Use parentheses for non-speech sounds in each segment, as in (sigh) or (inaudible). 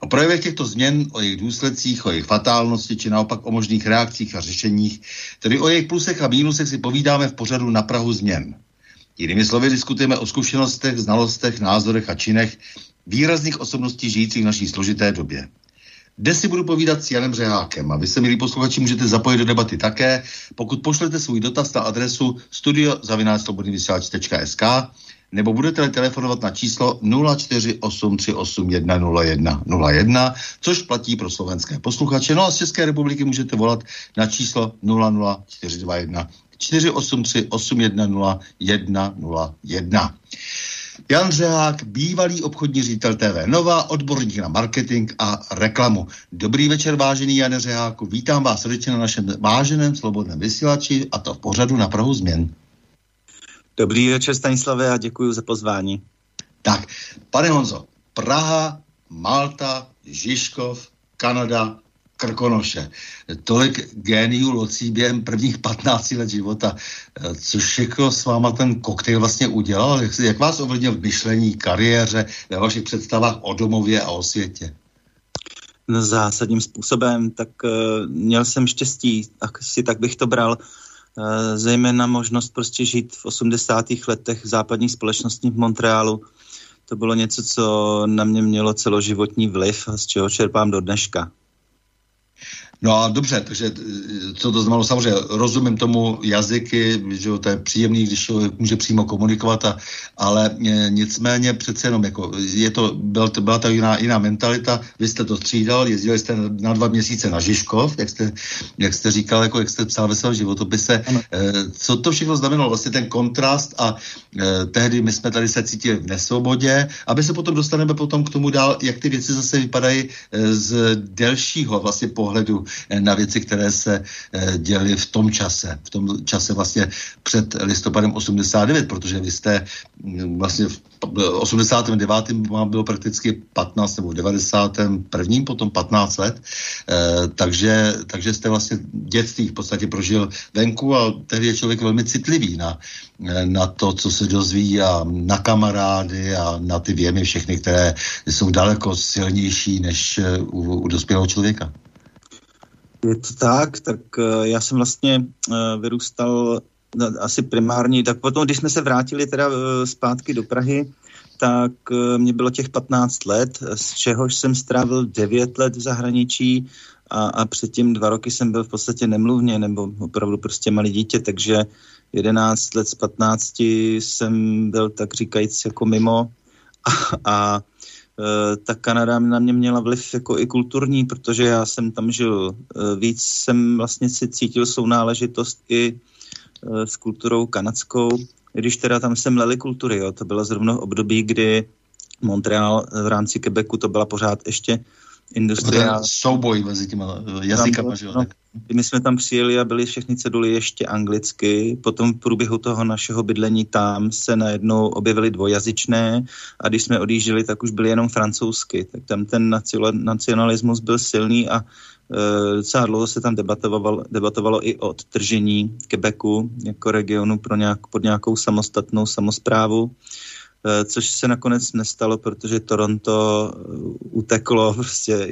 O projevech těchto změn, o jejich důsledcích, o jejich fatálnosti, či naopak o možných reakcích a řešeních, tedy o jejich plusech a mínusech si povídáme v pořadu na Prahu změn. Jinými slovy diskutujeme o zkušenostech, znalostech, názorech a činech výrazných osobností žijících v naší složité době. Dnes si budu povídat s Janem Řehákem a vy se, milí posluchači, můžete zapojit do debaty také, pokud pošlete svůj dotaz na adresu studiozavináčslobodnývysílač.sk nebo budete telefonovat na číslo 0483810101, což platí pro slovenské posluchače. No a z České republiky můžete volat na číslo 00421 483 810 101. Jan Řehák, bývalý obchodní ředitel TV Nova, odborník na marketing a reklamu. Dobrý večer, vážený Jan Řeháku. Vítám vás srdečně na našem váženém slobodném vysílači a to v pořadu na Prahu změn. Dobrý večer, Stanislave, a děkuji za pozvání. Tak, pane Honzo, Praha, Malta, Žižkov, Kanada, Krkonoše. Tolik géniů locí během prvních 15 let života. Což jako s váma ten koktejl vlastně udělal? Jak, jak vás ovlivnil v myšlení, kariéře, ve vašich představách o domově a o světě? No, zásadním způsobem, tak uh, měl jsem štěstí, asi tak bych to bral, zejména možnost prostě žít v 80. letech v západní společnosti v Montrealu. To bylo něco, co na mě mělo celoživotní vliv, z čeho čerpám do dneška. No a dobře, takže eh, co to znamenalo, samozřejmě rozumím tomu jazyky, že to je příjemný, když člověk může přímo komunikovat, a, ale e, nicméně přece jenom jako je to, byl, to byla ta jiná, jiná mentalita, vy jste to střídal, jezdili jste na dva měsíce na Žižkov, jak jste, jak jste říkal, jako jak jste psal ve svém životopise, e, co to všechno znamenalo, vlastně ten kontrast a tehdy my jsme tady se cítili v nesvobodě, aby se potom dostaneme potom k tomu dál, jak ty věci zase vypadají z delšího vlastně pohledu Eh, na věci, které se eh, děly v tom čase, v tom čase vlastně před listopadem 89, protože vy jste mm, vlastně v 89. vám bylo prakticky 15 nebo 91. potom 15 let, eh, takže, takže jste vlastně dětství v podstatě prožil venku a tehdy je člověk velmi citlivý na, na to, co se dozví a na kamarády a na ty věmy všechny, které jsou daleko silnější než u, u dospělého člověka. Je to tak, tak uh, já jsem vlastně uh, vyrůstal asi primární, tak potom, když jsme se vrátili teda uh, zpátky do Prahy, tak mě bylo těch 15 let, z čehož jsem strávil 9 let v zahraničí a, a předtím dva roky jsem byl v podstatě nemluvně, nebo opravdu prostě malý dítě, takže 11 let z 15 jsem byl tak říkajíc jako mimo. (laughs) A, a ta Kanada na mě měla vliv jako i kulturní, protože já jsem tam žil. Víc, jsem vlastně si cítil sounáležitost i s kulturou kanadskou, když teda tam jsem leli kultury, jo, to bylo zrovna období, kdy Montreal v rámci Quebecu to byla pořád ještě industriál. Souboj mezi těma jazykama, že jo? No, my jsme tam přijeli a byly všechny ceduly ještě anglicky. Potom v průběhu toho našeho bydlení tam se najednou objevily dvojazyčné a když jsme odjížděli, tak už byly jenom francouzsky. Tak tam ten nacionalismus byl silný a e, docela dlouho se tam debatovalo, debatovalo i o odtržení Quebecu jako regionu pro nějak, pod nějakou samostatnou samozprávu. Eh, což se nakonec nestalo, protože Toronto eh, uteklo prostě,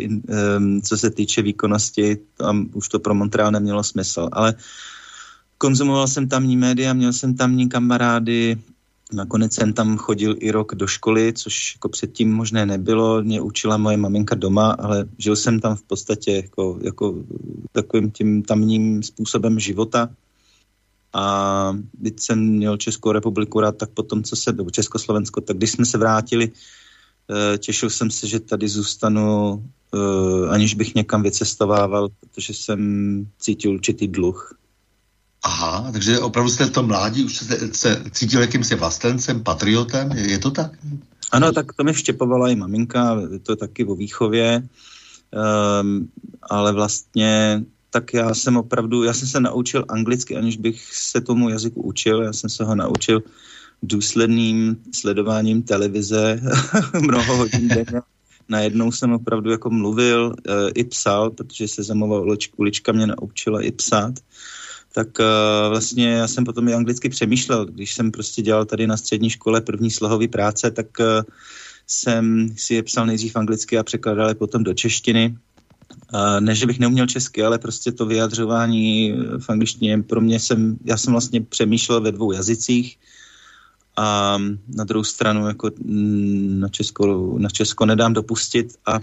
co se týče výkonnosti, tam už to pro Montreal nemělo smysl, ale konzumoval jsem tamní média, měl jsem tamní kamarády, Nakonec jsem tam chodil i rok do školy, což jako předtím možné nebylo. Mě učila moje maminka doma, ale žil jsem tam v podstatě jako, jako takovým tím tamním způsobem života. A když jsem měl Českou republiku rád, tak potom, co se, nebo Československo, tak když jsme se vrátili, eh, těšil jsem se, že tady zůstanu, eh, aniž bych někam vycestovával, protože jsem cítil určitý dluh. Aha, takže opravdu jste v tom mládí už se, se cítil jakýmsi vlastencem, patriotem, je, je to tak? Ano, tak to mi vštěpovala i maminka, to je taky o výchově, um, ale vlastně tak já jsem opravdu, já jsem se naučil anglicky, aniž bych se tomu jazyku učil, já jsem se ho naučil důsledným sledováním televize (laughs) mnoho hodin denně. Najednou jsem opravdu jako mluvil e, i psal, protože se zemová ulička mě naučila i psát. Tak e, vlastně já jsem potom i anglicky přemýšlel. Když jsem prostě dělal tady na střední škole první slohový práce, tak e, jsem si je psal nejdřív anglicky a překladal je potom do češtiny ne, že bych neuměl česky, ale prostě to vyjadřování v angličtině pro mě jsem, já jsem vlastně přemýšlel ve dvou jazycích a na druhou stranu jako mm, na Česko, na Česko nedám dopustit a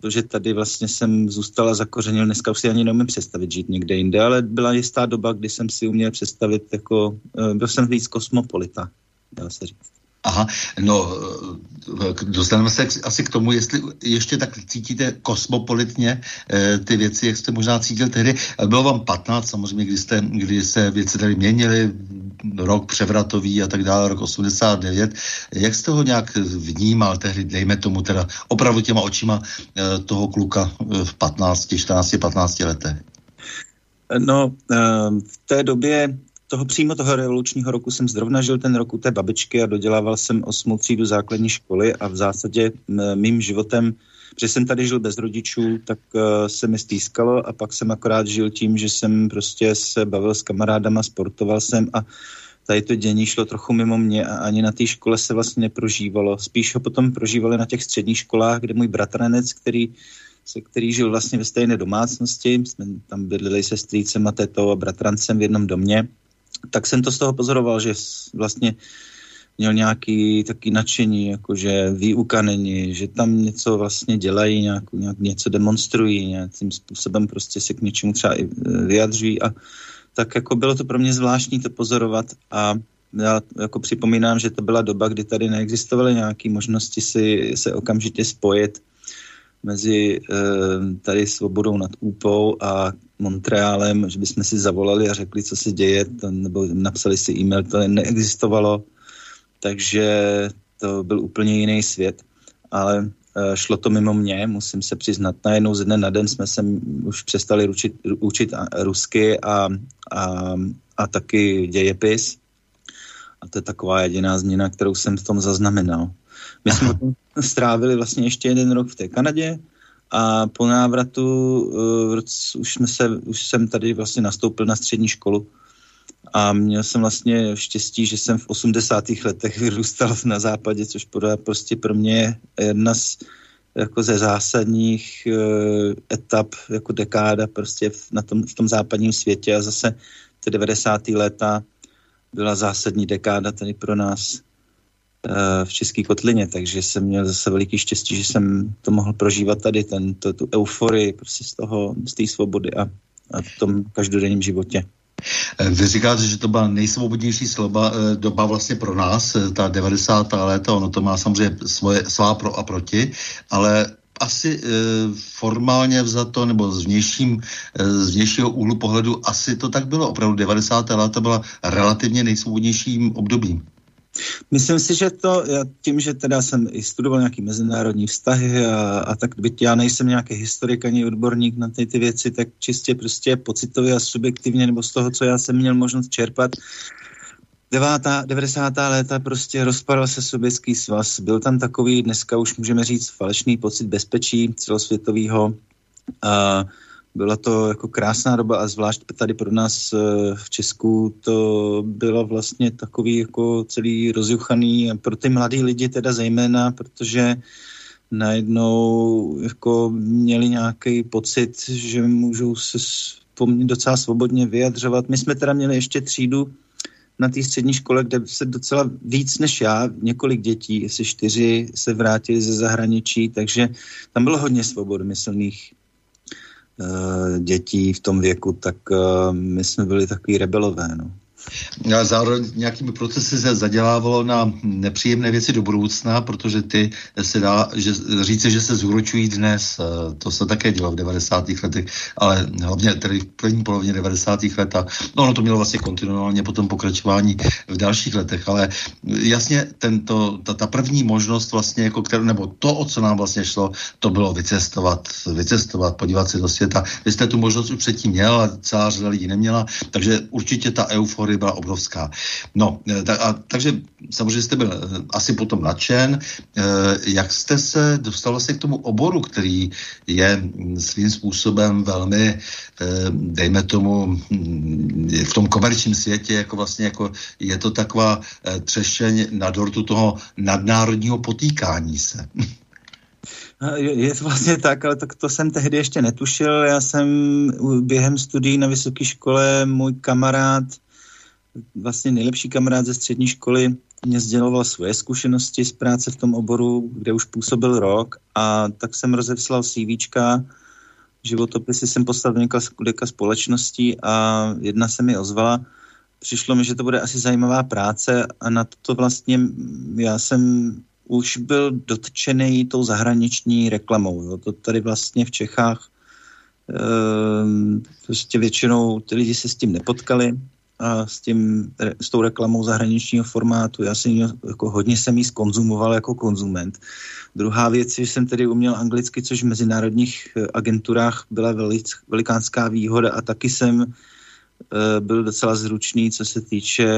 to, že tady vlastně jsem zůstala zakořenil, dneska už si ani neumím představit žít někde jinde, ale byla jistá doba, kdy jsem si uměl představit jako, eh, byl jsem víc kosmopolita, dá se říct. Aha, no, eh, dostaneme se asi k tomu, jestli ještě tak cítíte kosmopolitně eh, ty věci, jak jste možná cítil tehdy. Bylo vám 15 samozřejmě, kdy, jste, kdy se věci tady měnily, rok převratový a tak dále, rok 89. Jak jste ho nějak vnímal tehdy, dejme tomu teda opravdu těma očima eh, toho kluka v 15, 14, 15 letech? No, v té době toho přímo toho revolučního roku jsem zrovna žil ten rok u té babičky a dodělával jsem osmou třídu základní školy a v zásadě mým životem, protože jsem tady žil bez rodičů, tak uh, se mi stýskalo a pak jsem akorát žil tím, že jsem prostě se bavil s kamarádama, sportoval jsem a tady to dění šlo trochu mimo mě a ani na té škole se vlastně neprožívalo. Spíš ho potom prožívali na těch středních školách, kde můj bratranec, který se který žil vlastně ve stejné domácnosti, jsme tam bydleli se strýcem a tetou a bratrancem v jednom domě tak jsem to z toho pozoroval, že vlastně měl nějaký taky nadšení, jakože výuka není, že tam něco vlastně dělají, nějak, nějak něco demonstrují, nějakým způsobem prostě se k něčemu třeba i e, vyjadřují. A tak jako bylo to pro mě zvláštní to pozorovat a já jako připomínám, že to byla doba, kdy tady neexistovaly nějaké možnosti si se okamžitě spojit mezi e, tady svobodou nad Úpou a Montrealem, že bychom si zavolali a řekli, co se děje, to, nebo napsali si e-mail, to neexistovalo, takže to byl úplně jiný svět, ale e, šlo to mimo mě, musím se přiznat. Najednou ze dne na den jsme se už přestali učit, učit rusky a, a, a taky dějepis. A to je taková jediná změna, kterou jsem v tom zaznamenal. My jsme (laughs) strávili vlastně ještě jeden rok v té Kanadě, a po návratu uh, už, jsme se, už jsem tady vlastně nastoupil na střední školu a měl jsem vlastně štěstí, že jsem v 80. letech vyrůstal na západě, což prostě pro mě jedna z jako ze zásadních uh, etap, jako dekáda prostě v, na tom, v tom západním světě a zase ty 90. léta byla zásadní dekáda tady pro nás v České kotlině, takže jsem měl zase veliký štěstí, že jsem to mohl prožívat tady, ten, to, tu euforii prostě z toho, z té svobody a, a v tom každodenním životě. Vy říkáte, že to byla nejsvobodnější sloba, eh, doba vlastně pro nás, eh, ta 90. léta, ono to má samozřejmě svoje, svá pro a proti, ale asi e, formálně vzato, nebo z, vnějším, e, z vnějšího úhlu pohledu, asi to tak bylo. Opravdu 90. léta byla relativně nejsvobodnějším obdobím. Myslím si, že to, já tím, že teda jsem i studoval nějaký mezinárodní vztahy a, a tak byť já nejsem nějaký historik ani odborník na ty, ty věci, tak čistě prostě pocitově a subjektivně, nebo z toho, co já jsem měl možnost čerpat, Devátá, 90. léta prostě rozpadal se sovětský svaz. Byl tam takový, dneska už můžeme říct, falešný pocit bezpečí celosvětového. A byla to jako krásná doba a zvlášť tady pro nás eh, v Česku to bylo vlastně takový jako celý rozjuchaný pro ty mladý lidi teda zejména, protože najednou jako měli nějaký pocit, že můžou se docela svobodně vyjadřovat. My jsme teda měli ještě třídu na té střední škole, kde se docela víc než já, několik dětí, asi čtyři, se vrátili ze zahraničí, takže tam bylo hodně svobodomyslných dětí v tom věku, tak uh, my jsme byli takový rebelové. No. A zároveň nějakými procesy se zadělávalo na nepříjemné věci do budoucna, protože ty se dá že, říci, že se zúročují dnes. Eh, to se také dělo v 90. letech, ale hlavně tedy v první polovině 90. let. A no, ono to mělo vlastně kontinuálně potom pokračování v dalších letech, ale jasně tento, ta, ta první možnost vlastně, jako kterou, nebo to, o co nám vlastně šlo, to bylo vycestovat, vycestovat, podívat se do světa. Vy jste tu možnost už předtím měl, a celá řada lidí neměla, takže určitě ta euforie historii byla obrovská. No, eh, tak, a, takže samozřejmě jste byl eh, asi potom nadšen. Eh, jak jste se dostal vlastně k tomu oboru, který je hm, svým způsobem velmi, dejme tomu, hm, v tom komerčním světě, jako vlastně jako je to taková třešeň na dortu toho nadnárodního potýkání se. Je, je to vlastně tak, ale to, to jsem tehdy ještě netušil. Já jsem během studií na vysoké škole, můj kamarád vlastně nejlepší kamarád ze střední školy mě sděloval svoje zkušenosti z práce v tom oboru, kde už působil rok a tak jsem rozevslal CVčka, životopisy jsem poslal do několika společností a jedna se mi ozvala. Přišlo mi, že to bude asi zajímavá práce a na to vlastně já jsem už byl dotčený tou zahraniční reklamou. Jo. To tady vlastně v Čechách e, prostě většinou ty lidi se s tím nepotkali a s, tím, s tou reklamou zahraničního formátu. Já jsem jako hodně jsem jí skonzumoval jako konzument. Druhá věc, že jsem tedy uměl anglicky, což v mezinárodních eh, agenturách byla velic, velikánská výhoda a taky jsem eh, byl docela zručný, co se týče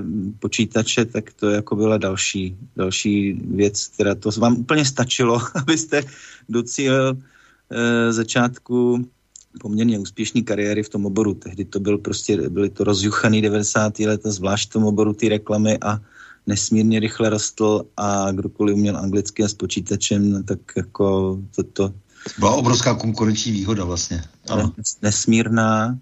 mm, počítače, tak to jako byla další, další věc, která to vám úplně stačilo, (laughs) abyste docílil e, začátku poměrně úspěšné kariéry v tom oboru. Tehdy to byl prostě, byly to rozjuchaný 90. let, zvlášť v tom oboru ty reklamy a nesmírně rychle rostl a kdokoliv uměl anglicky a s počítačem, no tak jako to... to byla obrovská konkurenční výhoda vlastně. Ano. Nesmírná.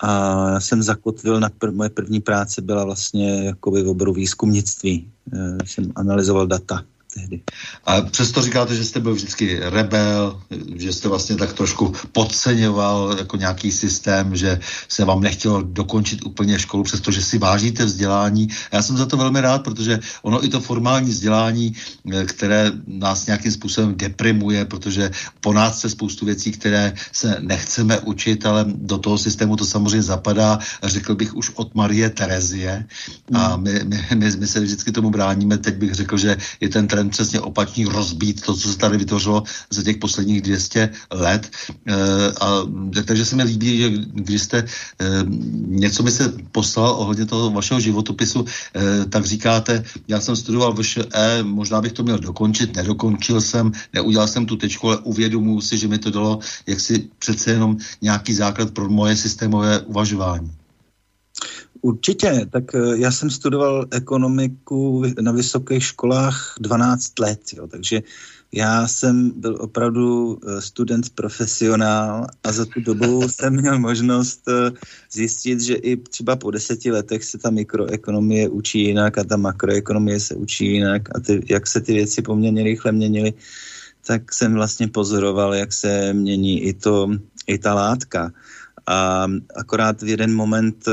A já jsem zakotvil, na prv, moje první práce byla vlastně jako v oboru výzkumnictví. Já jsem analyzoval data tehdy. A přesto říkáte, že jste byl vždycky rebel, že jste vlastně tak trošku podceňoval jako nějaký systém, že se vám nechtělo dokončit úplně školu, přestože si vážíte vzdělání. A já jsem za to velmi rád, protože ono i to formální vzdělání, eh, které nás nějakým způsobem deprimuje, protože po nás se spoustu věcí, které se nechceme učit, ale do toho systému to samozřejmě zapadá, řekl bych už od Marie Terezie. A hmm. my, my, my, my se vždycky tomu bráníme. Teď bych řekl, že je ten trend přesně opačný, rozbít to, co se tady vytvořilo za těch posledních 200 let. E, a, takže se mi líbí, že když jste e, něco mi se poslal ohledně toho vašeho životopisu, e, tak říkáte, já jsem studoval VŠE, možná bych to měl dokončit, nedokončil jsem, neudělal jsem tu tečku, ale uvědomuji si, že mi to dalo jaksi přece jenom nějaký základ pro moje systémové uvažování. Určitě, tak eh, já jsem studoval ekonomiku na vysokých školách 12 let, jo, takže já jsem byl opravdu eh, student profesionál a za tu dobu (laughs) jsem měl možnost eh, zjistit, že i třeba po deseti letech se ta mikroekonomie učí jinak a ta makroekonomie se učí jinak a ty, jak se ty věci poměrně rychle měnily, tak jsem vlastně pozoroval, jak se mění i, to, i ta látka. A akorát v jeden moment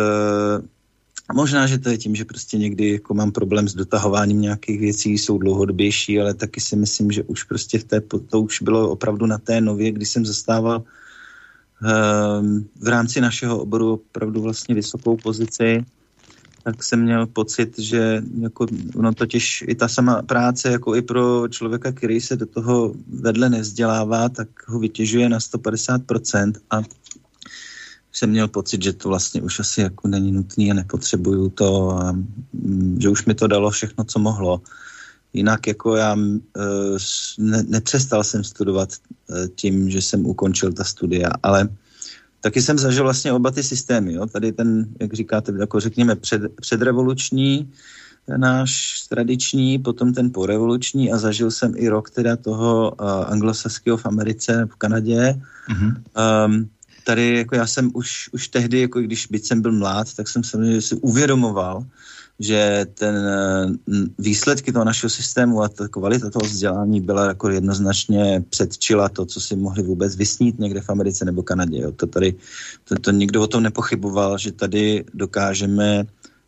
možná, že to je tím, že prostě někdy jako mám problém s dotahováním nějakých věcí, jsou dlouhodobější, ale taky si myslím, že už prostě v té, to už bylo opravdu na té nově, kdy jsem zastával um, v rámci našeho oboru opravdu vlastně vysokou pozici, tak jsem měl pocit, že jako, no totiž i ta sama práce, jako i pro člověka, který se do toho vedle nevzdělává, tak ho vytěžuje na 150% a jsem měl pocit, že to vlastně už asi jako není nutný a nepotřebuju to, a, mm, že už mi to dalo všechno, co mohlo. Jinak jako já e, ne, nepřestal jsem studovat e, tím, že jsem ukončil ta studia, ale taky jsem zažil vlastně oba ty systémy. Jo? Tady ten, jak říkáte, jako řekněme před, předrevoluční, náš tradiční, potom ten porevoluční a zažil jsem i rok teda toho uh, anglosaského v Americe, v Kanadě. Mm-hmm. Um, tady jako já jsem už, už tehdy, jako když byť jsem byl mlád, tak jsem samozřejmě si uvědomoval, že ten výsledky toho našeho systému a ta kvalita toho vzdělání byla jako jednoznačně předčila to, co si mohli vůbec vysnít někde v Americe nebo Kanadě. Jo. To tady, to, to nikdo o tom nepochyboval, že tady dokážeme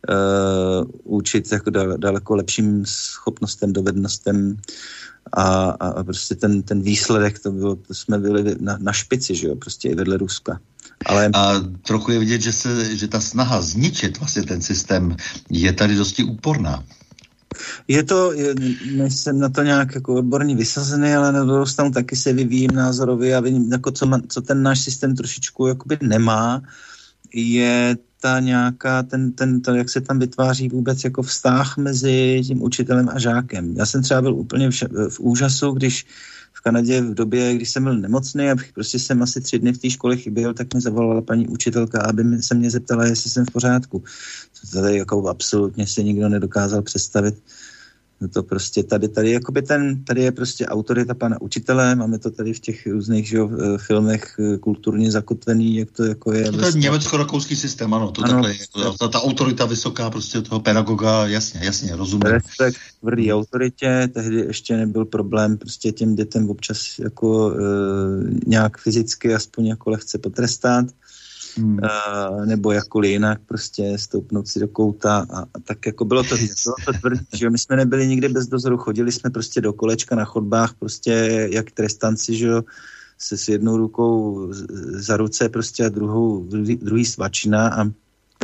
uh, učit jako daleko lepším schopnostem, dovednostem a, a prostě ten, ten výsledek, to, bylo, to jsme byli na, na špici, že jo, prostě i vedle Ruska. Ale... A trochu je vidět, že, se, že ta snaha zničit vlastně ten systém je tady dosti úporná. Je to, je, nejsem na to nějak jako odborně vysazený, ale na druhou stranu taky se vyvíjím názorově a vidím, jako co, ma, co ten náš systém trošičku jakoby nemá, je ta nějaká, ten, ten, to, jak se tam vytváří vůbec jako vztah mezi tím učitelem a žákem. Já jsem třeba byl úplně v, v úžasu, když v Kanadě v době, kdy jsem byl nemocný a prostě jsem asi tři dny v té škole chyběl, tak mi zavolala paní učitelka, aby se mě zeptala, jestli jsem v pořádku. To tady jako absolutně si nikdo nedokázal představit No to prostě tady, tady, jakoby ten, tady je prostě autorita pana učitele, máme to tady v těch různých že, eh, filmech eh, kulturně zakotvený, jak to jako je. To je vlastně... německo-rakouský systém, ano, to ano, takhle je. Ta, ta autorita vysoká prostě toho pedagoga, jasně, jasně, rozumím. Respekt tvrdý autoritě, tehdy ještě nebyl problém prostě těm dětem občas jako e, nějak fyzicky aspoň jako lehce potrestat hmm. uh, nebo jakkoliv jinak prostě stoupnout si do kouta a, a tak jako bylo to, bylo to tvrdý, (laughs) že my jsme nebyli nikdy bez dozoru, chodili jsme prostě do kolečka na chodbách prostě jak trestanci, že jo, se s jednou rukou za ruce prostě a druhou, druhý, druhý svačina a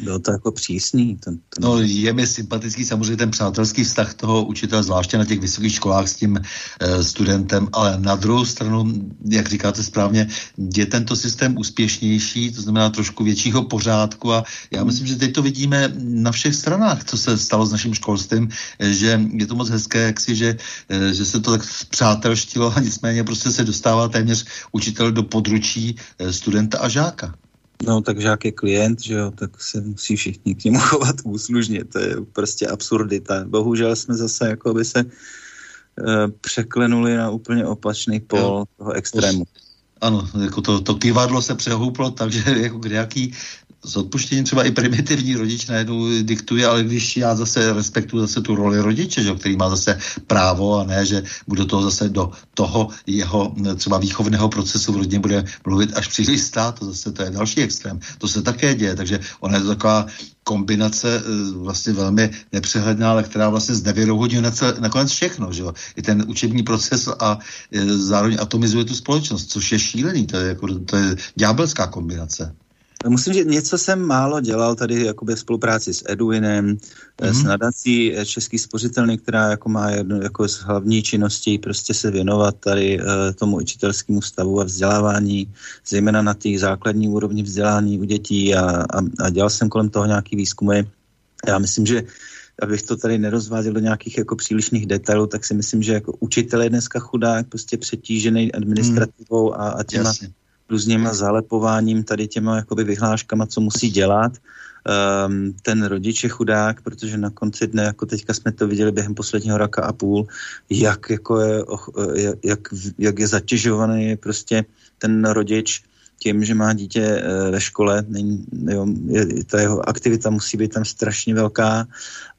bylo to jako přísný. Ten, ten... No je mi sympatický samozřejmě ten přátelský vztah toho učitele, zvláště na těch vysokých školách s tím e, studentem, ale na druhou stranu, jak říkáte správně, je tento systém úspěšnější, to znamená trošku většího pořádku a já myslím, že teď to vidíme na všech stranách, co se stalo s naším školstvím, e, že je to moc hezké, jak si, že, e, že se to tak přátelštilo a (laughs) nicméně prostě se dostává téměř učitel do područí e, studenta a žáka. No, tak žák je klient, že jo, tak se musí všichni k němu (laughs) chovat úslužně, to je prostě absurdita. Bohužel jsme zase jako by se e, překlenuli na úplně opačný pol jo. toho extrému. Ano, jako to, to kývadlo se přehouplo, takže (laughs) jako nějaký s odpuštěním třeba i primitivní rodič najednou diktuje, ale když já zase respektuju zase tu roli rodiče, že, který má zase právo a ne, že bude to zase do toho jeho třeba výchovného procesu v rodině bude mluvit až příliš stát, to zase to je další extrém. To se také děje, takže ona je to taková kombinace eh, vlastně velmi nepřehledná, ale která vlastně znevěrohodňuje nakonec všechno, že jo? I ten učební proces a eh, zároveň atomizuje tu společnost, což je šílený, to je, jako, to je ďábelská kombinace. Musím říct, něco jsem málo dělal tady jakoby v spolupráci s Edwinem, mm-hmm. s nadací eh, Český spořitelný, která jako má jednu jako z hlavní činností prostě se věnovat tady uh, tomu učitelskému stavu a vzdělávání, zejména na těch základní úrovni vzdělání u dětí a, a, a dělal jsem kolem toho nějaký výzkumy. Já myslím, že abych to tady nerozváděl do nějakých jako přílišných detailů, tak si myslím, že jako učitel je dneska chudák, prostě přetížený administrativou mm. a, a těma Jasně různýma zalepováním, tady těma jakoby vyhláškama, co musí dělat. Um, ten rodič je chudák, protože na konci dne, jako teďka jsme to viděli během posledního roka a půl, jak, jako je, jak, jak je zatěžovaný prostě ten rodič tím, že má dítě eh, ve škole, není, jo, je, ta jeho aktivita musí být tam strašně velká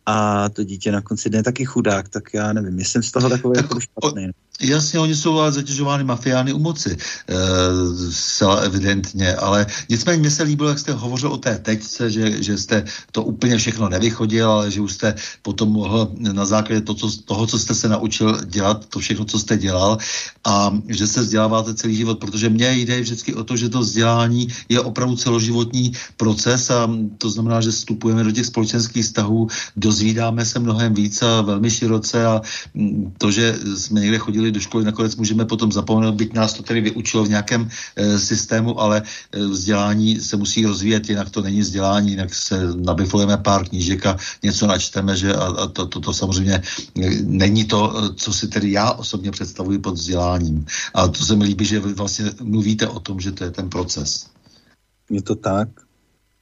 a to dítě na konci dne je taky chudák, tak já nevím, jsem z toho takový tak, jako špatný. Jasně, oni jsou ale zatěžovány mafiány u moci, e, zcela evidentně, ale nicméně mně se líbilo, jak jste hovořil o té tečce, že, že jste to úplně všechno nevychodil, ale že už jste potom mohl na základě to, co, toho, co jste se naučil dělat, to všechno, co jste dělal a že se vzděláváte celý život, protože mně jde vždycky o to, že to vzdělání je opravdu celoživotní proces a to znamená, že vstupujeme do těch společenských vztahů, dozvídáme se mnohem víc a velmi široce a to, že jsme někde chodili do školy, nakonec můžeme potom zapomenout, byť nás to tedy vyučilo v nějakém e, systému, ale e, vzdělání se musí rozvíjet, jinak to není vzdělání, jinak se nabiflujeme pár knížek a něco načteme, že a, a to, to, to samozřejmě není to, co si tedy já osobně představuji pod vzděláním. A to se mi líbí, že vy vlastně mluvíte o tom, že to je ten proces. Je to tak.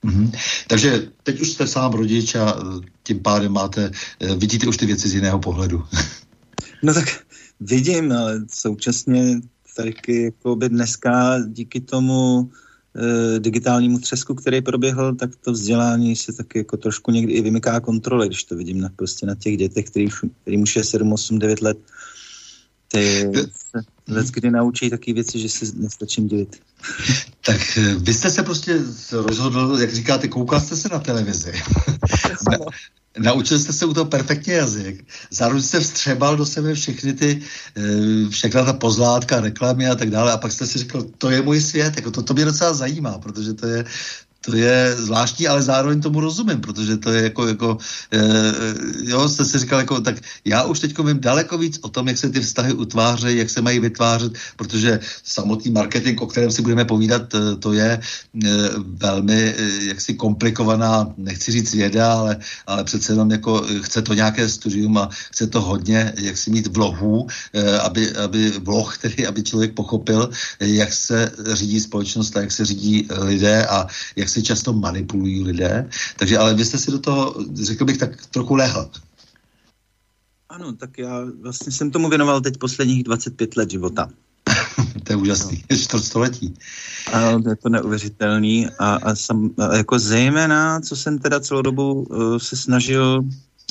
Mm-hmm. Takže teď už jste sám rodič a tím pádem máte, vidíte už ty věci z jiného pohledu. No tak vidím, ale současně taky jako by dneska díky tomu e, digitálnímu třesku, který proběhl, tak to vzdělání se taky jako trošku někdy i vymyká kontrole, když to vidím na, prostě na těch dětech, který, který už je 7, 8, 9 let. Ty se kdy naučí taky věci, že se nestačím divit. (laughs) Tak e, vy jste se prostě rozhodl, jak říkáte, koukal jste se na televizi. (laughs) Naučil jste se u toho perfektně jazyk. Zároveň jste vstřebal do sebe všechny ty, eh, všechna ta pozlátka, reklamy a tak dále. A pak jste si řekl, to je můj svět, jako to, to mě docela zajímá, protože to je, to je zvláštní, ale zároveň tomu rozumím, protože to je jako, jako e, jo, jste si říkal, jako, tak já už teď vím daleko víc o tom, jak se ty vztahy utvářejí, jak se mají vytvářet, protože samotný marketing, o kterém si budeme povídat, eh, to je e, velmi e, jaksi komplikovaná, nechci říct věda, ale, ale přece jenom jako chce to nějaké studium a chce to hodně, jak si mít vlohů, e, aby, aby vloh, tedy aby člověk pochopil, jak se řídí společnost a jak se řídí lidé a jak se často manipulují lidé. Takže ale vy jste si do toho, řekl bych, tak trochu lehl. Ano, tak já vlastně jsem tomu věnoval teď posledních 25 let života. (laughs) to je úžasný, no. čtvrtstoletí. Ano, je to neuvěřitelný a, a, sam, a jako zejména, co jsem teda celou dobu uh, se snažil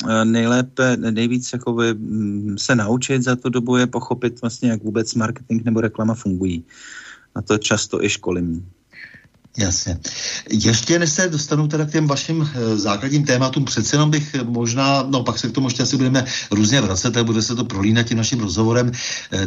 uh, nejlépe, nejvíc jakoby, um, se naučit za tu dobu je pochopit vlastně, jak vůbec marketing nebo reklama fungují. A to často i školím. Jasně. Ještě než se dostanu teda k těm vašim e, základním tématům, přece jenom bych možná, no pak se k tomu ještě asi budeme různě vracet a bude se to prolínat tím naším rozhovorem,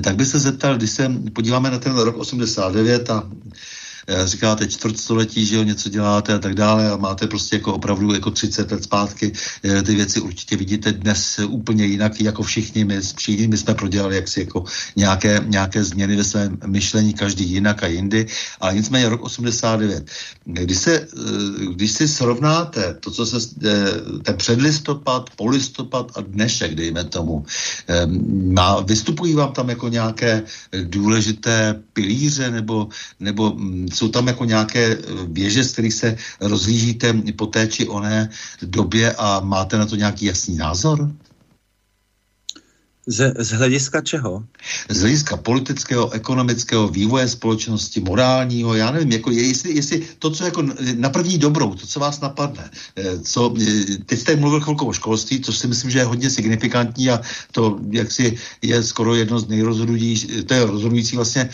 tak bych se zeptal, když se podíváme na ten rok 89 a Eh, říkáte čtvrtstoletí, že jo, něco děláte a tak dále a máte prostě jako opravdu jako 30 let zpátky eh, ty věci určitě vidíte dnes úplně jinak, jako všichni my, všichni my jsme prodělali jaksi jako nějaké, nějaké změny ve svém myšlení, každý jinak a jindy, ale nicméně rok 89. Když, se, eh, když si srovnáte to, co se, ten předlistopad, polistopad a dnešek, dejme tomu, má, vystupují vám tam jako nějaké důležité pilíře nebo, nebo mm, jsou tam jako nějaké eh, věže, z kterých se rozlížíte po té či oné době a máte na to nějaký jasný názor? Z, z hlediska čeho? Z hlediska politického, ekonomického, vývoje společnosti, morálního, já nevím, jako je, jestli, jestli to, co jako na první dobrou, to, co vás napadne, eh, co, eh, teď jste mluvil chvilku o školství, což si myslím, že je hodně signifikantní a to jaksi je skoro jedno z nejrozhodujících, to je rozhodující vlastně e,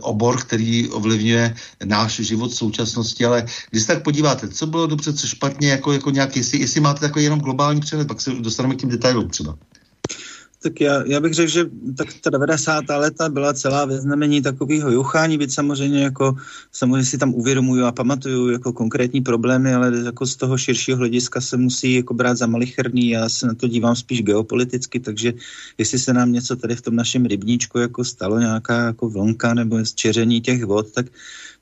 obor, který ovlivňuje náš život v současnosti, ale když se tak podíváte, co bylo dobře, co špatně, jako, jako nějak, jestli, jestli máte takový jenom globální přehled, pak se dostaneme k těm detailům třeba. Tak já, já bych řekl, že tak ta 90. leta byla celá ve znamení takového juchání, byť samozřejmě jako, samozřejmě si tam uvědomuju a pamatuju jako konkrétní problémy, ale jako z toho širšího hlediska se musí jako brát za malicherný, já se na to dívám spíš geopoliticky, takže jestli se nám něco tady v tom našem rybníčku jako stalo, nějaká jako vlnka nebo zčeření těch vod, tak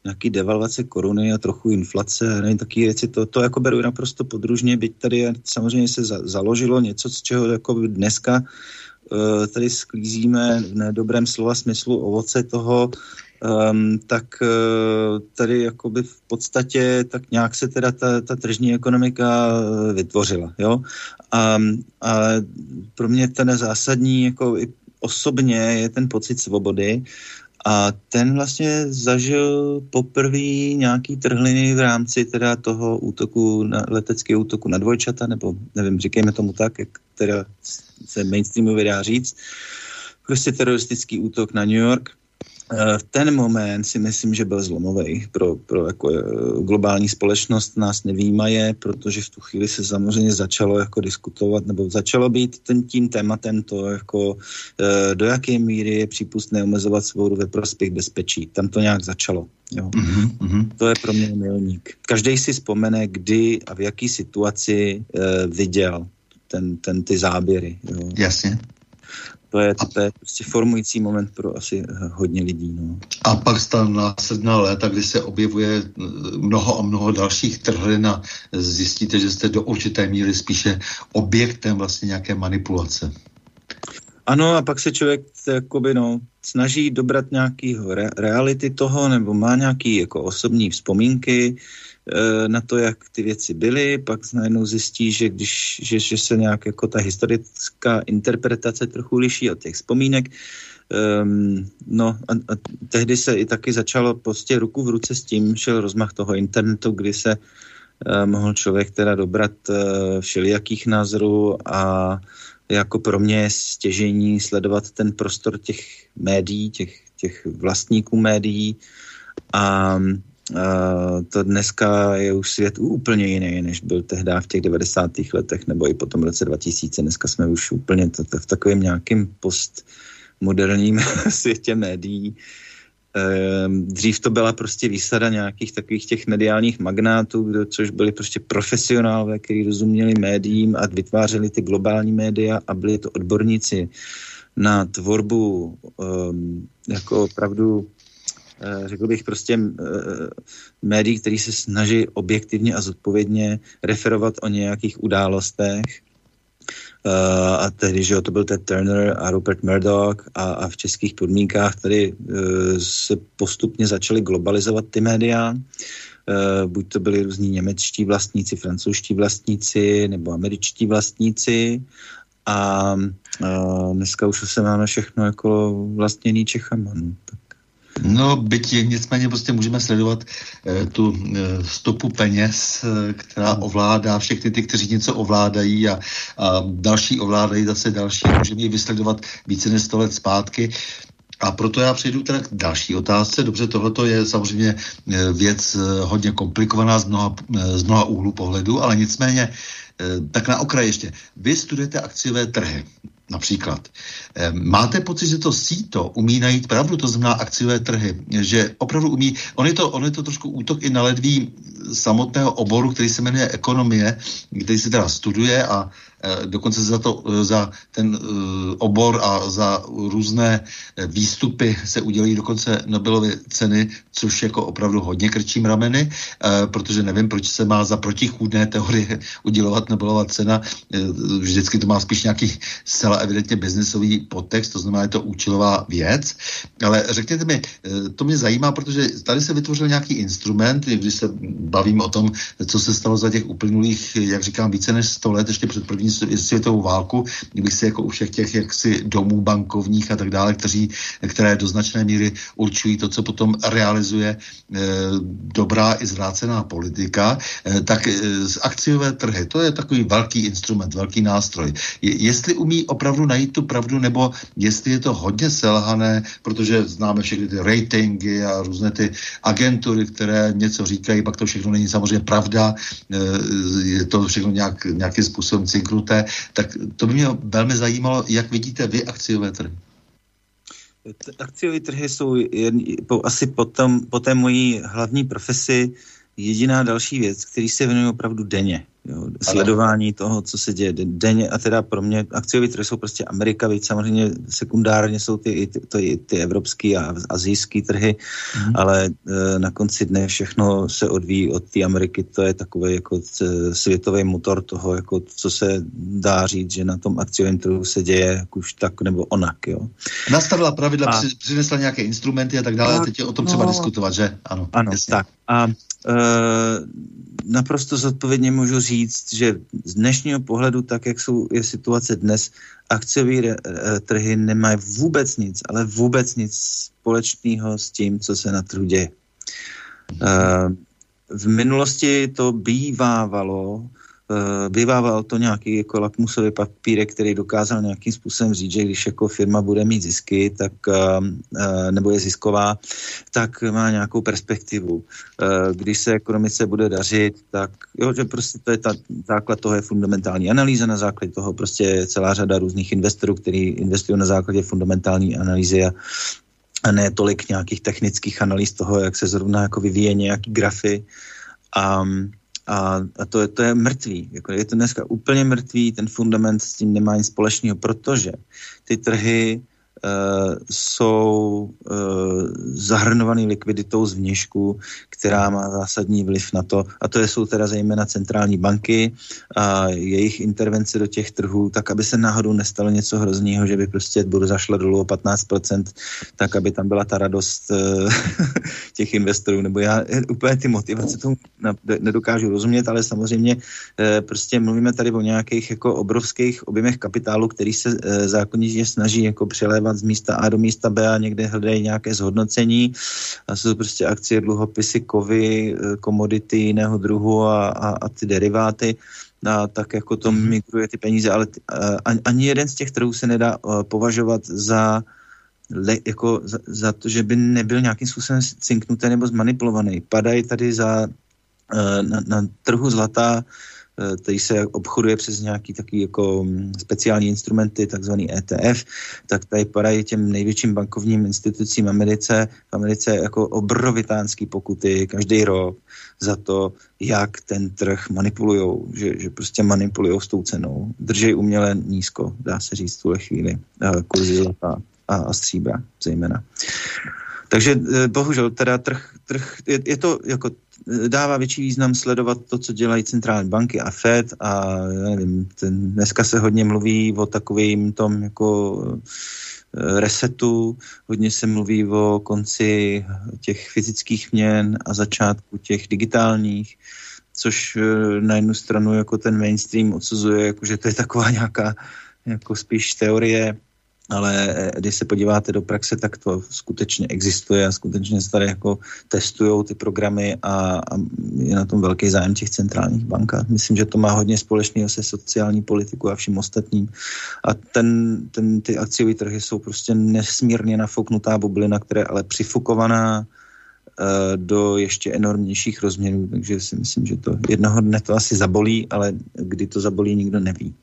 nějaký devalvace koruny a trochu inflace a nevím, taky věci, to, to jako beru naprosto podružně, byť tady samozřejmě se za, založilo něco, z čeho jako dneska Eh, tady sklízíme v nedobrém slova smyslu ovoce toho, um, tak uh, tady jakoby v podstatě tak nějak se teda ta, ta tržní ekonomika vytvořila, jo. A, a pro mě ten zásadní jako i osobně je ten pocit svobody a ten vlastně zažil poprvé nějaký trhliny v rámci teda toho útoku, na, leteckého útoku na dvojčata, nebo nevím, říkejme tomu tak, jak teda se mainstreamově dá říct. Prostě teroristický útok na New York – v ten moment si myslím, že byl zlomový pro, pro jako eh, globální společnost, nás nevýmaje, protože v tu chvíli se samozřejmě začalo jako diskutovat, nebo začalo být ten tím tématem to, jako eh, do jaké míry je přípustné omezovat svobodu ve prospěch bezpečí. Tam to nějak začalo. Jo. Mm-hmm. To je pro mě milník. Každý si vzpomene, kdy a v jaký situaci viděl ten, ten ty záběry. Jo. Jasně. To je, to je prostě formující moment pro asi hodně lidí. No. A pak ta následná léta, kdy se objevuje mnoho a mnoho dalších trhlin a zjistíte, že jste do určité míry spíše objektem vlastně nějaké manipulace. Ano, a pak se člověk jakoby, no, snaží dobrat nějaký re- reality toho, nebo má nějaký jako osobní vzpomínky, Eh, na to, jak ty věci byly, pak najednou zjistí, že když že, že se nějak jako ta historická interpretace trochu liší od těch vzpomínek, Um, no a, a tehdy se i taky začalo prostě ruku v ruce s tím, šel rozmach toho internetu, kdy se uh, mohl člověk teda dobrat uh, všelijakých názorů a jako pro mě je stěžení sledovat ten prostor těch médií, těch, těch vlastníků médií. A To dneska je už svět úplně jiný, než byl tehdy v těch 90. letech nebo i potom v roce 2000. Dneska jsme už úplně t- t- v takovém nějakém postmoderním (laughs) světě médií. Uh, dřív to byla prostě výsada nějakých takových těch mediálních magnátů, kdo, což byli prostě profesionálové, kteří rozuměli médiím a vytvářeli ty globální média a byli to odborníci na tvorbu um, jako opravdu řekl bych prostě eh, médií, který se snaží objektivně a zodpovědně referovat o nějakých událostech. Uh, a tehdy, že jo, to byl Ted Turner a Rupert Murdoch a, a v českých podmínkách tady se postupně začaly globalizovat ty média. Buď to byli různí němečtí vlastníci, francouzští vlastníci nebo američtí vlastníci a uh, dneska už se máme všechno jako vlastněný Čechama. No. Tak No, byť nicméně prostě můžeme sledovat eh, tu eh, stopu peněz, eh, která ovládá všechny ty, kteří něco ovládají a, a další ovládají zase další. Můžeme ji vysledovat více než 100 let zpátky. A proto já přejdu teda k další otázce. Dobře, tohle je samozřejmě věc hodně komplikovaná z mnoha, z mnoha úhlu pohledu, ale nicméně tak na okraj ještě. Vy studujete akciové trhy například. Máte pocit, že to síto umí najít pravdu, to znamená akciové trhy, že opravdu umí, on je to, on je to trošku útok i na ledví samotného oboru, který se jmenuje ekonomie, který se teda studuje a Eh, dokonce za, to, eh, za ten eh, obor a za různé výstupy se udělí dokonce Nobelovy ceny, což jako opravdu hodně krčím rameny, protože nevím, proč se má za protichůdné teorie (laughs) udělovat Nobelova cena. Vždycky to má spíš nějaký zcela evidentně biznesový podtext, to znamená, je to účelová věc. Ale řekněte mi, to mě zajímá, protože tady se vytvořil nějaký instrument, když se bavím o tom, co se stalo za těch uplynulých, jak říkám, více než 100 let, ještě před první světovou válku, kdybych si jako u všech těch jaksi domů bankovních a tak dále, kteří, které do značné míry určují to, co potom realizuje e, dobrá i zvrácená politika, e, tak e, akciové trhy, to je takový velký instrument, velký nástroj. Je, jestli umí opravdu najít tu pravdu, nebo jestli je to hodně selhané, protože známe všechny ty ratingy a různé ty agentury, které něco říkají, pak to všechno není samozřejmě pravda, e, je to všechno nějak, nějakým způsobem cinknuté dohodnuté, tak to by mě velmi zajímalo, jak vidíte vy akciové trhy. Akciové trhy jsou jen, po, asi po, tom, po té mojí hlavní profesi jediná další věc, který se věnuju opravdu denně. Jo, sledování toho, co se děje denně a teda pro mě akciové trhy jsou prostě Amerika, víc samozřejmě sekundárně jsou ty, ty, ty, ty evropské a azijské trhy, mm. ale e, na konci dne všechno se odvíjí od té Ameriky, to je takový jako světový motor toho, jako co se dá říct, že na tom akciovém trhu se děje jak už tak nebo onak. Jo. Nastavila pravidla, a... přinesla nějaké instrumenty a tak dále, a teď je o tom no, třeba diskutovat, že? Ano, ano tak. A naprosto zodpovědně můžu říct, že z dnešního pohledu, tak jak jsou je situace dnes, akciové trhy nemají vůbec nic, ale vůbec nic společného s tím, co se na trhu děje. V minulosti to bývávalo Eh, vyvával to nějaký jako lakmusový papírek, který dokázal nějakým způsobem říct, že když jako firma bude mít zisky, tak, eh, eh, nebo je zisková, tak má nějakou perspektivu. Když se ekonomice bude dařit, tak jo, že prostě to je ta, základ toho je fundamentální analýza, na základě toho prostě je celá řada různých investorů, kteří investují na základě fundamentální analýzy a a ne tolik nějakých technických analýz toho, jak se zrovna jako vyvíje nějaký grafy. A, a, a to, je, to je mrtvý. Jako je to dneska úplně mrtvý, ten fundament s tím nemá nic společného, protože ty trhy jsou uh, zahrnovaný likviditou z vnějšku, která má zásadní vliv na to, a to jsou teda zejména centrální banky a jejich intervence do těch trhů, tak aby se náhodou nestalo něco hrozného, že by prostě budu zašla dolů o 15%, tak aby tam byla ta radost uh, (laughs) těch investorů, nebo já úplně ty motivace tomu nedokážu rozumět, ale samozřejmě prostě mluvíme tady o nějakých jako obrovských objemech kapitálu, který se zákonitě snaží jako přelévat přesouvat z místa A do místa B a někde hledají nějaké zhodnocení. A jsou prostě akcie, dluhopisy, kovy, eh, komodity jiného druhu a, a, a ty deriváty. A tak jako to mhm. migruje ty peníze, ale t, a, ani jeden z těch trhů se nedá uh, považovat za le, jako za, za to, že by nebyl nějakým způsobem cinknutý nebo zmanipulovaný. Padají tady za uh, na, na trhu zlata Eh, který se obchoduje přes nějaký takový jako mm, speciální instrumenty, takzvaný ETF, tak tady padají těm největším bankovním institucím Americe, v Americe jako obrovitánský pokuty každý rok za to, jak ten trh manipulují, že, že prostě manipulují s tou cenou. Držej uměle nízko, dá se říct v tuhle chvíli, eh, kurzy zlata a, a stříbra zejména. Takže eh, bohužel teda trh, trh je, je to jako dává větší význam sledovat to, co dělají centrální banky a Fed a nevím, ten, dneska se hodně mluví o takovým tom jako eh, resetu, hodně se mluví o konci těch fyzických měn a začátku těch digitálních, což eh, na jednu stranu jako ten mainstream odsuzuje, jako že to je taková nějaká jako spíš teorie ale eh, když se podíváte do praxe, tak to skutečně existuje a skutečně se tady jako testují ty programy a, a je na tom velký zájem těch centrálních bank. Myslím, že to má hodně společného se sociální politikou a vším ostatním. A ten, ten, ty akciové trhy jsou prostě nesmírně nafouknutá bublina, která je ale přifukovaná uh, do ještě enormnějších rozměrů, takže si myslím, že to jednoho dne to asi zabolí, ale kdy to zabolí, nikdo neví.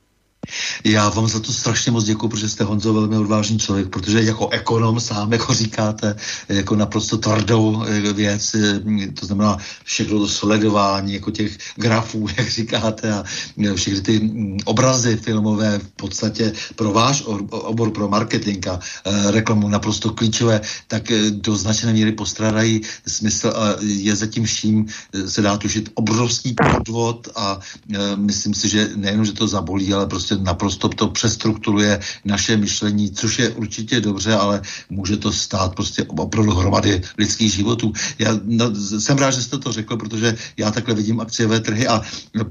Já vám za to strašně moc děkuji, protože jste Honzo velmi odvážný člověk, protože jako ekonom sám, jako říkáte, jako naprosto tvrdou eh, věc, eh, to znamená všechno to sledování, jako těch grafů, (laughs) jak říkáte, a eh, všechny ty mm, obrazy filmové v podstatě pro váš obor pro marketing a reklamu naprosto klíčové, tak do značné míry postrádají smysl a je zatím vším se dá tušit obrovský podvod a myslím si, že nejenom, že to zabolí, ale prostě naprosto to přestrukturuje naše myšlení, což je určitě dobře, ale může to stát prostě opravdu hromady lidských životů. Já no, jsem rád, že jste to řekl, protože já takhle vidím akciové trhy a e,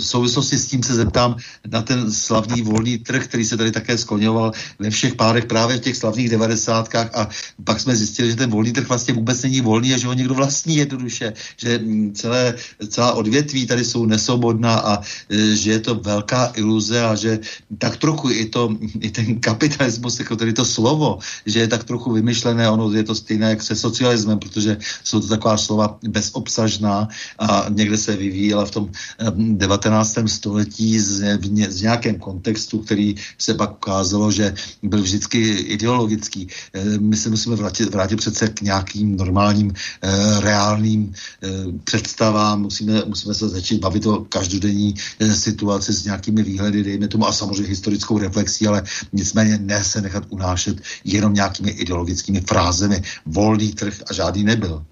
v souvislosti s tím se zeptám na ten slavný volný trh, který se tady také skloňoval ve všech párech právě v těch slavných devadesátkách a pak jsme zjistili, že ten volný trh vlastně vůbec není volný a že ho někdo vlastní jednoduše, že celé, celá odvětví tady jsou nesvobodná a e, že je to velká iluze a že tak trochu i, to, i ten kapitalismus, jako tedy to slovo, že je tak trochu vymyšlené, ono je to stejné jak se socialismem, protože jsou to taková slova bezobsažná a někde se vyvíjela v tom 19. století z, z nějakém kontextu, který se pak ukázalo, že byl vždycky ideologický. Eh, my se musíme vrátit, vrátit přece k nějakým normálním, eh, reálným eh, představám, musíme, musíme se začít bavit o každodenní situaci s nějakými výhledy, dejme tomu, a samozřejmě historickou reflexí, ale nicméně ne se nechat unášet jenom nějakými ideologickými frázemi. Volný trh a žádný nebyl.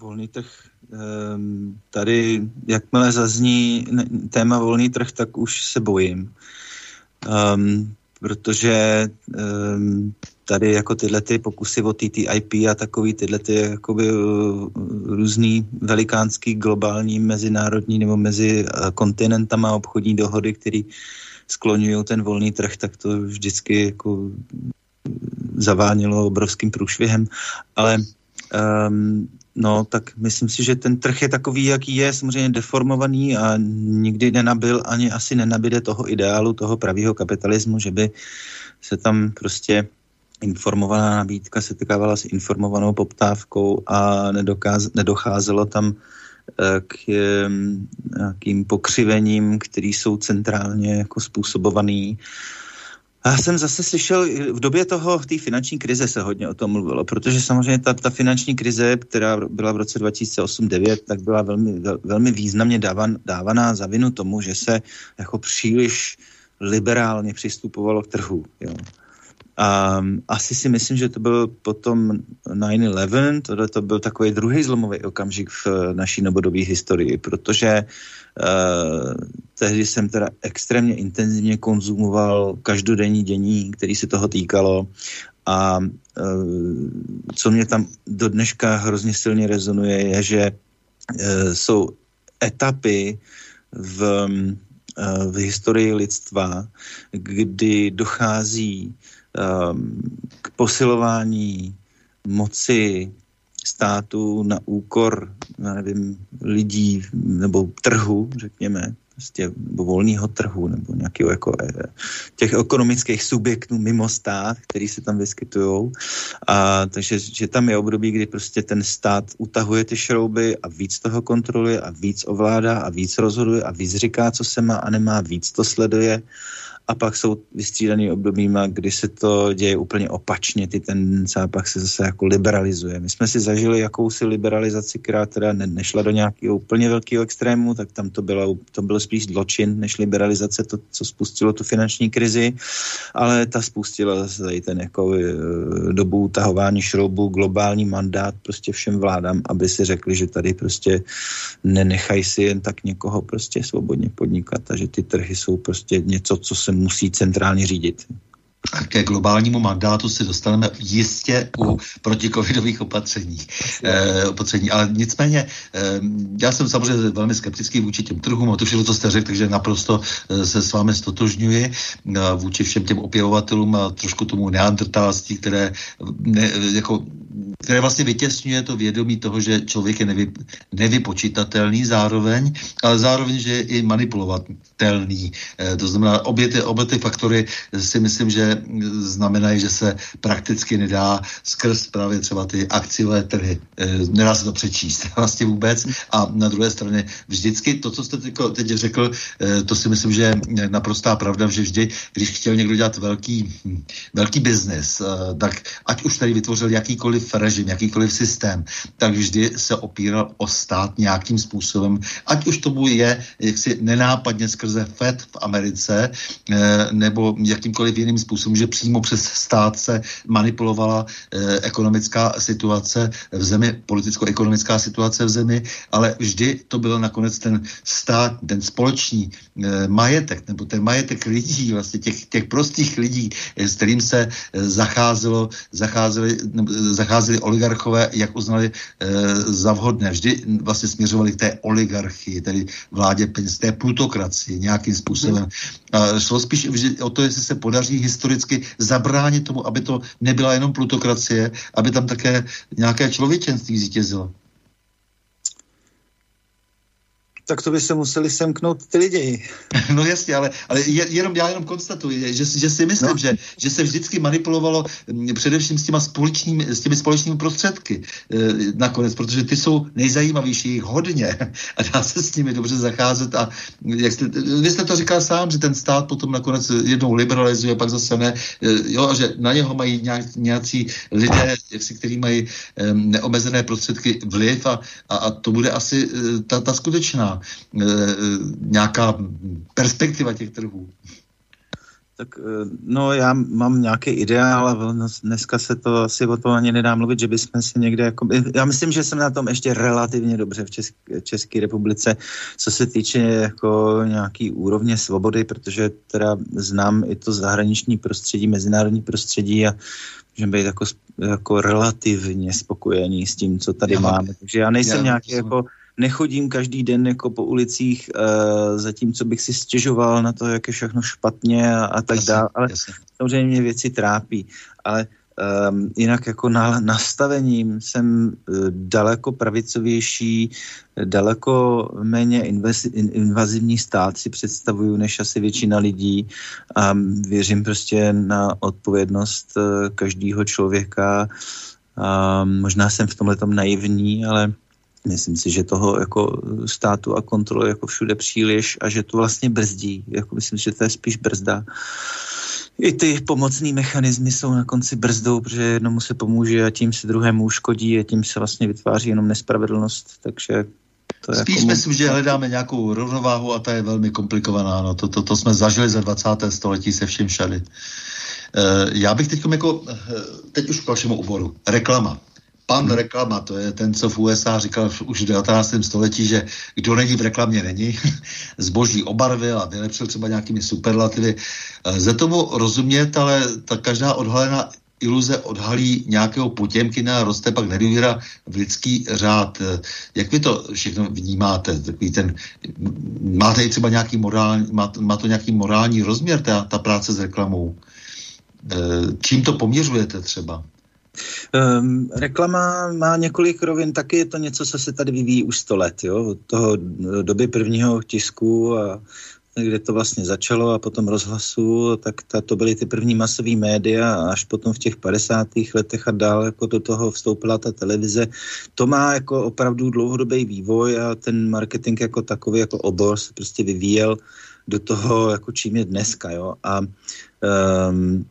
Volný trh ehm, tady, jakmile zazní téma volný trh, tak už se bojím. Um, protože um, tady jako tyhle ty pokusy o TTIP a takový tyhle ty jakoby uh, různý velikánský globální mezinárodní nebo mezi uh, kontinentama obchodní dohody, které skloňují ten volný trh, tak to vždycky jako zavánilo obrovským průšvihem, ale um, no, tak myslím si, že ten trh je takový, jaký je, samozřejmě deformovaný a nikdy nenabil ani asi nenabide toho ideálu, toho pravého kapitalismu, že by se tam prostě informovaná nabídka setkávala s informovanou poptávkou a nedokáz, nedocházelo tam eh, k nějakým pokřivením, které jsou centrálně jako způsobovaný já jsem zase slyšel, v době toho, té finanční krize se hodně o tom mluvilo, protože samozřejmě ta, ta finanční krize, která byla v roce 2008-2009, tak byla velmi, velmi významně dávan, dávaná za vinu tomu, že se jako příliš liberálně přistupovalo k trhu. Jo. A asi si myslím, že to byl potom 9-11, tohle to byl takový druhý zlomový okamžik v naší novodobé historii, protože tehdy jsem teda extrémně intenzivně konzumoval každodenní dění, který se toho týkalo. A uh, co mě tam do dneška hrozně silně rezonuje, je, že uh, jsou etapy v, v historii lidstva, kdy dochází k posilování moci státu na úkor, nevím, lidí nebo trhu, řekněme, prostě volného trhu nebo nějakého jako eh, těch ekonomických subjektů mimo stát, který se tam vyskytují. A takže že tam je období, kdy prostě ten stát utahuje ty šrouby a víc toho kontroluje a víc ovládá a víc rozhoduje a víc říká, co se má a nemá, víc to sleduje a pak jsou vystřídaný obdobíma, kdy se to děje úplně opačně, ty ten zápach se zase jako liberalizuje. My jsme si zažili jakousi liberalizaci, která teda ne, nešla do nějakého úplně velkého extrému, tak tam to bylo, to bylo spíš zločin než liberalizace, to, co spustilo tu finanční krizi, ale ta spustila zase tady ten jako e, dobu utahování šroubu, globální mandát prostě všem vládám, aby si řekli, že tady prostě nenechají si jen tak někoho prostě svobodně podnikat a že ty trhy jsou prostě něco, co se musí centrálně řídit. Ke globálnímu mandátu se dostaneme jistě u protikovidových opatření. Eh, opatření. Ale nicméně, eh, já jsem samozřejmě velmi skeptický vůči těm trhům, a to všechno, co jste řekl, takže naprosto eh, se s vámi stotožňuji vůči všem těm opěvovatelům a trošku tomu neandertálství, které ne, jako které vlastně vytěsňuje to vědomí toho, že člověk je nevy, nevypočítatelný zároveň, ale zároveň, že je i manipulovatelný. E, to znamená, obě ty, obě ty faktory si myslím, že znamenají, že se prakticky nedá skrz právě třeba ty akciové trhy. E, nedá se to přečíst (laughs) vlastně vůbec. A na druhé straně vždycky to, co jste teď řekl, e, to si myslím, že je naprostá pravda, že vždy, když chtěl někdo dělat velký, velký biznes, e, tak ať už tady vytvořil jakýkoliv režim, jakýkoliv systém, tak vždy se opíral o stát nějakým způsobem, ať už tomu je jaksi nenápadně skrze FED v Americe, eh, nebo jakýmkoliv jiným způsobem, že přímo přes stát se manipulovala eh, ekonomická situace v zemi, politicko-ekonomická situace v zemi, ale vždy to byl nakonec ten stát, ten společný eh, majetek, nebo ten majetek lidí, vlastně těch, těch prostých lidí, s kterým se zacházelo, zacházeli, zacházeli oligarchové, jak uznali e, za vhodné. Vždy vlastně směřovali k té oligarchii, tedy vládě peněz, té plutokracii nějakým způsobem. A šlo spíš o to, jestli se podaří historicky zabránit tomu, aby to nebyla jenom plutokracie, aby tam také nějaké člověčenství zvítězilo. Tak to by se museli semknout ty lidi. (laughs) No jasně, ale, ale jenom, já jenom konstatuji, že, že si myslím, no. že, že se vždycky manipulovalo mm, především s, těma společnými, s těmi společnými prostředky e, nakonec, protože ty jsou nejzajímavější, jich hodně (laughs) a dá se s nimi dobře zacházet a jak jste, vy jste to říkal sám, že ten stát potom nakonec jednou liberalizuje, pak zase ne, e, jo, že na něho mají nějak, nějací lidé, jaksi, kteří mají e, neomezené prostředky vliv a, a, a to bude asi e, ta, ta skutečná e, nějaká perspektiva těch trhů. Tak eh, no já mám nějaký ideál a dneska se to asi o to ani nedá mluvit, že bychom si někde jako, já myslím, že jsem na tom ještě relativně dobře v České, České republice, co se týče jako nějaký úrovně svobody, protože teda znám i to zahraniční prostředí, mezinárodní prostředí a můžeme být jako, jako relativně spokojení s tím, co tady já, máme. Takže já nejsem já, nějaký jako nechodím každý den jako po ulicích, uh, zatímco bych si stěžoval na to, jak je všechno špatně a, a tak dále, ale jasně. samozřejmě mě věci trápí, ale um, jinak jako na, nastavením jsem uh, daleko pravicovější, daleko méně invaz, in, invazivní stát si představuju, než asi většina lidí a um, věřím prostě na odpovědnost uh, každého člověka. Um, možná jsem v tomhle naivní, ale Myslím si, že toho jako státu a kontroly jako všude příliš a že to vlastně brzdí. Jako myslím, že to je spíš brzda. I ty pomocné mechanismy jsou na konci brzdou, protože jednomu se pomůže a tím se druhému uškodí a tím se vlastně vytváří jenom nespravedlnost. Takže to je Spíš jako myslím, že hledáme nějakou rovnováhu a ta je velmi komplikovaná. No, to, to, to jsme zažili za 20. století se vším všady. Uh, já bych teď jako, uh, teď už k vašemu oboru. Reklama. Pan reklama, to je ten, co v USA říkal už v 19. století, že kdo není v reklamě, není. (laughs) Zboží obarvil a vylepšil třeba nějakými superlativy. Ze tomu rozumět, ale ta každá odhalená iluze odhalí nějakého potěmkina a roste pak nedůvěra v lidský řád. Jak vy to všechno vnímáte? Takový ten, máte i třeba nějaký morální, má, má to nějaký morální rozměr, ta, ta práce s reklamou? E, čím to poměřujete třeba? Um, reklama má několik rovin, taky je to něco, co se tady vyvíjí už sto let, jo? od toho doby prvního tisku a kde to vlastně začalo a potom rozhlasu, tak ta, to byly ty první masové média a až potom v těch 50. letech a dál jako do toho vstoupila ta televize. To má jako opravdu dlouhodobý vývoj a ten marketing jako takový, jako obor se prostě vyvíjel do toho, jako čím je dneska, jo. A um,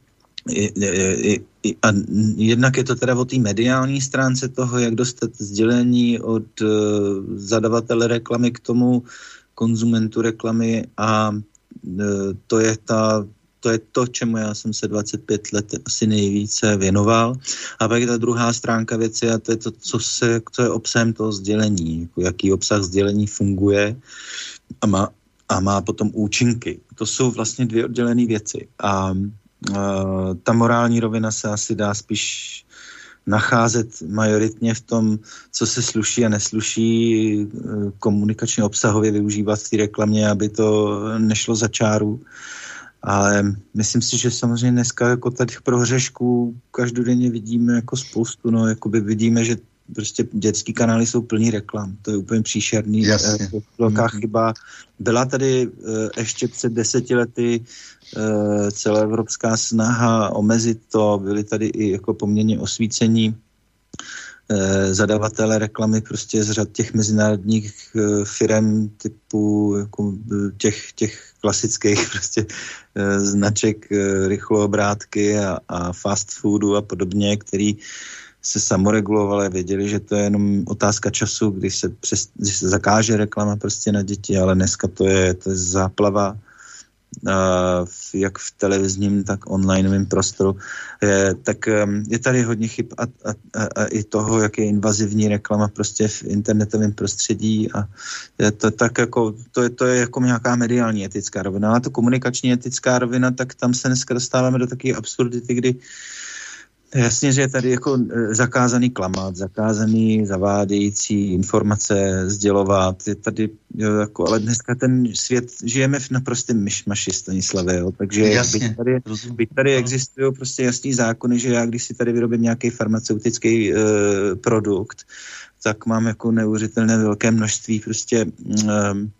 a jednak je to teda o té mediální stránce toho, jak dostat sdělení od uh, zadavatele reklamy k tomu konzumentu reklamy a uh, to je ta to je to, čemu já jsem se 25 let asi nejvíce věnoval. A pak je ta druhá stránka věci a to je to, co, se, co je obsahem toho sdělení, jako jaký obsah sdělení funguje a má, a má potom účinky. To jsou vlastně dvě oddělené věci. A Eh, ta morální rovina se asi dá spíš nacházet majoritně v tom, co se sluší a nesluší eh, komunikačně obsahově využívat v té reklamě, aby to nešlo za čáru. Ale myslím si, že samozřejmě dneska jako tady prohřešků každodenně vidíme jako spoustu, no, jakoby vidíme, že prostě dětský kanály jsou plný reklam. To je úplně příšerný. Jasně. Velká mm. chyba. Byla tady uh, ještě před deseti lety uh, celoevropská snaha omezit to. Byly tady i jako poměrně osvícení zadavatele reklamy prostě z řad těch mezinárodních firm typu jako těch, těch klasických (laughs) prostě značek rychloobrátky a, a fast foodu a podobně, který se samoregulovali, věděli, že to je jenom otázka času, když se, přes, když se zakáže reklama prostě na děti, ale dneska to je, to je záplava Uh, jak v televizním, tak onlineovém prostoru, je, tak um, je tady hodně chyb a, a, a, a i toho, jak je invazivní reklama prostě v internetovém prostředí a je to tak jako, to je, to je jako nějaká mediální etická rovina, ale to komunikační etická rovina, tak tam se dneska dostáváme do takové absurdity, kdy uh, Jasně, že je tady jako e, zakázaný klamat, zakázaný zavádějící informace sdělovat, je tady, jo, jako, ale dneska ten svět, žijeme v naprostém myšmaši Stanislave, jo, takže Jasně, byť tady, byť tady existují prostě jasný zákony, že já, když si tady vyrobím nějaký farmaceutický uh, produkt, tak mám jako neuvěřitelné velké množství prostě um,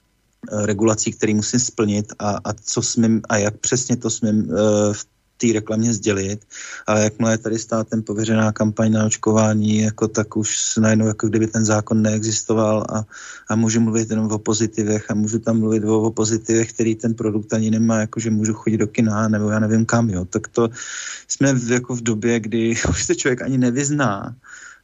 regulací, které musím splnit a, a co smím a jak přesně to smím uh, v té reklamě sdělit, ale jakmile je tady státem pověřená kampaň na očkování, jako tak už najednou, jako kdyby ten zákon neexistoval a, a můžu mluvit jenom o pozitivech a můžu tam mluvit o, o pozitivech, který ten produkt ani nemá, jako že můžu chodit do kina nebo já nevím kam, jo. Tak to jsme v, jako v době, kdy (laughs) už se člověk ani nevyzná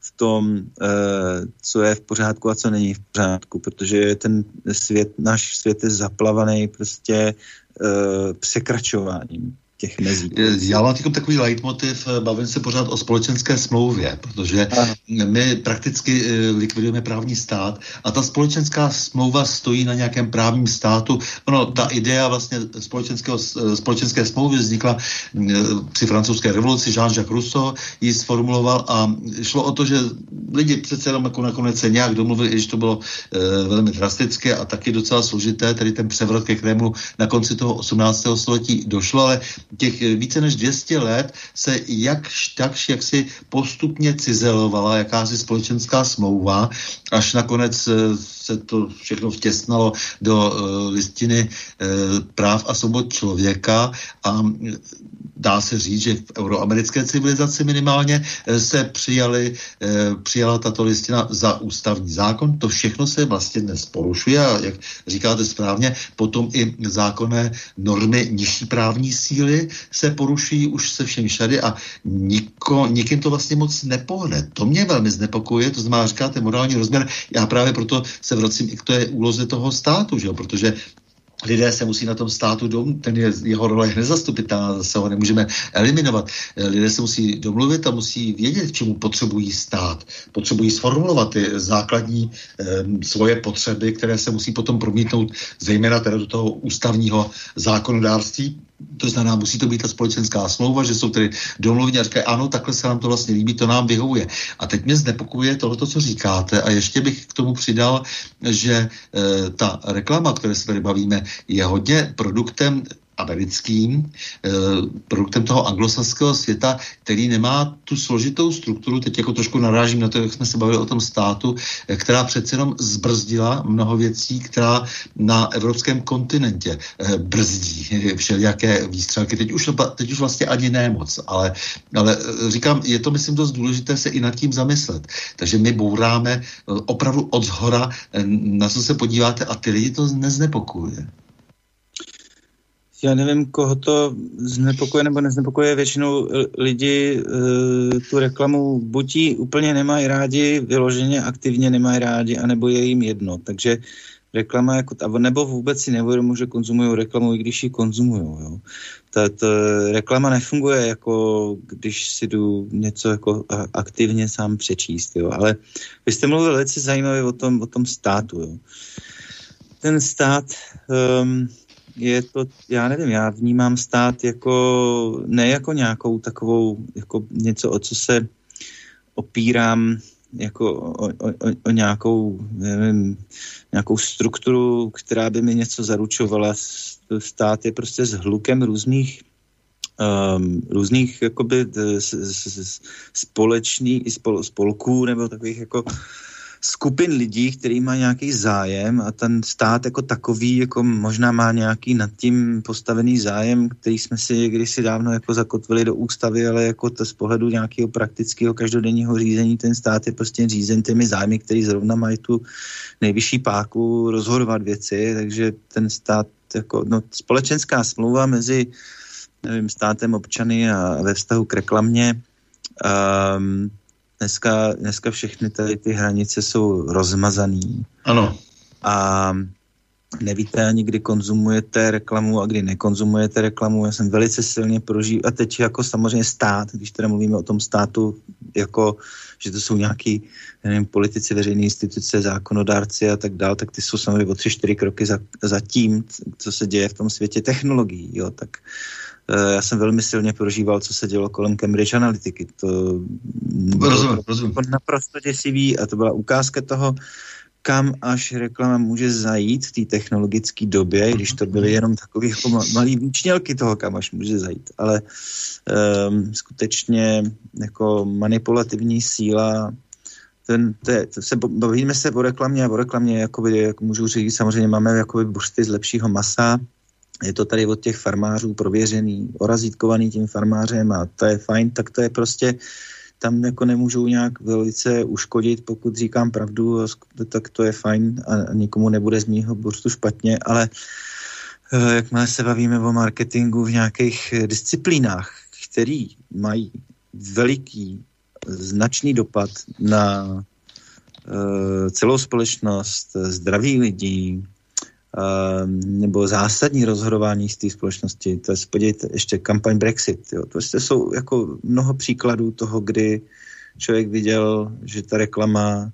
v tom, uh, co je v pořádku a co není v pořádku, protože ten svět, náš svět je zaplavaný prostě uh, překračováním těch mezí. Já mám takový leitmotiv, eh, bavím se pořád o společenské smlouvě, protože my prakticky eh, likvidujeme právní stát a ta společenská smlouva stojí na nějakém právním státu. Ono, ta idea vlastně společenského, eh, společenské smlouvy vznikla při francouzské revoluci, Jean-Jacques Rousseau ji sformuloval a šlo o to, že lidi přece jenom jako nakonec se nějak domluvili, i když to bylo e, velmi drastické a taky docela složité, tedy ten převrat, ke kterému na konci toho 18. století došlo, ale těch více než 200 let se jakž takž jaksi postupně cizelovala jakási společenská smlouva, až nakonec eh, se to všechno vtěsnalo do uh, listiny práv a svobod člověka a dá se říct, že v euroamerické civilizaci minimálně se přijali, přijala tato listina za ústavní zákon. To všechno se vlastně dnes porušuje a jak říkáte správně, potom i zákonné normy nižší právní síly se poruší už se všem všady a niko, nikým to vlastně moc nepohne. To mě velmi znepokojuje, to znamená, říkáte morální rozměr. Já právě proto se vracím i k té úloze toho státu, že jo? protože lidé se musí na tom státu dom, ten je, jeho role je nezastupitelná, zase ho nemůžeme eliminovat. Lidé se musí domluvit a musí vědět, čemu potřebují stát. Potřebují sformulovat ty základní eh, svoje potřeby, které se musí potom promítnout zejména teda do toho ústavního zákonodárství, to znamená, musí to být ta společenská smlouva, že jsou tedy domluvní a říkají, ano, takhle se nám to vlastně líbí, to nám vyhovuje. A teď mě znepokuje tohoto, co říkáte, a ještě bych k tomu přidal, že e, ta reklama, které se tady bavíme, je hodně produktem americkým, eh, produktem toho anglosaského světa, který nemá tu složitou strukturu, teď jako trošku narážím na to, jak jsme se bavili o tom státu, eh, která přece jenom zbrzdila mnoho věcí, která na evropském kontinentě eh, brzdí všelijaké výstřelky. Teď už, teď už vlastně ani ne moc, ale, ale říkám, je to myslím dost důležité se i nad tím zamyslet. Takže my bouráme opravdu od zhora, na co se podíváte a ty lidi to neznepokuje já nevím, koho to znepokuje nebo neznepokuje. Většinou lidi e, tu reklamu buď ji úplně nemají rádi, vyloženě aktivně nemají rádi, anebo je jim jedno. Takže reklama jako, nebo vůbec si neuvědomují, že konzumují reklamu, i když ji konzumují. Jo. Ta, ta reklama nefunguje jako, když si jdu něco jako aktivně sám přečíst. Jo. Ale vy jste mluvil velice zajímavě o tom, o tom státu. Jo. Ten stát... Um, je to, já nevím, já vnímám stát jako, ne jako nějakou takovou, jako něco, o co se opírám, jako o, o, o nějakou, nevím, nějakou strukturu, která by mi něco zaručovala. Stát je prostě s hlukem různých um, různých jakoby společných spol, spolků nebo takových jako skupin lidí, který má nějaký zájem a ten stát jako takový jako možná má nějaký nad tím postavený zájem, který jsme si kdysi dávno jako zakotvili do ústavy, ale jako to z pohledu nějakého praktického každodenního řízení ten stát je prostě řízen těmi zájmy, který zrovna mají tu nejvyšší páku rozhodovat věci, takže ten stát jako, no, společenská smlouva mezi nevím, státem občany a ve vztahu k reklamě um, Dneska, dneska všechny tady ty hranice jsou rozmazaný. Ano. A nevíte ani, kdy konzumujete reklamu a kdy nekonzumujete reklamu. Já jsem velice silně prožil. A teď jako samozřejmě stát, když teda mluvíme o tom státu, jako, že to jsou nějaký nevím, politici, veřejné instituce, zákonodárci a tak dále, tak ty jsou samozřejmě o tři, čtyři kroky za, za tím, co se děje v tom světě technologií. Jo, tak já jsem velmi silně prožíval, co se dělo kolem Cambridge Analytiky. To rozumím, rozumím. naprosto děsivý a to byla ukázka toho, kam až reklama může zajít v té technologické době, když to byly jenom takové jako malé výčnělky toho, kam až může zajít. Ale um, skutečně jako manipulativní síla ten, to je, to se bavíme se o reklamě a o reklamě, jakoby, jak můžu říct, samozřejmě máme jakoby bursty z lepšího masa, je to tady od těch farmářů prověřený, orazítkovaný tím farmářem a to je fajn, tak to je prostě, tam jako nemůžou nějak velice uškodit, pokud říkám pravdu, tak to je fajn a nikomu nebude z mýho burstu špatně, ale eh, jakmile se bavíme o marketingu v nějakých disciplínách, který mají veliký, značný dopad na celou společnost, zdraví lidí, nebo zásadní rozhodování z té společnosti. To je, podívejte, ještě kampaň Brexit. Jo. To prostě jsou jako mnoho příkladů toho, kdy člověk viděl, že ta reklama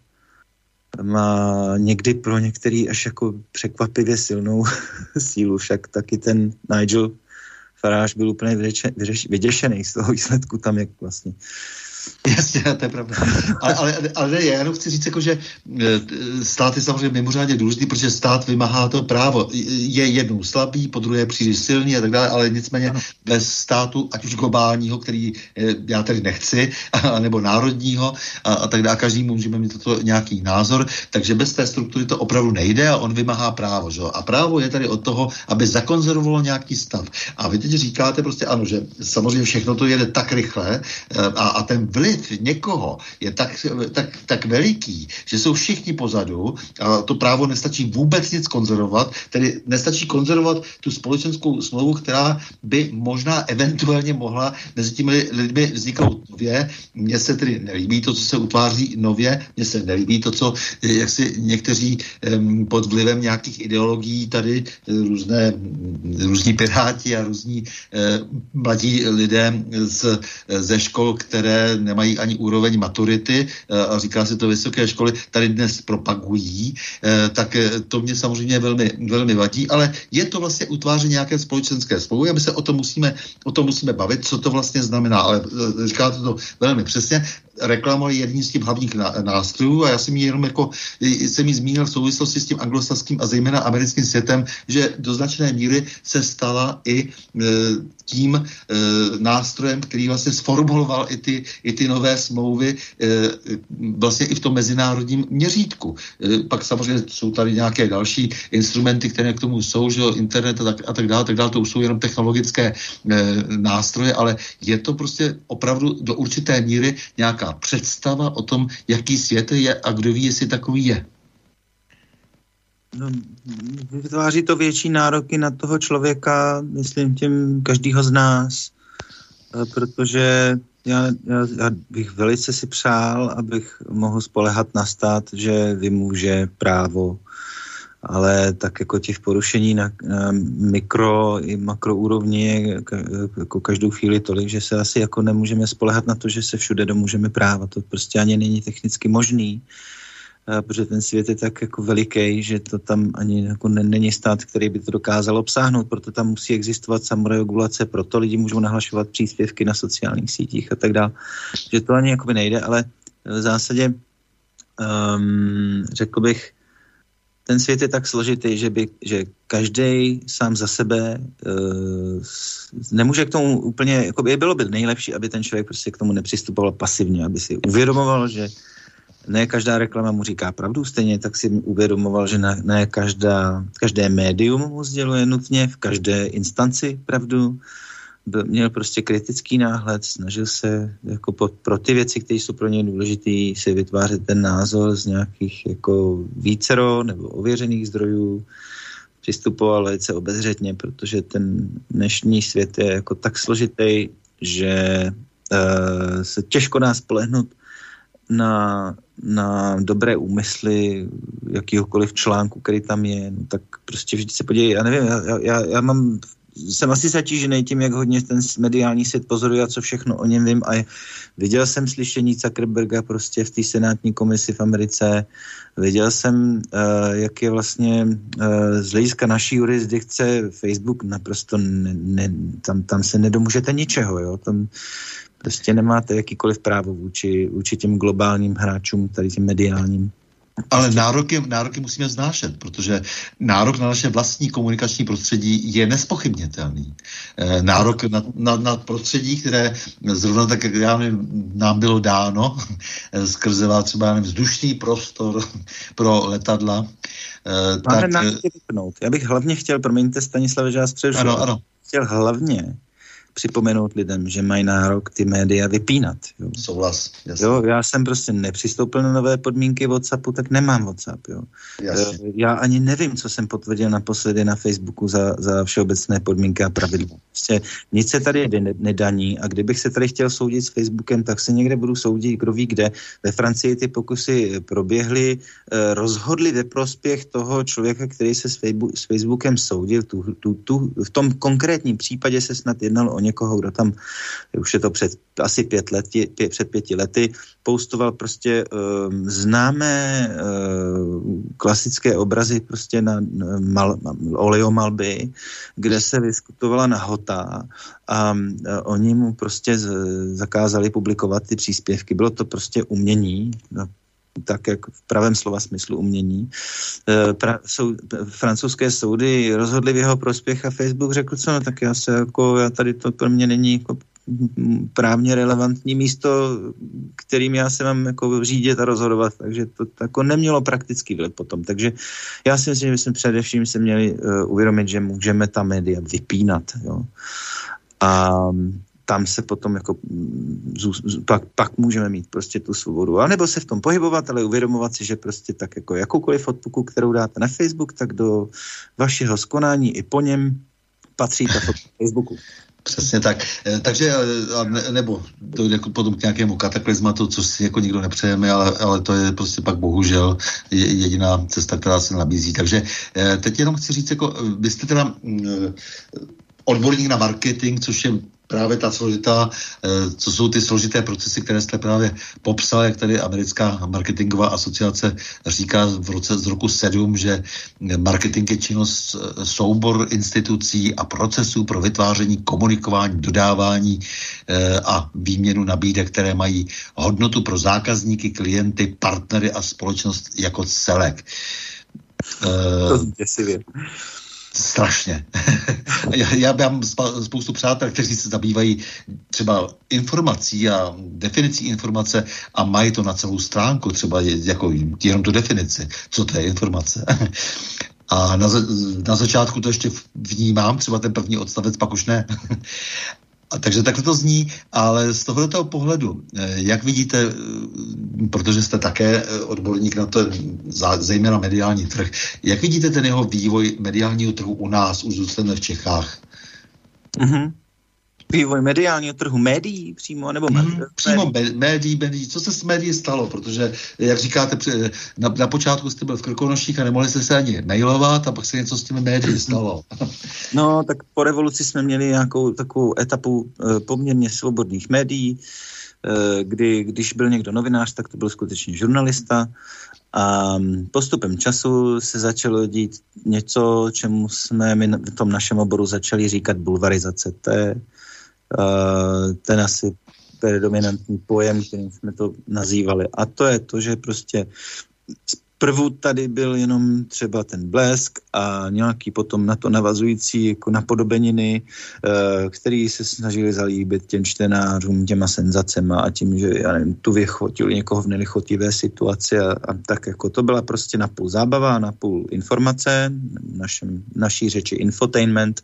má někdy pro některý až jako překvapivě silnou (laughs) sílu. Však taky ten Nigel Farage byl úplně vyděšený z toho výsledku tam, jak vlastně (laughs) Jasně, to je pravda. Ale, ale, ale ne, já jenom chci říct, jako, že e, stát je samozřejmě mimořádně důležitý, protože stát vymáhá to právo. Je jednou slabý, po druhé příliš silný a tak dále, ale nicméně bez státu, ať už globálního, který já tady nechci, (laughs) nebo národního a, a tak dále, každý můžeme mít toto nějaký názor, takže bez té struktury to opravdu nejde a on vymáhá právo. Že? A právo je tady od toho, aby zakonzervovalo nějaký stav. A vy teď říkáte prostě ano, že samozřejmě všechno to jede tak rychle e, a, a ten vliv někoho je tak, tak, tak veliký, že jsou všichni pozadu a to právo nestačí vůbec nic konzervovat, tedy nestačí konzervovat tu společenskou smlouvu, která by možná eventuálně mohla mezi těmi lidmi vzniknout nově. Mně se tedy nelíbí to, co se utváří nově, mně se nelíbí to, co jak si někteří pod vlivem nějakých ideologií tady eh, různé, různí piráti a různí uh, mladí lidé z, ze škol, které nemají ani úroveň maturity eh, a říká se to vysoké školy, tady dnes propagují, eh, tak eh, to mě samozřejmě velmi, velmi vadí, ale je to vlastně utváření nějaké společenské smlouvy a my se o tom musíme, o tom musíme bavit, co to vlastně znamená, ale říkáte to velmi přesně reklama je jedním z těch hlavních nástrojů a já jsem ji jenom jako, jsem ji zmínil v souvislosti s tím anglosaským a zejména americkým světem, že do značné míry se stala i e, tím e, nástrojem, který vlastně sformuloval i ty, i ty nové smlouvy e, vlastně i v tom mezinárodním měřítku. E, pak samozřejmě jsou tady nějaké další instrumenty, které k tomu jsou, že internet a tak, a tak dále, tak dále, to už jsou jenom technologické e, nástroje, ale je to prostě opravdu do určité míry nějaká nějaká představa o tom, jaký svět je a kdo ví, jestli takový je. No, vytváří to větší nároky na toho člověka, myslím tím každýho z nás, eh, protože já, já, já bych velice si přál, abych mohl spolehat na stát, že vymůže právo ale tak jako těch porušení na, na mikro i makroúrovni je jako každou chvíli tolik, že se asi jako nemůžeme spolehat na to, že se všude domůžeme práva. To prostě ani není technicky možný, protože ten svět je tak jako veliký, že to tam ani jako není stát, který by to dokázal obsáhnout, proto tam musí existovat samoregulace, proto lidi můžou nahlašovat příspěvky na sociálních sítích a tak dále. Že to ani jako by nejde, ale v zásadě um, řekl bych, ten svět je tak složitý, že, by, že každý sám za sebe uh, nemůže k tomu úplně, jako by bylo by nejlepší, aby ten člověk prostě k tomu nepřistupoval pasivně, aby si uvědomoval, že ne každá reklama mu říká pravdu, stejně tak si uvědomoval, že ne, ne každá, každé médium mu sděluje nutně v každé instanci pravdu, měl prostě kritický náhled, snažil se jako po, pro ty věci, které jsou pro něj důležité, si vytvářet ten názor z nějakých jako vícero nebo ověřených zdrojů, přistupoval velice obezřetně, protože ten dnešní svět je jako tak složitý, že uh, se těžko dá spolehnout na, na dobré úmysly jakýhokoliv článku, který tam je, no tak prostě vždyť se podívej, já nevím, já, já, já mám jsem asi zatížený tím, jak hodně ten mediální svět pozoruje a co všechno o něm vím. A viděl jsem slyšení Zuckerberga prostě v té senátní komisi v Americe. Viděl jsem, uh, jak je vlastně uh, z hlediska naší jurisdikce Facebook naprosto, ne, ne, tam, tam se nedomůžete ničeho, jo. Tam prostě nemáte jakýkoliv právo vůči, vůči těm globálním hráčům, tady těm mediálním. Ale nároky, nároky musíme znášet, protože nárok na naše vlastní komunikační prostředí je nespochybnitelný. Eh, nárok na, na, na prostředí, které zrovna tak, jak já nevím, nám bylo dáno, eh, skrze třeba nevím, vzdušný prostor pro letadla. Eh, Máme tak. Já bych hlavně chtěl, promiňte Stanislav, že já Ano, ano. Chtěl hlavně připomenout lidem, že mají nárok ty média vypínat. Jo. Souhlas. Jasný. Jo, já jsem prostě nepřistoupil na nové podmínky WhatsApp, tak nemám WhatsApp. Jo. Eh, Já ani nevím, co jsem potvrdil naposledy na Facebooku za, za všeobecné podmínky a pravidla. Prostě nic se tady ne- nedaní a kdybych se tady chtěl soudit s Facebookem, tak se někde budu soudit, kdo ví kde. Ve Francii ty pokusy proběhly, eh, rozhodli ve prospěch toho člověka, který se s Facebookem soudil. Tu, tu, tu, v tom konkrétním případě se snad jednalo o někoho, kdo tam, už je to před asi pět let, pě, před pěti lety, poustoval prostě um, známé uh, klasické obrazy prostě na, mal, oleomalby, kde se vyskutovala nahota a uh, oni mu prostě z, zakázali publikovat ty příspěvky. Bylo to prostě umění, no, tak jak v pravém slova smyslu umění. E, pra, sou, francouzské soudy rozhodly v jeho prospěch a Facebook řekl, co no, tak já se jako, já tady to pro mě není jako právně relevantní místo, kterým já se mám jako řídit a rozhodovat, takže to jako nemělo praktický vliv potom. Takže já si myslím, že jsme především se měli uh, uvědomit, že můžeme ta média vypínat. Jo. A tam se potom jako pak, pak můžeme mít prostě tu svobodu. A nebo se v tom pohybovat, ale uvědomovat si, že prostě tak jako jakoukoliv fotku, kterou dáte na Facebook, tak do vašeho skonání i po něm patří ta fotka Facebooku. (laughs) Přesně tak. Takže, ne, nebo dojde potom k nějakému kataklizmatu, co si jako nikdo nepřejeme, ale, ale to je prostě pak bohužel jediná cesta, která se nabízí. Takže teď jenom chci říct, jako vy jste teda odborník na marketing, což je právě ta složitá, co jsou ty složité procesy, které jste právě popsal, jak tady americká marketingová asociace říká v roce z roku 7, že marketing je činnost soubor institucí a procesů pro vytváření, komunikování, dodávání a výměnu nabídek, které mají hodnotu pro zákazníky, klienty, partnery a společnost jako celek. To děsivě strašně. (laughs) já, já mám spoustu přátel, kteří se zabývají třeba informací a definicí informace a mají to na celou stránku, třeba jako jenom tu definici, co to je informace. (laughs) A na, na začátku to ještě vnímám, třeba ten první odstavec, pak už ne. A takže takhle to zní, ale z tohoto pohledu, jak vidíte, protože jste také odborník na to, zejména mediální trh, jak vidíte ten jeho vývoj mediálního trhu u nás, už zůstaneme v Čechách? Mm-hmm. Vývoj mediálního trhu, médií přímo, nebo mm, Přímo médií, médií. Co se s médií stalo? Protože, jak říkáte, na, na počátku jste byl v Krkonoších a nemohli jste se ani mailovat a pak se něco s těmi médií (laughs) stalo. no, tak po revoluci jsme měli nějakou takovou etapu e, poměrně svobodných médií, e, kdy, když byl někdo novinář, tak to byl skutečně žurnalista. A postupem času se začalo dít něco, čemu jsme my v tom našem oboru začali říkat bulvarizace. To je ten asi predominantní pojem, kterým jsme to nazývali. A to je to, že prostě zprvu tady byl jenom třeba ten blesk a nějaký potom na to navazující jako napodobeniny, uh, který se snažili zalíbit těm čtenářům, těma senzacema a tím, že já nevím, tu vychotili někoho v nelichotivé situaci a, a tak jako to byla prostě napůl zábava, napůl informace, našem, naší řeči infotainment,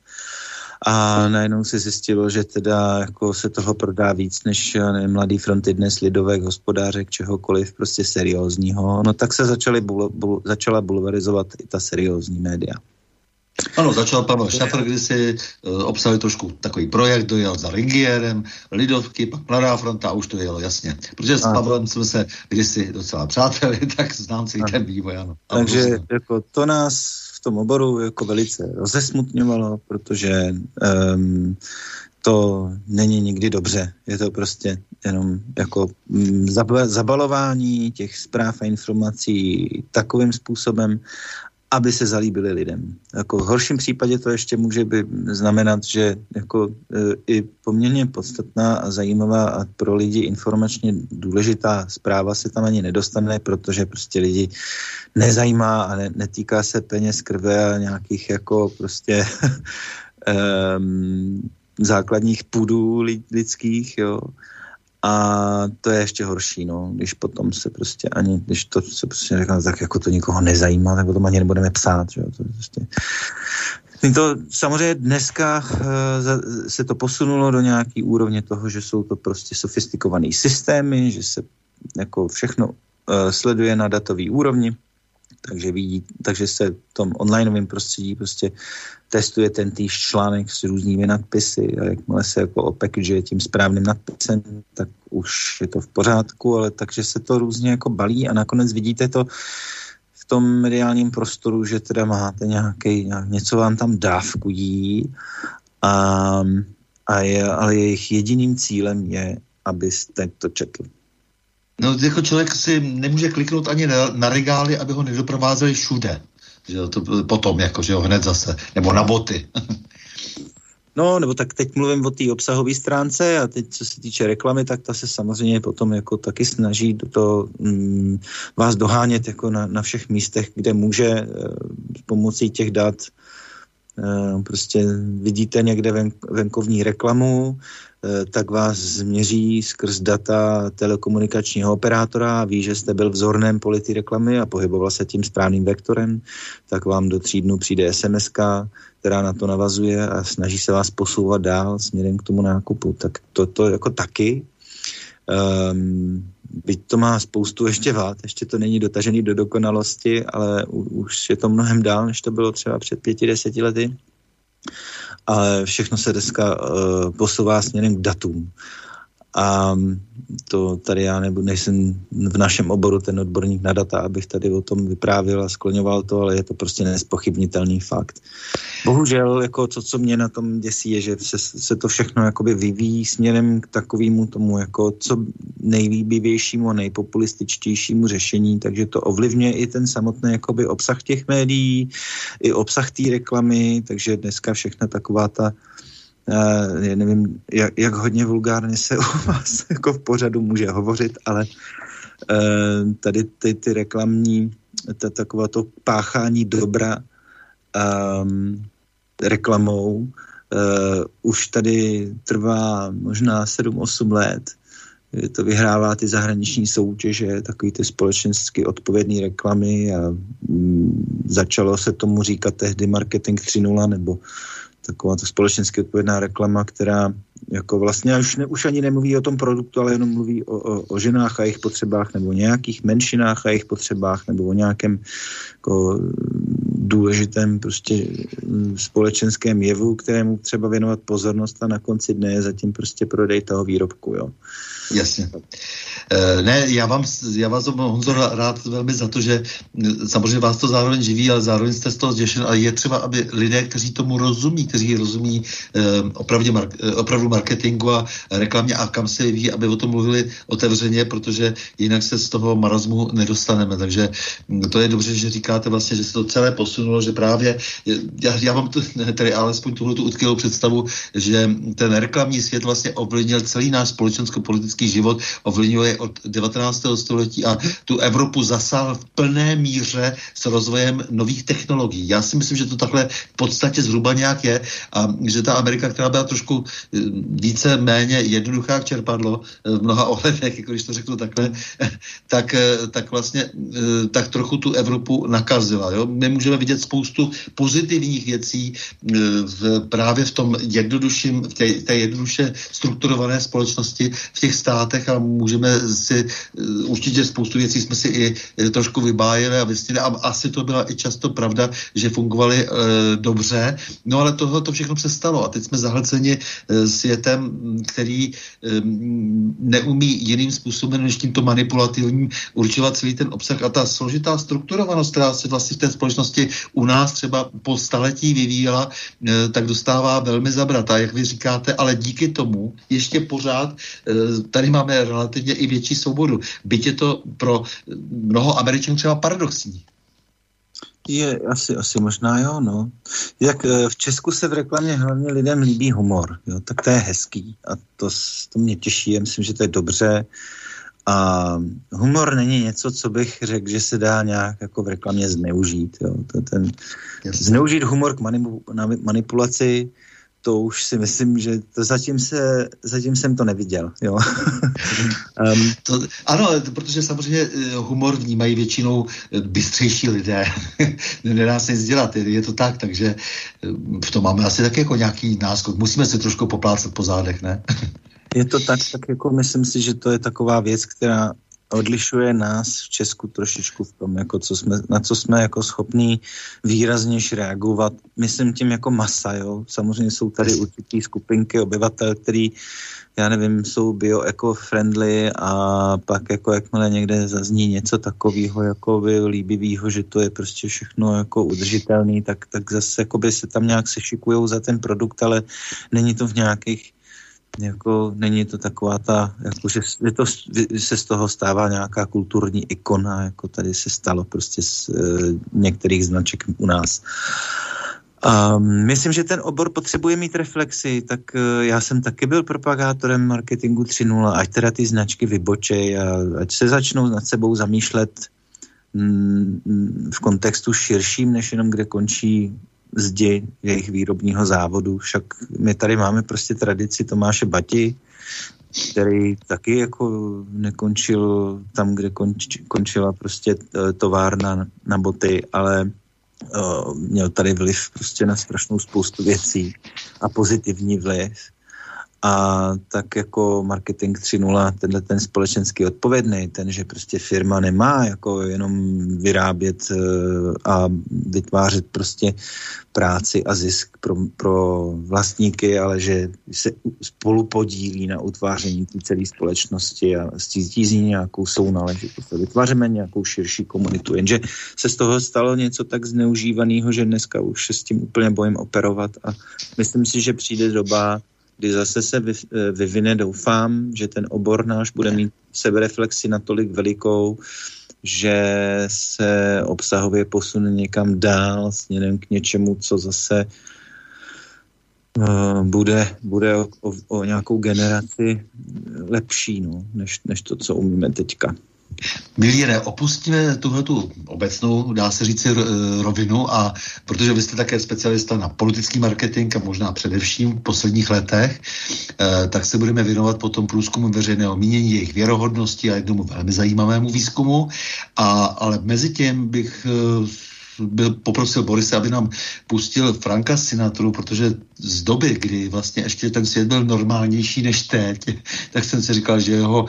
a najednou se zjistilo, že teda jako se toho prodá víc než ne, mladý fronty dnes lidovek, hospodářek, čehokoliv prostě seriózního. No tak se začaly bul, bul, začala bulvarizovat i ta seriózní média. Ano, začal Pavel Šafr kdysi, uh, obsahuje trošku takový projekt, dojel za Ringierem, Lidovky, pak Mladá fronta a už to jelo, jasně. Protože s Pavlem jsme se kdysi docela přáteli, (laughs) tak znám celý ten vývoj, ano. Takže jako to nás tom oboru jako velice rozesmutňovalo, protože um, to není nikdy dobře. Je to prostě jenom jako mm, zabalování těch zpráv a informací takovým způsobem, aby se zalíbili lidem. Jako v horším případě to ještě může by znamenat, že jako e, i poměrně podstatná a zajímavá a pro lidi informačně důležitá zpráva se tam ani nedostane, protože prostě lidi nezajímá a ne, netýká se peněz, krve a nějakých jako prostě (laughs) základních půdů lidských, jo. A to je ještě horší, no, když potom se prostě ani, když to se prostě říká, tak jako to nikoho nezajímá, tak potom ani nebudeme psát, že jo, to prostě To samozřejmě dneska uh, se to posunulo do nějaký úrovně toho, že jsou to prostě sofistikované systémy, že se jako všechno uh, sleduje na datové úrovni, takže, vidí, takže se v tom onlineovém prostředí prostě testuje ten týž článek s různými nadpisy a jakmile se jako opackuje tím správným nadpisem, tak už je to v pořádku, ale takže se to různě jako balí a nakonec vidíte to v tom mediálním prostoru, že teda máte nějaký, nějak, něco vám tam dávkují a, a je, ale jejich jediným cílem je, abyste to četli. No, jako člověk si nemůže kliknout ani na, na regály, aby ho nedoprovázeli všude. Že to potom, jako, že jo, hned zase. Nebo na boty. (laughs) No, nebo tak teď mluvím o té obsahové stránce a teď, co se týče reklamy, tak ta se samozřejmě potom jako taky snaží do to mm, vás dohánět jako na, na všech místech, kde může e, pomocí těch dat e, prostě vidíte někde ven, venkovní reklamu, tak vás změří skrz data telekomunikačního operátora ví, že jste byl v zorném poli ty reklamy a pohyboval se tím správným vektorem, tak vám do tří dnů přijde sms která na to navazuje a snaží se vás posouvat dál směrem k tomu nákupu. Tak to, to jako taky. Um, byť to má spoustu ještě vád, ještě to není dotažený do dokonalosti, ale u, už je to mnohem dál, než to bylo třeba před pěti, deseti lety ale všechno se dneska uh, posouvá směrem k datům. A to tady já nebudu, nejsem v našem oboru ten odborník na data, abych tady o tom vyprávěl a skloňoval to, ale je to prostě nespochybnitelný fakt. Bohužel, jako to, co mě na tom děsí, je, že se, se to všechno jakoby vyvíjí směrem k takovému tomu, jako co nejvýbivějšímu a nejpopulističtějšímu řešení, takže to ovlivňuje i ten samotný jakoby obsah těch médií, i obsah té reklamy, takže dneska všechna taková ta já nevím, jak, jak hodně vulgárně se u vás (laughs) jako v pořadu může hovořit, ale uh, tady ty, ty reklamní, ta, taková to páchání dobra um, reklamou uh, už tady trvá možná 7-8 let. To vyhrává ty zahraniční soutěže, takový ty společensky odpovědné reklamy a um, začalo se tomu říkat tehdy marketing 3.0 nebo taková to společensky odpovědná reklama, která jako vlastně už, ne, už ani nemluví o tom produktu, ale jenom mluví o, o, o ženách a jejich potřebách nebo o nějakých menšinách a jejich potřebách nebo o nějakém jako, důležitém prostě mm, společenském jevu, kterému třeba věnovat pozornost a na konci dne je zatím prostě prodej toho výrobku. Jo. Jasně. E, ne, já vám, já vás Honzo rád velmi za to, že samozřejmě vás to zároveň živí, ale zároveň jste z toho zděšen a je třeba, aby lidé, kteří tomu rozumí, kteří rozumí e, opravdu, mar, e, opravdu marketingu a reklamě a kam se ví, aby o tom mluvili otevřeně, protože jinak se z toho marazmu nedostaneme. Takže to je dobře, že říkáte vlastně, že se to celé posunulo, že právě, já, já mám to, (laughs) tedy alespoň tuhle tu představu, že ten reklamní svět vlastně ovlivnil celý náš společensko-politický život, ovlivňuje od 19. století a tu Evropu zasál v plné míře s rozvojem nových technologií. Já si myslím, že to takhle v podstatě zhruba nějak je a že ta Amerika, která byla trošku eh, více méně jednoduchá čerpadlo eh, v mnoha ohledech, jako když to řeknu takhle, (laughs) tak, eh, tak vlastně tak trochu tu Evropu nakazila. Jo? My můžeme vidět spoustu pozitivních věcí v, právě v tom jednodušším, v té, té jednoduše strukturované společnosti v těch státech a můžeme si určitě spoustu věcí jsme si i trošku vybájeli a vysnili a asi to byla i často pravda, že fungovaly e, dobře, no ale tohle to všechno přestalo a teď jsme zahlceni e, světem, který e, neumí jiným způsobem než tímto manipulativním určovat celý ten obsah a ta složitá strukturovanost, která se vlastně v té společnosti u nás třeba po staletí vyvíjela, tak dostává velmi zabrat. A jak vy říkáte, ale díky tomu ještě pořád tady máme relativně i větší svobodu. Byť je to pro mnoho Američanů třeba paradoxní. Je, asi, asi možná jo, no. Jak e, v Česku se v reklamě hlavně lidem líbí humor, jo, tak to je hezký a to, to mě těší, já myslím, že to je dobře. A humor není něco, co bych řekl, že se dá nějak jako v reklamě zneužít. Jo. To ten, zneužít humor k manipulaci, to už si myslím, že to zatím, se, zatím jsem to neviděl. Jo. (laughs) um, to, ano, protože samozřejmě eh, humor vnímají většinou eh, bystřejší lidé. (laughs) Nedá se nic dělat, je, to tak, takže eh, v tom máme asi tak jako nějaký náskok. Musíme se trošku poplácat po zádech, ne? (laughs) Je to tak, tak jako myslím si, že to je taková věc, která odlišuje nás v Česku trošičku v tom, jako co jsme, na co jsme jako schopní výrazněž reagovat. Myslím tím jako masa, jo. Samozřejmě jsou tady určitý skupinky obyvatel, který já nevím, jsou bio-eco-friendly a pak jako jakmile někde zazní něco takového jako by líbivého, že to je prostě všechno jako udržitelný, tak, tak zase jako by se tam nějak sešikujou za ten produkt, ale není to v nějakých jako není to taková ta, jako že, že to, se z toho stává nějaká kulturní ikona, jako tady se stalo prostě z e, některých značek u nás. A myslím, že ten obor potřebuje mít reflexy, tak e, já jsem taky byl propagátorem marketingu 3.0, ať teda ty značky vybočej a ať se začnou nad sebou zamýšlet mm, v kontextu širším, než jenom kde končí zdi jejich výrobního závodu. Však my tady máme prostě tradici Tomáše Bati, který taky jako nekončil tam, kde konč, končila prostě e, továrna na boty, ale uh, měl tady vliv prostě na strašnou spoustu věcí a pozitivní vliv a tak jako marketing 3.0, tenhle ten společenský odpovědný, ten, že prostě firma nemá jako jenom vyrábět eh, a vytvářet prostě práci a zisk pro, pro vlastníky, ale že se spolu podílí na utváření té celé společnosti a ní nějakou sounáležitost. Vytváříme nějakou širší komunitu, jenže se z toho stalo něco tak zneužívaného, že dneska už se s tím úplně bojím operovat a myslím si, že přijde doba, kdy zase se eh, vyvine, doufám, že ten obor náš bude mít sebereflexi natolik velikou, že se obsahově posune někam dál směrem k něčemu, co zase uh, bude, bude o, o, o nějakou generaci lepší, no, než, než to, co umíme teďka. Milíre, opustíme tuhle tu obecnou, dá se říct, rovinu a protože vy jste také specialista na politický marketing a možná především v posledních letech, eh, tak se budeme věnovat potom průzkumu veřejného mínění, jejich věrohodnosti a jednomu velmi zajímavému výzkumu. A, ale mezi tím bych eh, byl, poprosil Borise, aby nám pustil Franka Sinatru, protože z doby, kdy vlastně ještě ten svět byl normálnější než teď, (laughs) tak jsem si říkal, že jeho,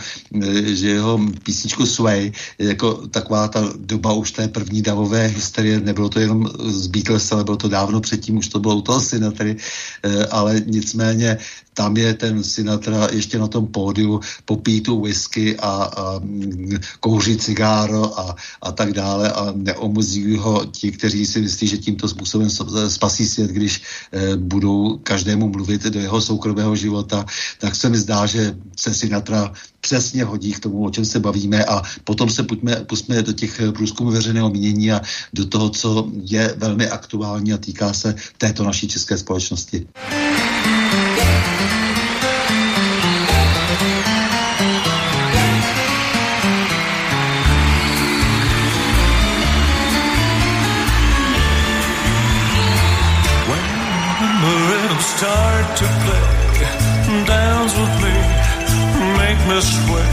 že jeho písničku Sway jako taková ta doba už té první davové hysterie, nebylo to jenom z Beatles, ale bylo to dávno předtím, už to bylo u toho Sinatry, eh, ale nicméně tam je ten Sinatra ještě na tom pódiu, popí tu whisky a, a kouří cigáro a, a tak dále a neomuzují ho ti, kteří si myslí, že tímto způsobem spasí svět, když eh, budou každému mluvit do jeho soukromého života, tak se mi zdá, že se Sinatra přesně hodí k tomu, o čem se bavíme a potom se pojďme, pustíme do těch průzkumů veřejného mínění a do toho, co je velmi aktuální a týká se této naší české společnosti. Me sway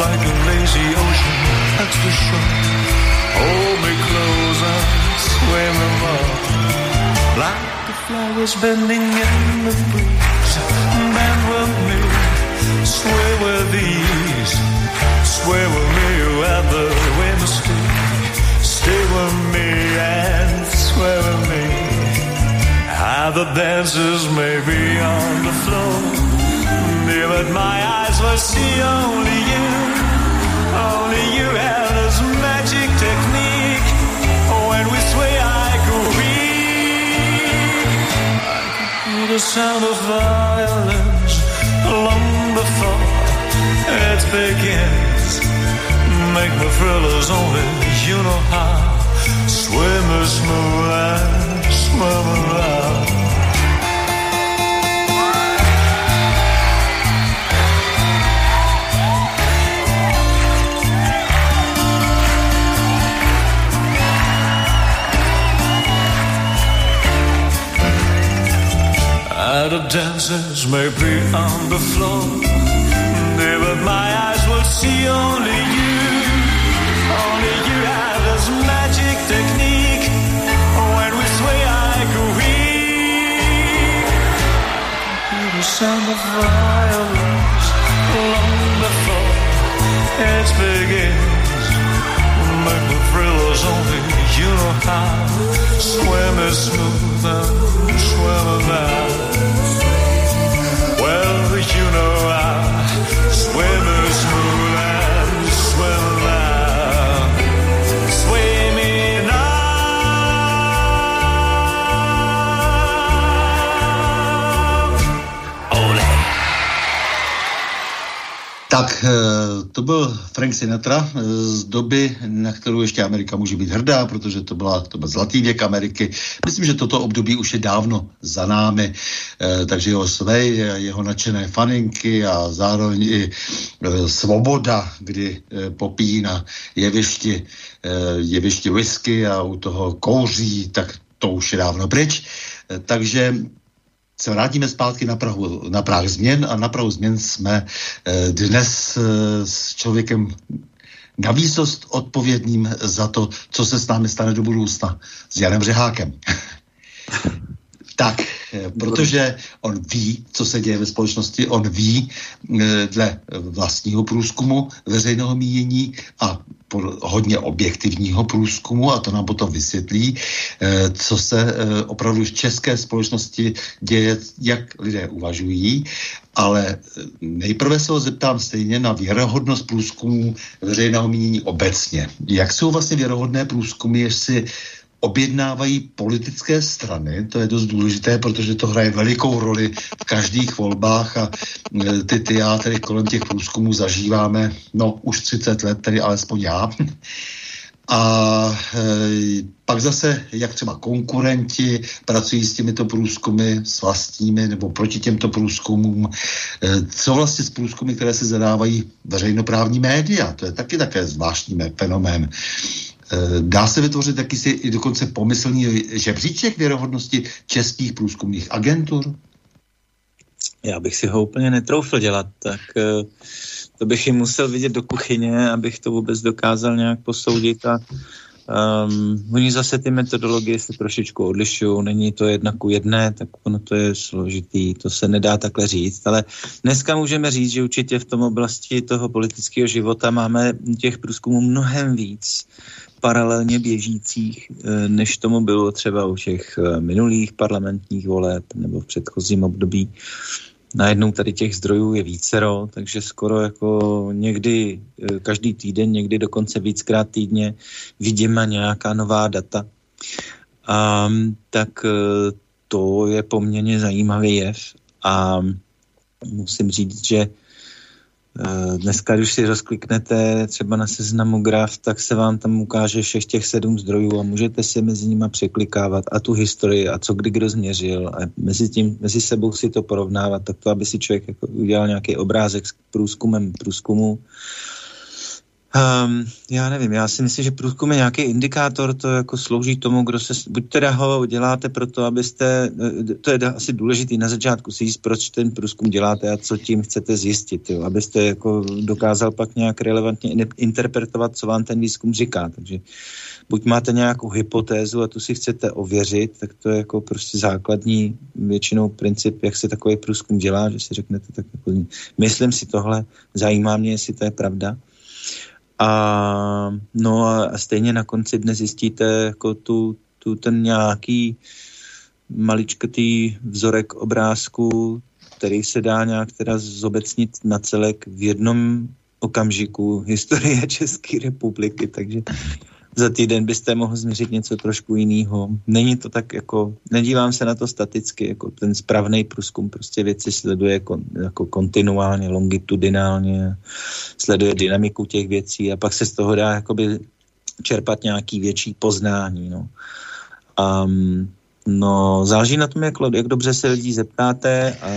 like a lazy ocean that's the shore. Hold me close me more like the flowers bending in the breeze. Bend with me, sway with ease. Sway with me where the wind stays. Stay with me and sway with me. How the dancers may be on the floor. Near but my eyes will see only you. Only you have this magic technique. When we sway, I go weak the sound of violins long before it begins. Make my thrillers only you know how. Swim as smooth and swim around. Crowd of dancers may be on the floor, but my eyes will see only you. Only you have this magic technique. When we sway, I go weak. Hear the sound of violins long before it begins. Make the thrillers only you know how. Swim is smooth and swim now. Tak eh, to byl Frank Sinatra eh, z doby, na kterou ještě Amerika může být hrdá, protože to, byla, to byl zlatý věk Ameriky. Myslím, že toto období už je dávno za námi, eh, takže jeho svej, jeho nadšené faninky a zároveň i svoboda, kdy popíjí na jevišti, jevišti whisky a u toho kouří, tak to už je dávno pryč. Takže se vrátíme zpátky na, Prahu, na Prah změn a na Prahu změn jsme eh, dnes eh, s člověkem na výsost odpovědným za to, co se s námi stane do budoucna, s Janem Řehákem. (laughs) tak, eh, protože on ví, co se děje ve společnosti, on ví dle vlastního průzkumu veřejného mínění a hodně objektivního průzkumu a to nám potom vysvětlí, eh, co se eh, opravdu v české společnosti děje, jak lidé uvažují, ale eh, nejprve se ho zeptám stejně na věrohodnost průzkumů veřejného mínění obecně. Jak jsou vlastně věrohodné průzkumy, jestli objednávají politické strany, to je dost důležité, protože to hraje velikou roli v každých volbách a e, ty teátry kolem těch průzkumů zažíváme, no už 30 let, tedy alespoň já. A e, pak zase, jak třeba konkurenti pracují s těmito průzkumy, s vlastními nebo proti těmto průzkumům. E, co vlastně s průzkumy, které se zadávají veřejnoprávní média? To je taky také zvláštní fenomén. Dá se vytvořit jakýsi i dokonce pomyslný žebříček věrohodnosti českých průzkumných agentur? Já bych si ho úplně netroufl dělat, tak eh, to bych jim musel vidět do kuchyně, abych to vůbec dokázal nějak posoudit a Um, oni zase ty metodologie se trošičku odlišují, není to jedna ku jedné, tak ono to je složitý, to se nedá takhle říct, ale dneska můžeme říct, že určitě v tom oblasti toho politického života máme těch průzkumů mnohem víc paralelně běžících, eh, než tomu bylo třeba u těch eh, minulých parlamentních voleb nebo v předchozím období. Najednou tady těch zdrojů je vícero, takže skoro jako někdy eh, každý týden, někdy dokonce víckrát týdně vidíme nějaká nová data. A, tak to je poměrně zajímavý jev a musím říct, že dneska, když si rozkliknete třeba na seznamu graf, tak se vám tam ukáže všech těch sedm zdrojů a můžete si mezi nimi překlikávat a tu historii a co kdy kdo změřil. A mezi, tím, mezi sebou si to porovnávat, tak to, aby si člověk jako udělal nějaký obrázek s průzkumem průzkumu Um, já nevím, já si myslím, že průzkum je nějaký indikátor, to jako slouží tomu, kdo se, buď teda ho děláte proto, abyste, eh, to je asi důležitý na začátku si říct, proč ten průzkum děláte a co tím chcete zjistit, jo, abyste jako dokázal pak nějak relevantně interpretovat, co vám ten výzkum říká, takže buď máte nějakou hypotézu a tu si chcete ověřit, tak to je jako prostě základní většinou princip, jak se takový průzkum dělá, že si řeknete tak jako, myslím si tohle, zajímá mě, jestli to je pravda, a no a stejně na konci dne zjistíte jako tu, tu ten nějaký maličkatý vzorek obrázku, který se dá nějak teda zobecnit na celek v jednom okamžiku historie (laughs) České republiky, takže za týden byste mohl změřit něco trošku jiného. Není to tak jako, nedívám se na to staticky, jako ten správný průzkum prostě věci sleduje kon, jako kontinuálně, longitudinálně, sleduje dynamiku těch věcí a pak se z toho dá jakoby čerpat nějaký větší poznání, no. Um, no, záleží na tom, jak, jak dobře se lidí zeptáte a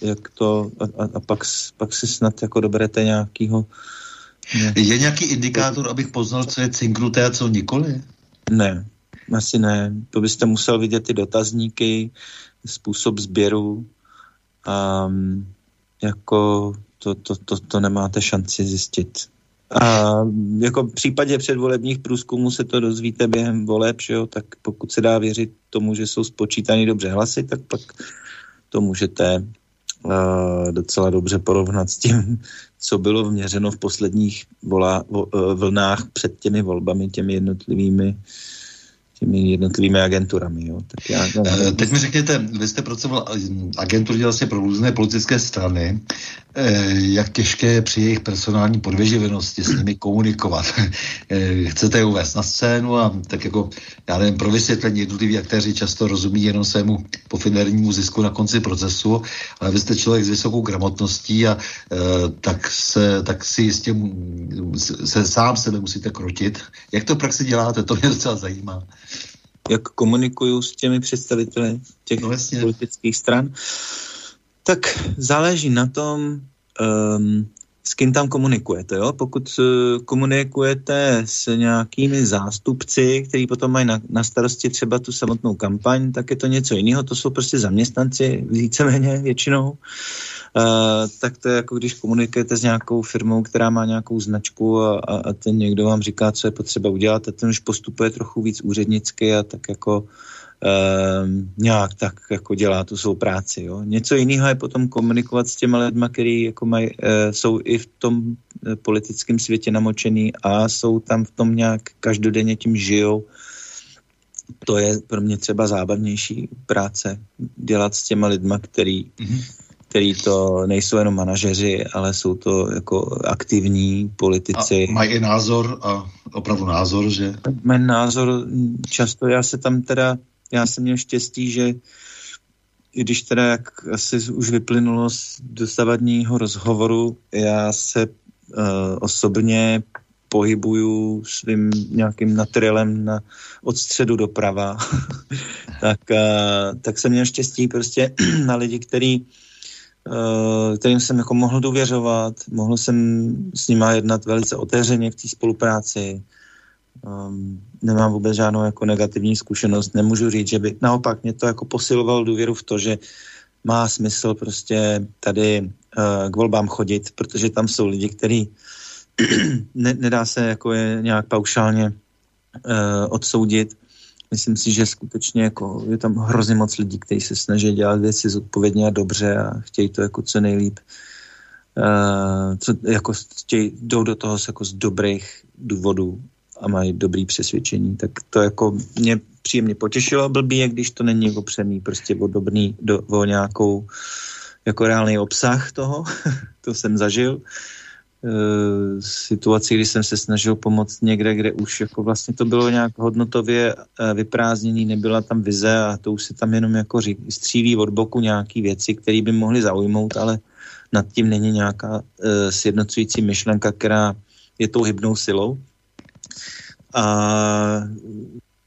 jak to, a, a, a pak, pak si snad jako doberete nějakýho ne. Je nějaký indikátor, abych poznal, co je cinknuté a co nikoli? Ne, asi ne. To byste musel vidět ty dotazníky, způsob sběru Um, jako to, to, to, to nemáte šanci zjistit. A jako v případě předvolebních průzkumů se to dozvíte během voleb, že jo? tak pokud se dá věřit tomu, že jsou spočítány dobře hlasy, tak pak to můžete docela dobře porovnat s tím, co bylo vměřeno v posledních volá, vo, uh, vlnách před těmi volbami, těmi jednotlivými těmi jednotlivými agenturami. Jo. Tak já, no, Teď mi řekněte, vy jste pracoval agentury vlastně pro různé politické strany. Eh, jak těžké je při jejich personální podvěživenosti s nimi komunikovat. (laughs) Eh, chcete je uvést na scénu a tak jako, já nevím, pro vysvětlení jednotliví aktéři často rozumí jenom svému pofidernímu zisku na konci procesu, ale vy jste člověk s vysokou gramotností a tak, se, tak si jistě se sám sebe musíte krotit. Jak to v praxi děláte? To mě docela zajímá. Jak komunikuju s těmi představiteli těch no, politických stran? Tak záleží na tom, um, s kým tam komunikujete. Jo? Pokud uh, komunikujete s nějakými zástupci, kteří potom mají na, na starosti třeba tu samotnou kampaň, tak je to něco jiného. To jsou prostě zaměstnanci víceméně většinou. Uh, tak to je jako když komunikujete s nějakou firmou, která má nějakou značku a, a, a ten někdo vám říká, co je potřeba udělat a ten už postupuje trochu víc úřednicky a tak jako uh, nějak tak jako dělá tu svou práci. Jo. Něco jiného je potom komunikovat s těma lidma, kteří jako maj, uh, jsou i v tom uh, politickém světě namočený a jsou tam v tom nějak každodenně tím žijou. To je pro mě třeba zábavnější práce, dělat s těma lidma, který, mm-hmm. který to nejsou jenom manažeři, ale jsou to jako aktivní politici. A mají i názor a opravdu názor, že? Mají názor, často já se tam teda já jsem měl štěstí, že když teda, jak asi už vyplynulo z dosavadního rozhovoru, já se uh, osobně pohybuju svým nějakým materiálem na, od středu doprava, (laughs) tak, uh, tak jsem měl štěstí prostě (clears throat) na lidi, který, uh, kterým jsem jako mohl důvěřovat, mohl jsem s nima jednat velice otevřeně v té spolupráci, um, nemám vůbec žádnou jako negativní zkušenost. Nemůžu říct, že by naopak mě to jako posiloval důvěru v to, že má smysl prostě tady uh, k volbám chodit, protože tam jsou lidi, kteří (clears throat) ne, nedá se jako je nějak paušálně uh, odsoudit. Myslím si, že skutečně jako je tam hrozně moc lidí, kteří se snaží dělat věci zodpovědně a dobře a chtějí to jako co nejlíp. Uh, co, jako chtějí, jdou do toho jako z dobrých důvodů a mají dobrý přesvědčení, tak to jako mě příjemně potěšilo. Blbý je, když to není opřený prostě o dobrý, do, o nějakou jako reálný obsah toho. (laughs) to jsem zažil. E, situaci, kdy jsem se snažil pomoct někde, kde už jako vlastně to bylo nějak hodnotově e, vyprázdněný, nebyla tam vize a to už se tam jenom jako ří, střílí od boku nějaký věci, které by mohly zaujmout, ale nad tím není nějaká e, sjednocující myšlenka, která je tou hybnou silou. A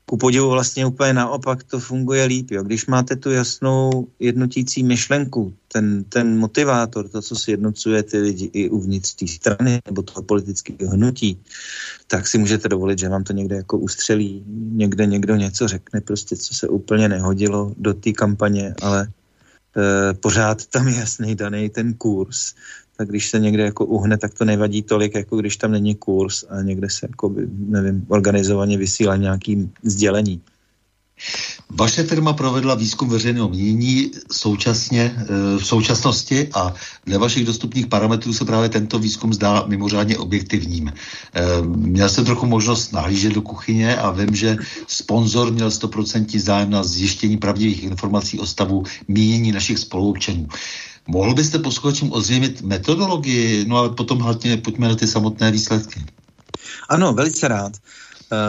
ku podivu vlastně úplně naopak to funguje líp. Jo. Když máte tu jasnou jednotící myšlenku, ten, ten motivátor, to, co si jednocuje ty lidi i uvnitř té strany nebo toho politického hnutí, tak si můžete dovolit, že vám to někde jako ustřelí, někde někdo něco řekne, prostě co se úplně nehodilo do té kampaně, ale e, pořád tam je jasný daný ten kurz tak když se někde jako uhne, tak to nevadí tolik, jako když tam není kurz a někde se jako, nevím, organizovaně vysílá nějaký sdělení. Vaše firma provedla výzkum veřejného mínění současně, e, v současnosti a dle vašich dostupných parametrů se právě tento výzkum zdá mimořádně objektivním. E, měl jsem trochu možnost nahlížet do kuchyně a vím, že sponzor měl 100% zájem na zjištění pravdivých informací o stavu mínění našich spoluobčanů. Mohl byste posluchačům ozřejmit metodologii, no ale potom hlavně pojďme na ty samotné výsledky. Ano, velice rád.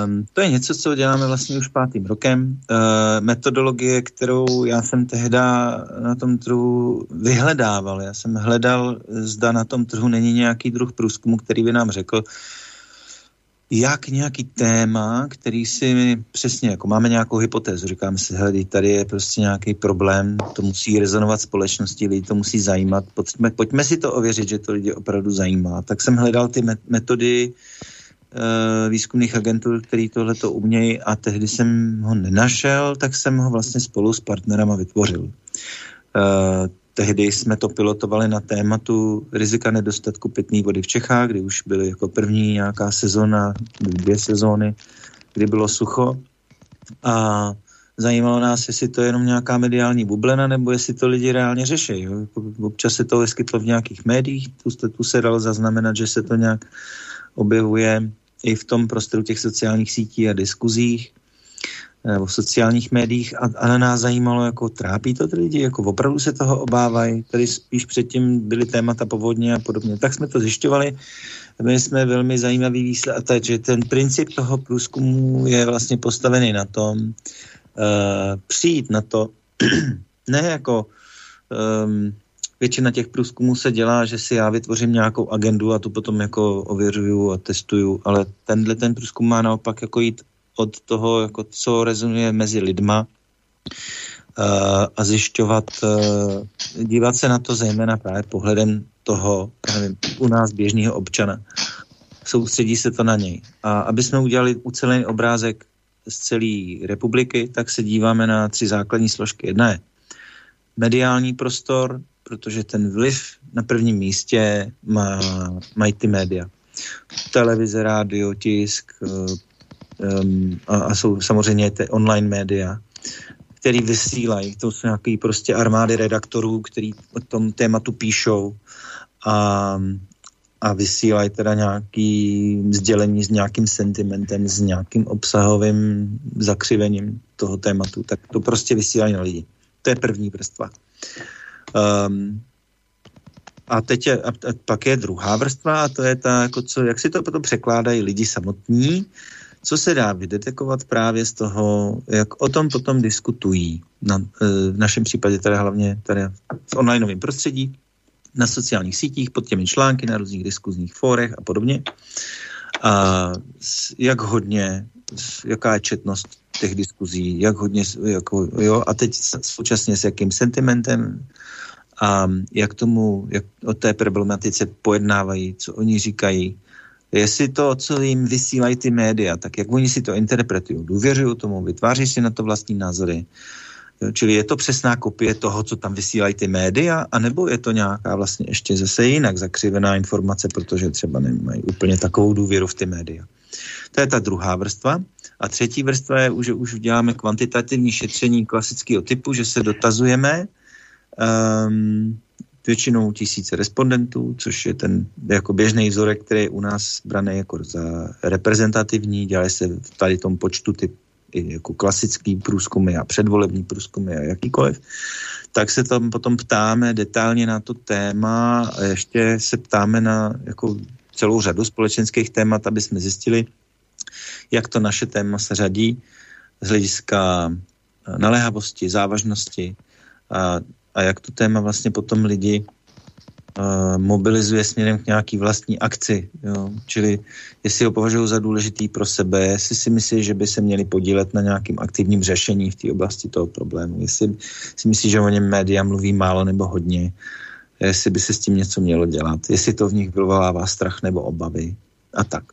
Um, to je něco, co děláme vlastně už pátým rokem. Uh, metodologie, kterou já jsem tehda na tom trhu vyhledával. Já jsem hledal, zda na tom trhu není nějaký druh průzkumu, který by nám řekl, jak nějaký téma, který si my přesně, jako máme nějakou hypotézu, říkáme si, hele, tady je prostě nějaký problém, to musí rezonovat společnosti, lidi to musí zajímat, pojďme, pojďme si to ověřit, že to lidi opravdu zajímá. Tak jsem hledal ty metody uh, výzkumných agentur, který tohle to umějí a tehdy jsem ho nenašel, tak jsem ho vlastně spolu s partnerama vytvořil. Uh, tehdy jsme to pilotovali na tématu rizika nedostatku pitné vody v Čechách, kdy už byly jako první nějaká sezona, dvě sezóny, kdy bylo sucho. A zajímalo nás, jestli to je jenom nějaká mediální bublena, nebo jestli to lidi reálně řeší. Jo? Občas se to vyskytlo v nějakých médiích, tu, tu se dalo zaznamenat, že se to nějak objevuje i v tom prostoru těch sociálních sítí a diskuzích nebo v sociálních médiích a, a nás zajímalo, jako trápí to ty lidi, jako opravdu se toho obávají, tady spíš předtím byly témata povodně a podobně. Tak jsme to zjišťovali, my jsme velmi zajímavý výsledek, že ten princip toho průzkumu je vlastně postavený na tom, uh, přijít na to, (clears throat) ne jako um, většina těch průzkumů se dělá, že si já vytvořím nějakou agendu a tu potom jako ověřuju a testuju, ale tenhle ten průzkum má naopak jako jít od toho, jako co rezonuje mezi lidma uh, a zjišťovat, uh, dívat se na to zejména právě pohledem toho, nevím, u nás běžného občana. Soustředí se to na něj. A aby jsme udělali ucelený obrázek z celé republiky, tak se díváme na tři základní složky. Jedna je mediální prostor, protože ten vliv na prvním místě má, mají ty média. Televize, rádio, tisk um, a, a jsou samozřejmě ty online média, který vysílají. To jsou nějaké prostě armády redaktorů, který o tom tématu píšou a, a vysílají teda nějaký sdělení s nějakým sentimentem, s nějakým obsahovým zakřivením toho tématu. Tak to prostě vysílají na lidi. To je první vrstva. Um, a teď je, a, pak je druhá vrstva a to je ta, jako co, jak si to potom překládají lidi samotní, co se dá vydetekovat právě z toho, jak o tom potom diskutují. Na, e, v našem případě teda hlavně tady v onlineovém prostředí, na sociálních sítích, pod těmi články, na různých diskuzních fórech a podobně. A jak hodně, jaká je četnost těch diskuzí, jak hodně, jako, jo, a teď současně s jakým sentimentem a jak tomu, jak o té problematice pojednávají, co oni říkají, jestli to, co jim vysílají ty média, tak jak oni si to interpretují, důvěřují tomu, vytváří si na to vlastní názory. Čili je to přesná kopie toho, co tam vysílají ty média, anebo je to nějaká vlastně ještě zase jinak zakřivená informace, protože třeba nemají úplně takovou důvěru v ty média. To je ta druhá vrstva. A třetí vrstva je, že už děláme kvantitativní šetření klasického typu, že se dotazujeme um, většinou tisíce respondentů, což je ten jako běžný vzorek, který je u nás braný jako za reprezentativní, dělají se v tady tom počtu typ i jako klasický průzkumy a předvolební průzkumy a jakýkoliv, tak se tam potom ptáme detailně na to téma a ještě se ptáme na jako celou řadu společenských témat, aby jsme zjistili, jak to naše téma se řadí z hlediska naléhavosti, závažnosti a, a jak to téma vlastně potom lidi uh, mobilizuje směrem k nějaký vlastní akci. Jo? Čili jestli ho považují za důležitý pro sebe, jestli si myslí, že by se měli podílet na nějakým aktivním řešení v té oblasti toho problému, jestli si myslí, že o něm média mluví málo nebo hodně, jestli by se s tím něco mělo dělat, jestli to v nich vyvolává strach nebo obavy a tak.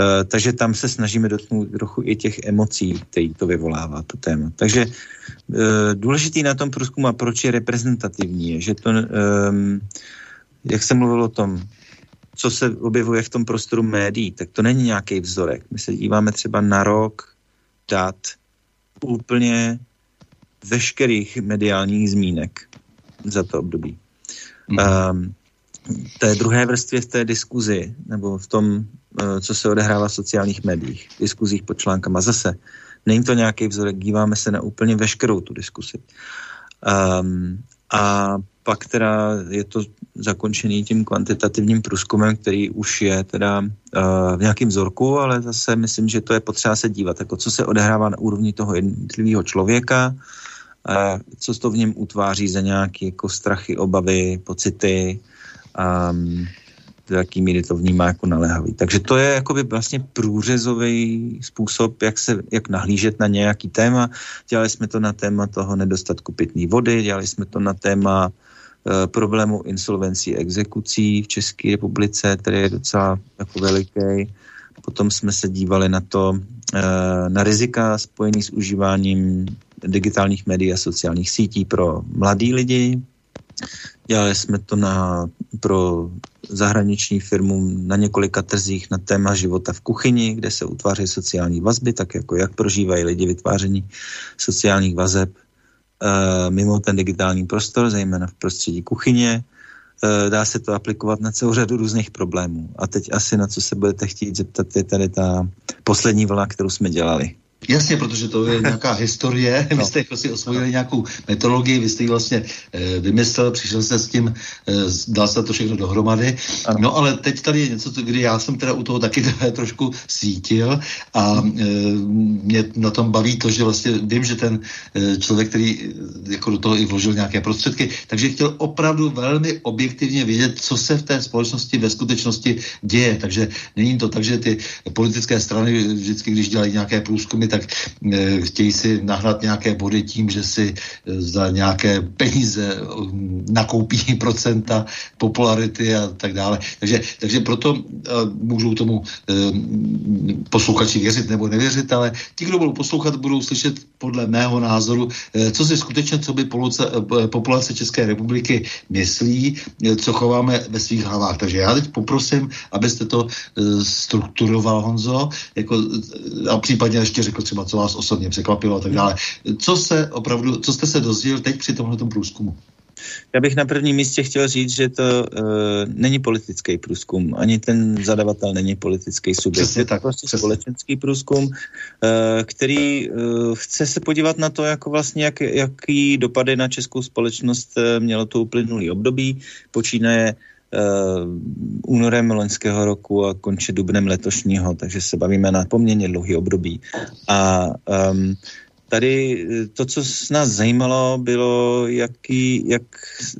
Uh, takže tam se snažíme dotknout trochu i těch emocí, který to vyvolává, to téma. Takže uh, důležitý na tom průzkumu a proč je reprezentativní, je, že to, um, jak jsem mluvil o tom, co se objevuje v tom prostoru médií, tak to není nějaký vzorek. My se díváme třeba na rok dat úplně veškerých mediálních zmínek za to období. Mm. Um, té druhé vrstvě v té diskuzi, nebo v tom, eh, co se odehrává v sociálních médiích, diskuzích pod článkama. Zase, není to nějaký vzorek, díváme se na úplně veškerou tu diskusi. Um, a pak teda je to zakončený tím kvantitativním průzkumem, který už je teda uh, v nějakém vzorku, ale zase myslím, že to je potřeba se dívat, jako co se odehrává na úrovni toho jednotlivého člověka, uh, co to v něm utváří za nějaké jako strachy, obavy, pocity, a do jaký míry to vnímá jako naléhavý. Takže to je jakoby vlastně průřezový způsob, jak, se, jak nahlížet na nějaký téma. Dělali jsme to na téma toho nedostatku pitné vody, dělali jsme to na téma e, problému insolvencí exekucí v České republice, který je docela jako veliký. Potom jsme se dívali na to, e, na rizika spojený s užíváním digitálních médií a sociálních sítí pro mladý lidi, Dělali jsme to na, pro zahraniční firmu na několika trzích na téma života v kuchyni, kde se utváří sociální vazby, tak jako jak prožívají lidi vytváření sociálních vazeb e, mimo ten digitální prostor, zejména v prostředí kuchyně. E, dá se to aplikovat na celou řadu různých problémů. A teď asi na co se budete chtít zeptat, je tady ta poslední vlna, kterou jsme dělali. Jasně, protože to je (laughs) nějaká historie, no. vy jste jako si osvojili nějakou metodologii, vy jste ji vlastně e, vymyslel, přišel jste s tím, e, dal se to všechno dohromady. Ano. No ale teď tady je něco, kdy já jsem teda u toho taky (laughs) trošku sítil a e, mě na tom baví to, že vlastně vím, že ten e, člověk, který jako do toho i vložil nějaké prostředky, takže chtěl opravdu velmi objektivně vědět, co se v té společnosti ve skutečnosti děje. Takže není to tak, že ty politické strany vždycky, když dělají nějaké průzkumy, tak e, chtějí si nahnat nějaké body tím, že si e, za nějaké peníze e, nakoupí (laughs) procenta popularity a tak dále. Takže, takže proto můžou tomu posluchači věřit nebo nevěřit, ale ti, kdo budou poslouchat, budou slyšet podle mého názoru, e, co si skutečně, co by poluce, e, populace České republiky myslí, e, co chováme ve svých hlavách. Takže já teď poprosím, abyste to strukturoval, Honzo, jako, a případně ještě řekl třeba, co vás osobně překvapilo a tak dále. Co se opravdu, co jste se dozvěděl teď při tomhle průzkumu? Já bych na prvním místě chtěl říct, že to uh, není politický průzkum, ani ten zadavatel není politický subjekt. Přesně tak, je to prostě přesně. společenský průzkum, uh, který uh, chce se podívat na to, jako vlastně, jak, jaký dopady na českou společnost mělo to uplynulý období. Počínaje uh, únorem loňského roku a končí dubnem letošního, takže se bavíme na poměrně dlouhý období. A um, tady to, co s nás zajímalo, bylo, jaký, jak,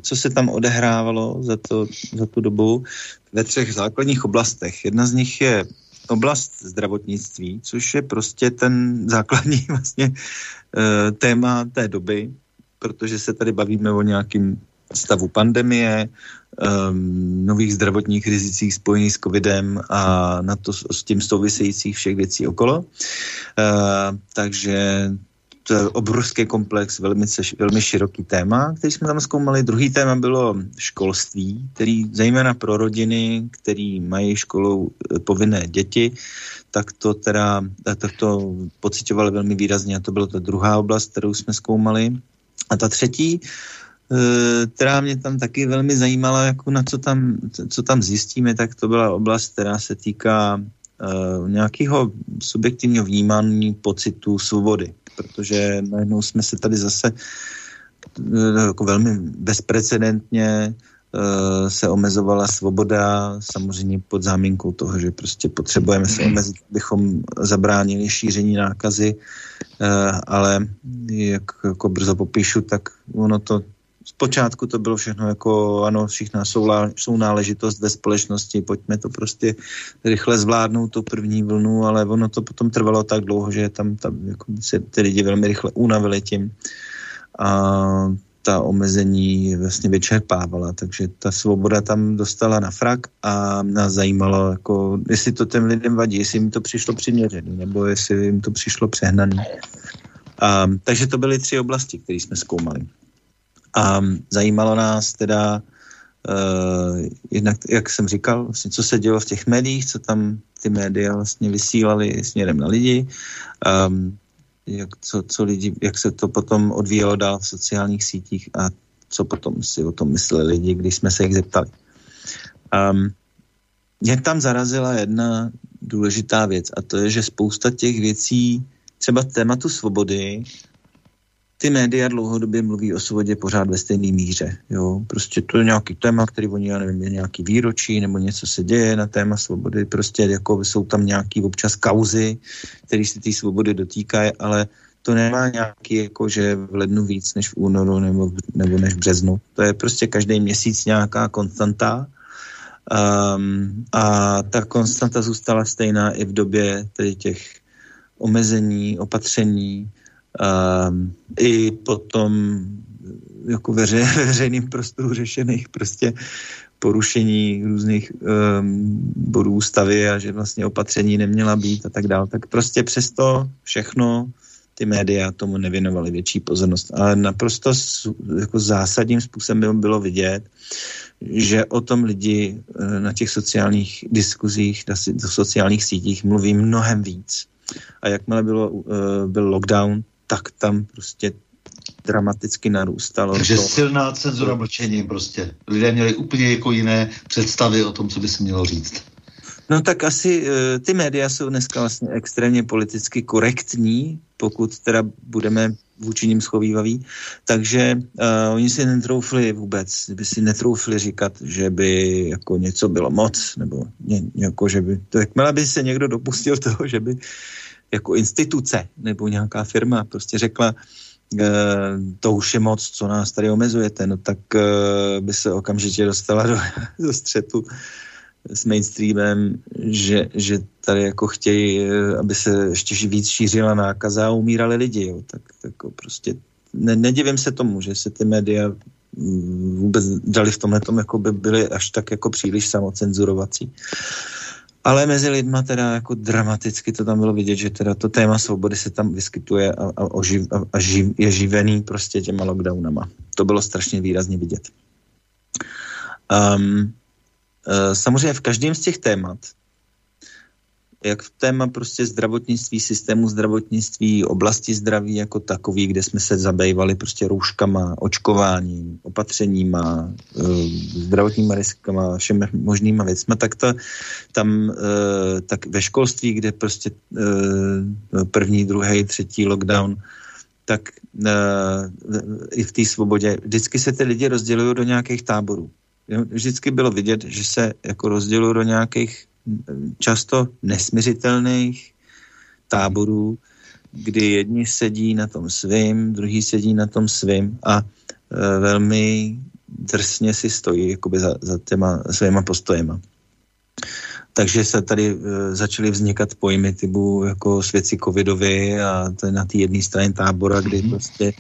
co se tam odehrávalo za, to, za tu dobu ve třech základních oblastech. Jedna z nich je oblast zdravotnictví, což je prostě ten (laughs) základní vlastně e, téma té doby, protože se tady bavíme o nějakým stavu pandemie, um, nových zdravotních rizicích spojených s covidem a na to s tím souvisejících všech věcí okolo. Uh, takže to je obrovský komplex, velmi, velmi široký téma, který jsme tam zkoumali. Druhý téma bylo školství, který zejména pro rodiny, který mají školou eh, povinné děti, tak to teda, eh, tak to pocitovali velmi výrazně a to byla ta druhá oblast, kterou jsme zkoumali. A ta třetí Eh, která mě tam taky velmi zajímala, jako na co tam, co tam zjistíme, tak to byla oblast, která se týká nějakého subjektivního vnímání pocitu svobody, protože najednou jsme se tady zase uh, jako velmi bezprecedentně uh, se omezovala svoboda, samozřejmě pod záminkou toho, že prostě potřebujeme se omezit, abychom zabránili šíření nákazy, ale jak jako brzo popíšu, tak ono to zpočátku to bylo všechno jako, ano, všichni jsou náležitost ve společnosti, pojďme to prostě rychle zvládnout, tu první vlnu, ale ono to potom trvalo tak dlouho, že tam, tam jako se ty lidi velmi rychle unavili tím a ta omezení vlastně vyčerpávala, takže ta svoboda tam dostala na frak a nás zajímalo, jako, jestli to těm lidem vadí, jestli jim to přišlo přiměřené, nebo jestli jim to přišlo přehnané. Um, takže to byly tři oblasti, které jsme zkoumali. A zajímalo nás teda, uh, jednak, jak jsem říkal, vlastně, co se dělo v těch médiích, co tam ty média vlastně vysílali směrem na lidi, um, jak, co, co lidi, jak se to potom odvíjelo dál v sociálních sítích a co potom si o tom mysleli lidi, když jsme se jich zeptali. Um, mě tam zarazila jedna důležitá věc a to je, že spousta těch věcí, třeba tématu svobody, ty média dlouhodobě mluví o svobodě pořád ve stejné míře. Jo? Prostě to je nějaký téma, který oni, já nevím, je nějaký výročí nebo něco se děje na téma svobody. Prostě jako jsou tam nějaký občas kauzy, které se té svobody dotýkají, ale to nemá nějaký, jako že v lednu víc než v únoru nebo, nebo než v březnu. To je prostě každý měsíc nějaká konstanta um, a ta konstanta zůstala stejná i v době tedy těch omezení, opatření, Um, I potom jako veře, (laughs) veřejným prostoru řešených prostě porušení různých um, bodů ústavy a že vlastně opatření neměla být a tak dále. Tak prostě přesto všechno ty média tomu nevěnovaly větší pozornost. Ale naprosto jako zásadním způsobem bylo vidět, že o tom lidi eh, na těch sociálních diskuzích, na sociálních sítích mluví mnohem víc. A jakmile bylo, eh, byl lockdown, tak tam prostě dramaticky narůstalo. Takže to... silná cenzura mlčení prostě. Lidé měli úplně jako jiné představy o tom, co by se mělo říct. No tak asi uh, ty média jsou dneska vlastně extrémně politicky korektní, pokud teda budeme vůči ním schovývaví. Takže uh, oni si netroufli vůbec, by si netroufli říkat, že by jako něco bylo moc, nebo ně, jako, že by, to jakmile by se někdo dopustil toho, že by jako instituce nebo nějaká firma prostě řekla, uh, to už je moc, co nás tady omezujete, no tak uh, by se okamžitě dostala do, (laughs) do střetu s mainstreamem, že, že tady jako chtějí, aby se ještě víc šířila nákaza a umírali lidi, jo. Tak, tak jako prostě ne, nedivím se tomu, že se ty média vůbec dali v tomhle tom, jako by byly až tak jako příliš samocenzurovací. Ale mezi lidma teda jako dramaticky to tam bylo vidět, že teda to téma svobody se tam vyskytuje a, a, oživ, a, a živ, je živený prostě těma lockdownama. To bylo strašně výrazně vidět. Um, Eh, samozřejmě v každém z těch témat, jak v téma prostě zdravotnictví, systému zdravotnictví, oblasti zdraví jako takový, kde jsme se zabývali prostě rouškama, očkováním, opatřeníma, eh, zdravotníma riskama, všemi možnýma věcmi, tak to, tam eh, tak ve školství, kde prostě první, druhý, třetí lockdown, tak i v té svobodě, vždycky se ty lidi rozdělují do nějakých táborů. Vždycky bylo vidět, že se jako rozdělují do nějakých často nesměřitelných táborů, kdy jedni sedí na tom svým, druhý sedí na tom svým a e, velmi drsně si stojí jakoby za, za těma svýma postojema. Takže se tady e, začaly vznikat pojmy typu jako svěci covidovi a to je na té jedné straně tábora, kdy mhm. prostě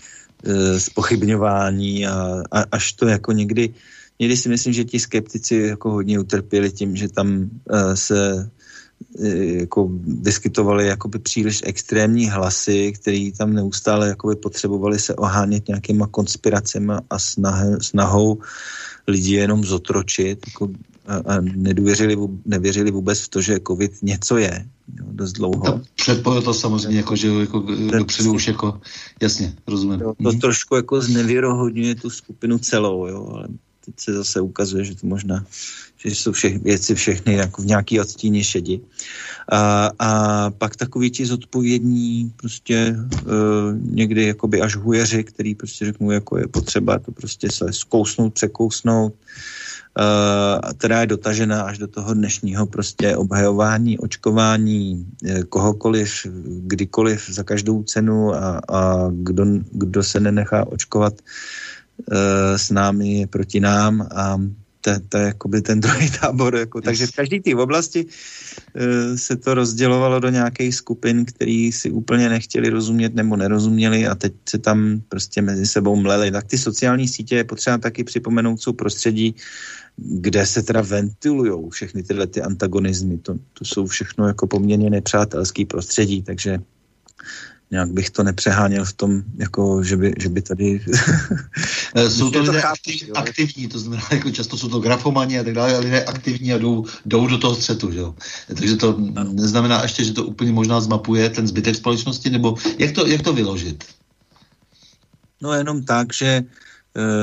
e, spochybňování a, a až to jako někdy někdy si myslím, že ti skeptici jako hodně utrpěli tím, že tam uh, se uh, jako vyskytovaly jakoby příliš extrémní hlasy, který tam neustále jakoby potřebovali se ohánět nějakýma konspiracemi a snah, snahou lidi jenom zotročit jako, a, a nevěřili, nevěřili vůbec v to, že covid něco je. Jo, dost dlouho. Předpojil to samozřejmě, jako, že jako dopředu už jako, jasně, rozumím. Jo, to hmm. trošku jako znevěrohodňuje tu skupinu celou, jo, ale teď se zase ukazuje, že to možná, že jsou všech, věci všechny jako v nějaký odstíně šedi. A, a pak takový ti zodpovědní prostě uh, někdy jakoby až hujeři, který prostě řeknou, jako je potřeba to prostě se zkousnout, překousnout, Uh, která je dotažena až do toho dnešního prostě obhajování, očkování eh, kohokoliv, kdykoliv, za každou cenu a, a kdo, kdo se nenechá očkovat, Eh, s námi, je proti nám a to, to je jakoby ten (laughs) druhý tábor. Jako, takže v každé té oblasti uh, se to rozdělovalo do nějakých skupin, který si úplně nechtěli rozumět nebo nerozuměli a teď se tam prostě mezi sebou mleli. Tak ty sociální sítě je potřeba taky připomenout, jsou prostředí, kde se teda ventilují všechny tyhle ty antagonizmy. To, to jsou všechno jako poměrně nepřátelský prostředí, takže nějak bych to nepřeháněl v tom, jako, že, by, že by tady... (laughs) Eh, jsou to lidé aktiv, aktivní, to znamená, jako často jsou to grafomani a tak dále, ale lidé aktivní a jdou, jdou do toho střetu, že jo. Takže to ano. neznamená ještě, že to úplně možná zmapuje ten zbytek společnosti, nebo jak to, jak to vyložit? No jenom tak, že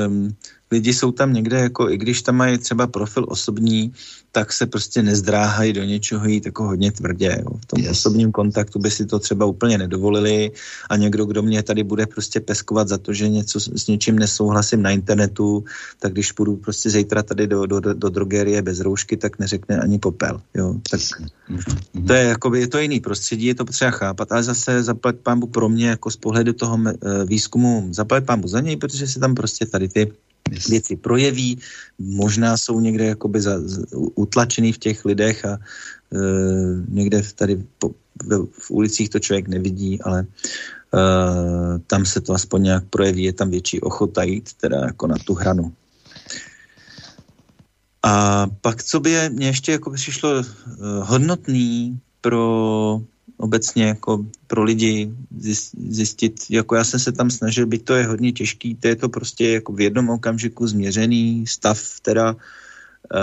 um, lidi jsou tam někde, jako i když tam mají třeba profil osobní, tak se prostě nezdráhají do něčeho jít jako hodně tvrdě. Jo. V tom yes. osobním kontaktu by si to třeba úplně nedovolili a někdo, kdo mě tady bude prostě peskovat za to, že něco s něčím nesouhlasím na internetu, tak když půjdu prostě zítra tady do, do, do drogerie bez roušky, tak neřekne ani popel. Jo. Tak mm-hmm. to je jakoby, je to jiný prostředí, je to potřeba chápat, ale zase zaplať pámbu pro mě jako z pohledu toho eh, výzkumu, zaplať pámbu za něj, protože se tam prostě tady ty věci projeví, možná jsou někde jakoby za, utlačený v těch lidech a e, někde tady po, v, v ulicích to člověk nevidí, ale e, tam se to aspoň nějak projeví, je tam větší ochota jít teda jako na tu hranu. A pak, co by mě ještě jako přišlo uh, hodnotný pro obecně jako pro lidi zjistit, jako já jsem se tam snažil, byť to je hodně těžký, to je to prostě jako v jednom okamžiku změřený stav, teda eh,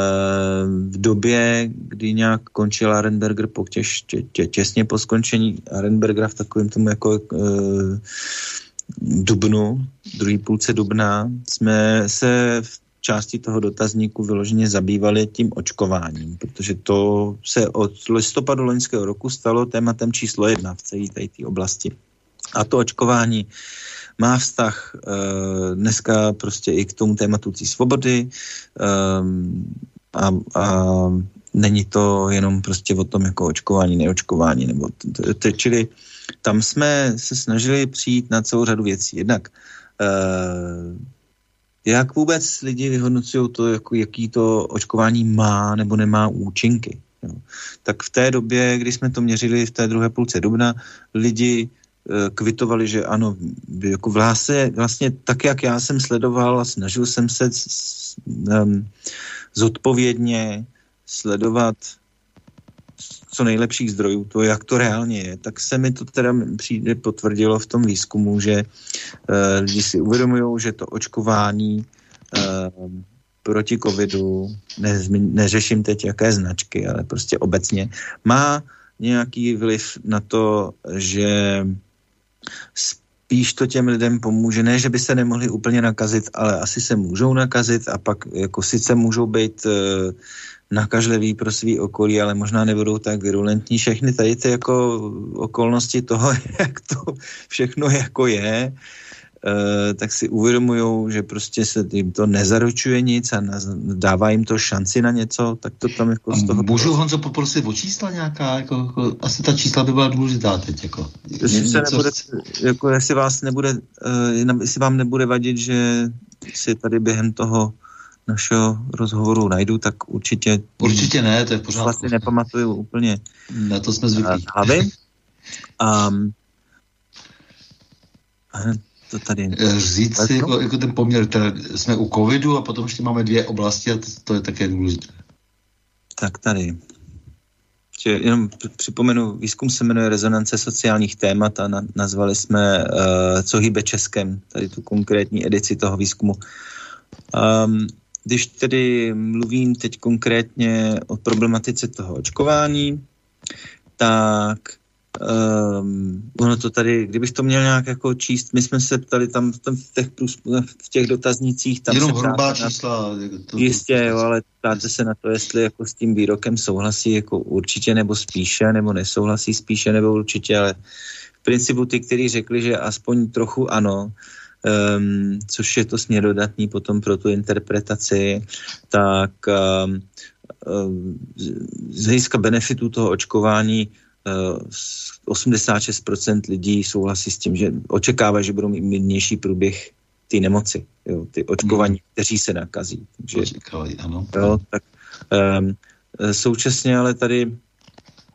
v době, kdy nějak končil Arenberger po těž, tě, tě, těsně po skončení Arenbergera v takovém tomu jako uh, dubnu, druhý půlce dubna, jsme se v části toho dotazníku vyloženě zabývali tím očkováním, protože to se od listopadu loňského roku stalo tématem číslo jedna v celé té oblasti. A to očkování má vztah e, dneska prostě i k tomu tématu té svobody e, a, a není to jenom prostě o tom jako očkování, neočkování, nebo t, t, čili tam jsme se snažili přijít na celou řadu věcí. Jednak e, jak vůbec lidi vyhodnocují to, jako, jaký to očkování má nebo nemá účinky? Jo. Tak v té době, kdy jsme to měřili v té druhé půlce dubna, lidi e, kvitovali, že ano, jako vlastně, vlastně tak, jak já jsem sledoval a snažil jsem se um, zodpovědně sledovat co nejlepších zdrojů, to, jak to reálně je, tak se mi to teda přijde potvrdilo v tom výzkumu, že uh, lidi si uvědomují, že to očkování uh, proti covidu, ne, neřeším teď jaké značky, ale prostě obecně, má nějaký vliv na to, že spíš to těm lidem pomůže. Ne, že by se nemohli úplně nakazit, ale asi se můžou nakazit a pak jako sice můžou být uh, nakažlivý pro svý okolí, ale možná nebudou tak virulentní. Všechny tady ty jako okolnosti toho, (laughs) jak to všechno jako je, Uh, tak si uvědomují, že prostě se jim to nezaručuje nic a dává jim to šanci na něco, tak to tam jako z toho... Můžu Honzo poprosit o čísla nějaká? Jako, jako, asi ta čísla by byla důležitá teď. Jako. Jestli, se nebude, jako, jestli, vás nebude, uh, jestli vám nebude vadit, že si tady během toho našeho rozhovoru najdu, tak určitě... Určitě ne, to je pořád. Vlastně nepamatuju úplně. Na to jsme zvyklí. Hlavy. Um, to tady... Eh, říct si jako, jako ten poměr, teda jsme u covidu a potom ještě máme dvě oblasti a to, to je také důležité. Tak tady. Že jenom připomenu, výzkum se jmenuje Rezonance sociálních témat a na, nazvali jsme uh, Co hýbe Českem, tady tu konkrétní edici toho výzkumu. Um, když tedy mluvím teď konkrétně o problematice toho očkování, tak um, ono to tady, kdybych to měl nějak jako číst, my jsme se ptali tam v, tom, v, těch, v těch dotaznicích. Tam Jenom hrubá čísla. To, to, jistě, jo, ale ptáte se na to, jestli jako s tím výrokem souhlasí jako určitě nebo spíše, nebo nesouhlasí spíše nebo určitě, ale v principu ty, kteří řekli, že aspoň trochu ano, um, což je to směrodatný potom pro tu interpretaci, tak um, z hlediska benefitů toho očkování uh, 86% lidí souhlasí s tím, že očekává, že budou mít mírnější průběh ty nemoci, jo, ty očkovaní, hmm. kteří se nakazí. Takže, Očekávají, ano. Jo, tak, um, současně ale tady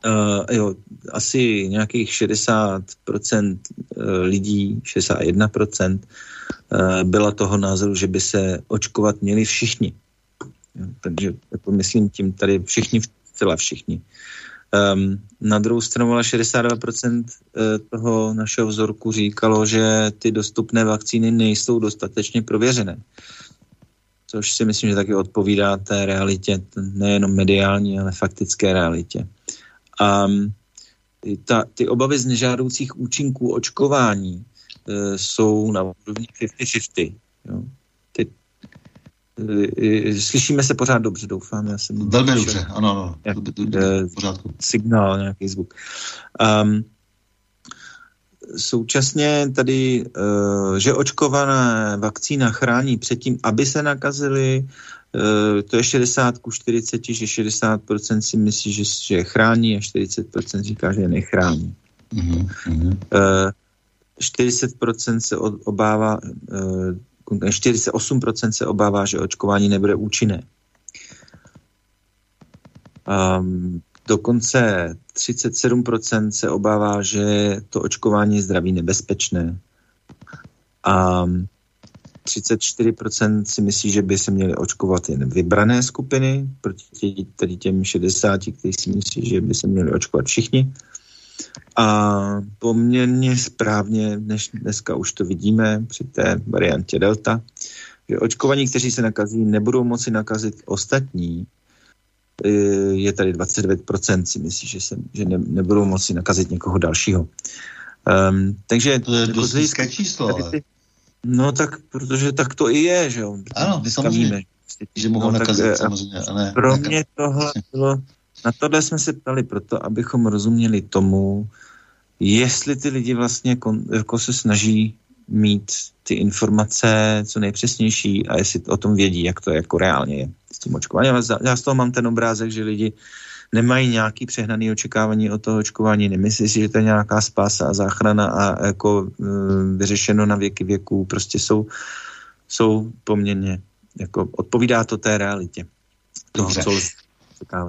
Uh, jo, asi nějakých 60% eh, lidí, 61% uh, byla toho názoru, že by se očkovat měli všichni. Takže jako myslím tím tady všichni, celá všichni. Um, na druhou stranu ale 62% eh, toho našeho vzorku říkalo, že ty dostupné vakcíny nejsou dostatečně prověřené. Což si myslím, že taky odpovídá té realitě, nejenom mediální, ale faktické realitě. A ta, ty obavy z nežádoucích účinků očkování e, jsou na úrovni 50-50. Jo. Ty, e, e, slyšíme se pořád dobře, doufám. Já jsem Velmi dobře, ano, ano. Jak, pořádku. Signál, nějaký zvuk. Um, současně tady, že očkované vakcína chrání před tím, aby se nakazili, Eh, to je 60 ku 40, že 60% si myslí, že, že chrání a 40% říká, že je nechrání. Mm-hmm. 40% se obává, 48% eh, se obává, že očkování nebude účinné. Um, dokonce 37% se obává, že to očkování je zdraví nebezpečné. A um, 34% si myslí, že by se měly očkovat jen vybrané skupiny, proti tedy těm 60, kteří si myslí, že by se měli očkovat všichni. A poměrně správně, dnes, dneska už to vidíme při té variantě Delta, že očkovaní, kteří se nakazí, nebudou moci nakazit ostatní. E, je tady 29% si myslí, že, se, že ne, nebudou moci nakazit někoho dalšího. Um, takže to je dost nízké číslo. Ale... No tak, protože tak to i je, že jo. Ano, dneska víme. Že mohou no, nakazit tak, e, samozřejmě. Ale pro mě tohle bylo, na tohle jsme se ptali proto, abychom rozuměli tomu, jestli ty lidi vlastně kon, jako se snaží mít ty informace co nejpřesnější a jestli o tom vědí, jak to jako reálně je s tím očkováním. Já z toho mám ten obrázek, že lidi nemají nějaký přehnaný očekávání od toho očkování, nemyslí si, že to je nějaká spása a záchrana a jako e, vyřešeno na věky věků, prostě jsou, jsou poměrně, jako odpovídá to té realitě. Toho, co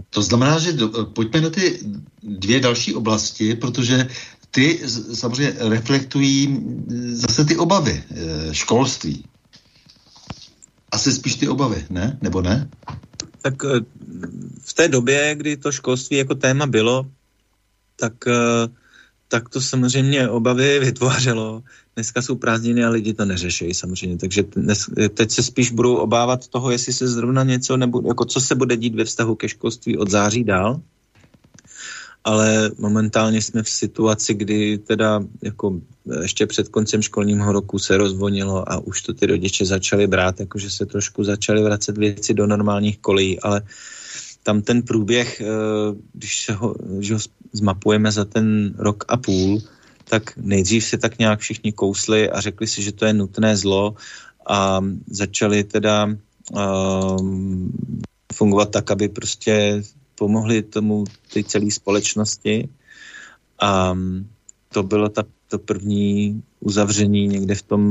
to znamená, že do, pojďme na ty dvě další oblasti, protože ty samozřejmě reflektují zase ty obavy e, školství. Asi spíš ty obavy, ne? Nebo ne? Tak e, v té době, kdy to školství jako téma bylo, tak, e, tak to samozřejmě obavy vytvářelo. Dneska jsou prázdniny a lidi to neřeší samozřejmě, takže dnes, teď se spíš budou obávat toho, jestli se zrovna něco, nebo jako co se bude dít ve vztahu ke školství od září dál, ale momentálně jsme v situaci, kdy teda jako ještě před koncem školního roku se rozvonilo a už to ty rodiče začali brát, jakože se trošku začaly vracet věci do normálních kolejí, ale tam ten průběh, eh, když se ho, když ho zmapujeme za ten rok a půl, tak nejdřív se tak nějak všichni kousli a řekli si, že to je nutné zlo a začali teda um, fungovat tak, aby prostě pomohli tomu té celé společnosti. A to bylo ta, to první uzavření někde v tom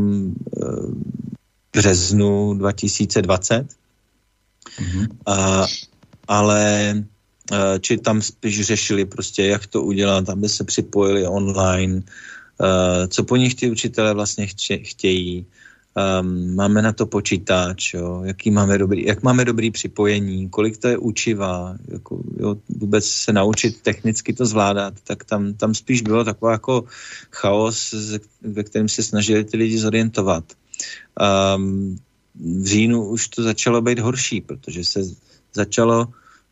uh, březnu 2020. Mm-hmm. A, ale uh, či tam spíš řešili prostě, jak to udělat, aby se připojili online, uh, co po nich ty učitelé vlastně chtějí, um, máme na to počítač, jo, jaký máme dobrý, jak máme dobrý připojení, kolik to je učiva, jako, jo, vůbec se naučit technicky to zvládat, tak tam, tam spíš bylo takový jako chaos, ve kterém se snažili ty lidi zorientovat. Um, v říjnu už to začalo být horší, protože se začalo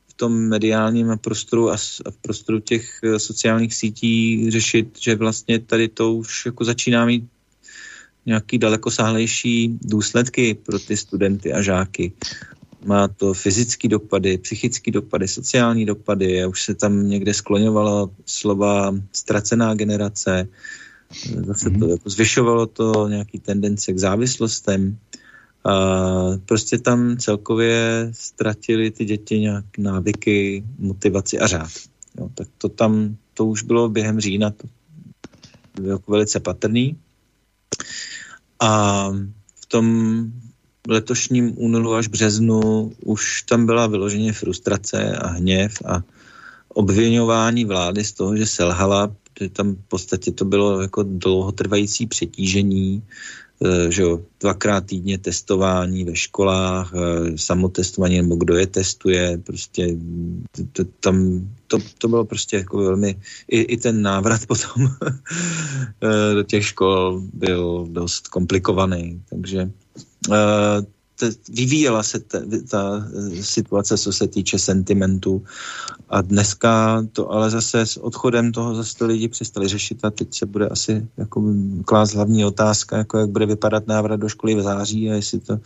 v tom mediálním prostoru a v prostoru těch eh, sociálních sítí řešit, že vlastně tady to už jako začíná mít nějaký dalekosáhlejší důsledky pro ty studenty a žáky. Má to fyzické dopady, psychické dopady, sociální dopady. Už se tam někde skloňovalo slova ztracená generace. Zase to mhm. jako zvyšovalo to nějaký tendence k závislostem. A prostě tam celkově ztratili ty děti nějak návyky, motivaci a řád. Jo, tak to tam, to už bylo během října to bylo jako velice patrný. A v tom letošním únoru až březnu už tam byla vyloženě frustrace a hněv a obvinování vlády z toho, že selhala, že tam v podstatě to bylo jako dlouhotrvající přetížení, že jo, dvakrát týdně testování ve školách, eh, samotestování, nebo kdo je testuje, prostě to, tam, to, to bylo prostě jako velmi, i, i ten návrat (laughs) potom eh, do těch škol byl dost komplikovaný, takže vyvíjela se ta, ta situace, co se týče sentimentu. A dneska to ale zase s odchodem toho zase to lidi přestali řešit a teď se bude asi jako klás hlavní otázka, jako jak bude vypadat návrat do školy v září a jestli to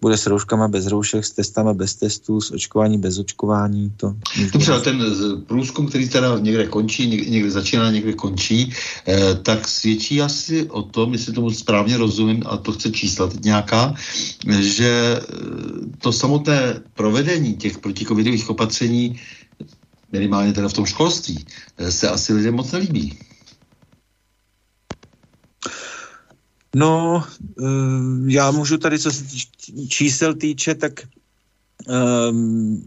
bude s rouškama bez roušek, s testama bez testů, s očkování bez očkování. To Dobře, ten průzkum, který teda někde končí, někde začíná, někde končí, eh, tak svědčí asi o tom, jestli tomu správně rozumím, a to chce čísla teď nějaká, že eh, to samotné provedení těch protikovidových opatření minimálně teda v tom školství, eh, se asi lidem moc nelíbí. No, eh, já můžu tady, co se čísel týče, tak ehm,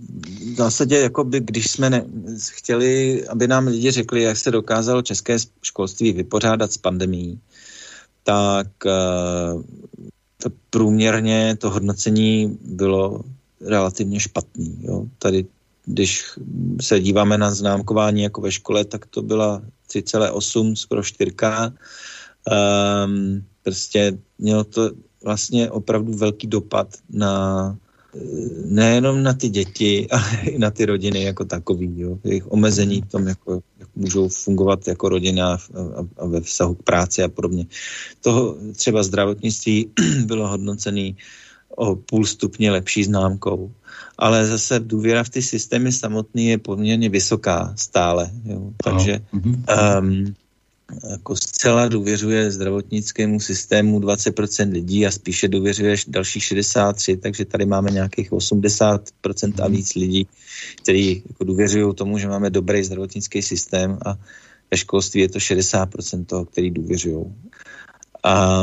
v zásadě, jako by, když jsme ne, chtěli, aby nám lidi řekli, jak se dokázalo české školství vypořádat s pandemí, tak eh, to průměrně to hodnocení bylo relativně špatný. Jo. Tady, když se díváme na známkování jako ve škole, tak to byla 3,8, skoro 4. Um, prostě mělo to vlastně opravdu velký dopad na nejenom na ty děti, (laughs) ale i na ty rodiny jako takový, jo. jejich omezení v tom, jako, jak můžou fungovat jako rodina a, a ve vztahu k práci a podobně. Toho třeba zdravotnictví (clears throat) bylo hodnocený o půl stupně lepší známkou. Ale zase důvěra v ty systémy samotný je poměrně vysoká stále. Jo. Takže um, jako zcela důvěřuje zdravotnickému systému 20% lidí a spíše důvěřuje dalších 63, takže tady máme nějakých 80% a víc lidí, kteří jako důvěřují tomu, že máme dobrý zdravotnický systém a ve školství je to 60% toho, který důvěřují.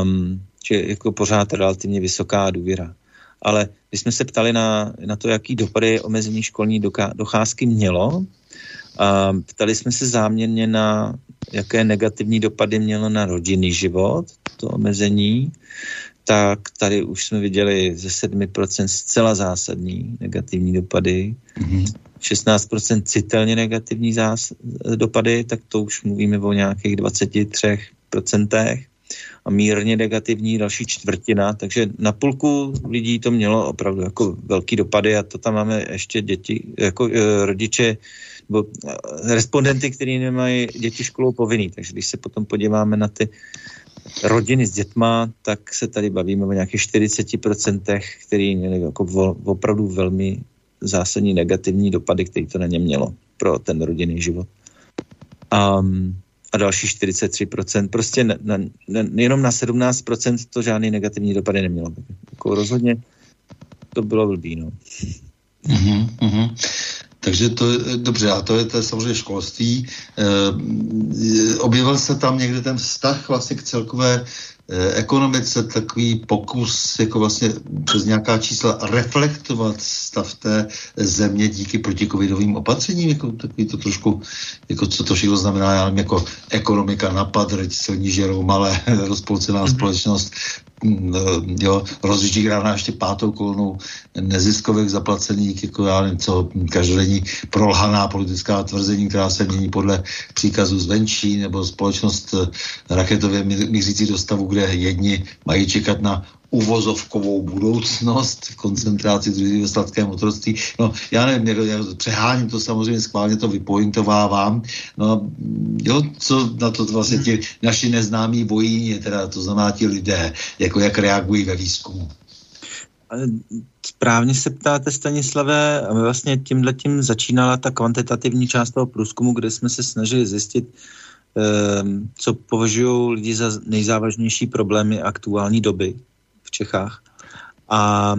Um, že jako pořád relativně vysoká důvěra. Ale když jsme se ptali na, na to, jaký dopady omezení školní docházky mělo, ptali jsme se záměrně na, jaké negativní dopady mělo na rodinný život, to omezení, tak tady už jsme viděli ze 7% zcela zásadní negativní dopady. Mm-hmm. 16% citelně negativní zás- dopady, tak to už mluvíme o nějakých 23% a mírně negativní další čtvrtina, takže na půlku lidí to mělo opravdu jako velký dopady a to tam máme ještě děti, jako e, rodiče nebo eh, respondenty, kteří nemají děti školou povinný. Takže když se potom podíváme na ty rodiny s dětma, tak se tady bavíme o nějakých 40%, který měli jako opravdu velmi zásadní negativní dopady, který to na ně mělo pro ten rodinný život. Um, a další 43%, prostě na, na, na, jenom na 17% to žádný negativní dopady nemělo. Jako rozhodně to bylo blbý, no. Mm-hmm, mm-hmm. Takže to je dobře, a to je, to je samozřejmě školství. E, objevil se tam někde ten vztah vlastně k celkové ekonomice, takový pokus jako vlastně přes nějaká čísla reflektovat stav té země díky protikovidovým opatřením, jako takový to trošku, jako co to všechno znamená, já nevím, jako ekonomika napadr, silní žerou malé, (laughs) rozpolcená mm-hmm. společnost, Mm, jo, rozžíraná ještě pátou kolonou neziskových zaplacených, jako já nevím co, každodenní prolhaná politická tvrzení, která se mění podle příkazu zvenčí, nebo společnost raketově mířící do stavu, kde jedni mají čekat na uvozovkovou budoucnost v koncentraci druhý ve sladkém otroctví. No, já nevím, já přeháním to samozřejmě, schválně to vypointovávám. No, jo, co na to vlastně ti naši neznámí vojíni, teda to znamená ti lidé, jako jak reagují ve výzkumu. Správně se ptáte, Stanislavé, a vlastně tímhle tím začínala ta kvantitativní část toho průzkumu, kde jsme se snažili zjistit, co považují lidi za nejzávažnější problémy aktuální doby v Čechách. A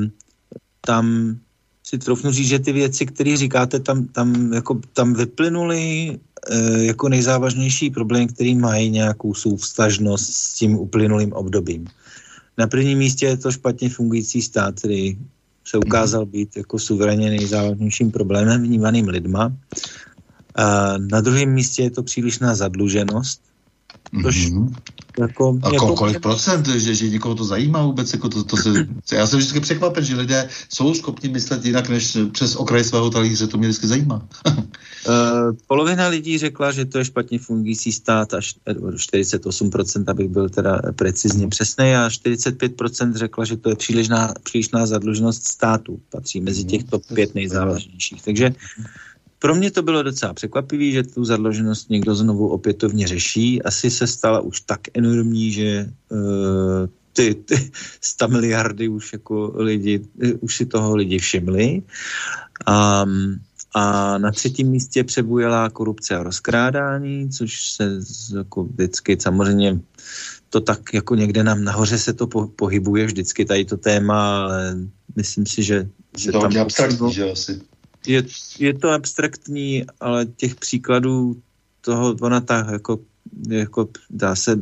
tam si troufnu říct, že ty věci, které říkáte, tam, tam, jako, tam vyplynuly e, jako nejzávažnější problém, který mají nějakou souvstažnost s tím uplynulým obdobím. Na prvním místě je to špatně fungující stát, který se ukázal být jako suverénně nejzávažnějším problémem vnímaným lidma. A na druhém místě je to přílišná zadluženost, což mm-hmm. Jako, a jako, kolik procent, že, že někoho to zajímá vůbec, jako to, to se, já jsem vždycky překvapen, že lidé jsou schopni myslet jinak, než přes okraj svého talíře, to mě vždycky zajímá. uh, (laughs) polovina lidí řekla, že to je špatně fungující stát, až 48%, abych byl teda precizně přesný, a 45% řekla, že to je přílišná, přílišná zadluženost státu, patří mezi těch top 5 nejzávažnějších. Takže pro mě to bylo docela překvapivý, že tu zadluženost někdo znovu opětovně řeší. Asi se stala už tak enormní, že uh, ty, ty (laughs) 100 miliardy už jako lidi, už si toho lidi všimli. Um, a na třetím místě přebujela korupce a rozkrádání, což se jako vždycky samozřejmě to tak jako někde nám nahoře se to po, pohybuje vždycky tady to téma, ale myslím si, že... že to tam abstraktní, že asi je, je to abstraktní, ale těch příkladů toho, ona ta jako, jako dá se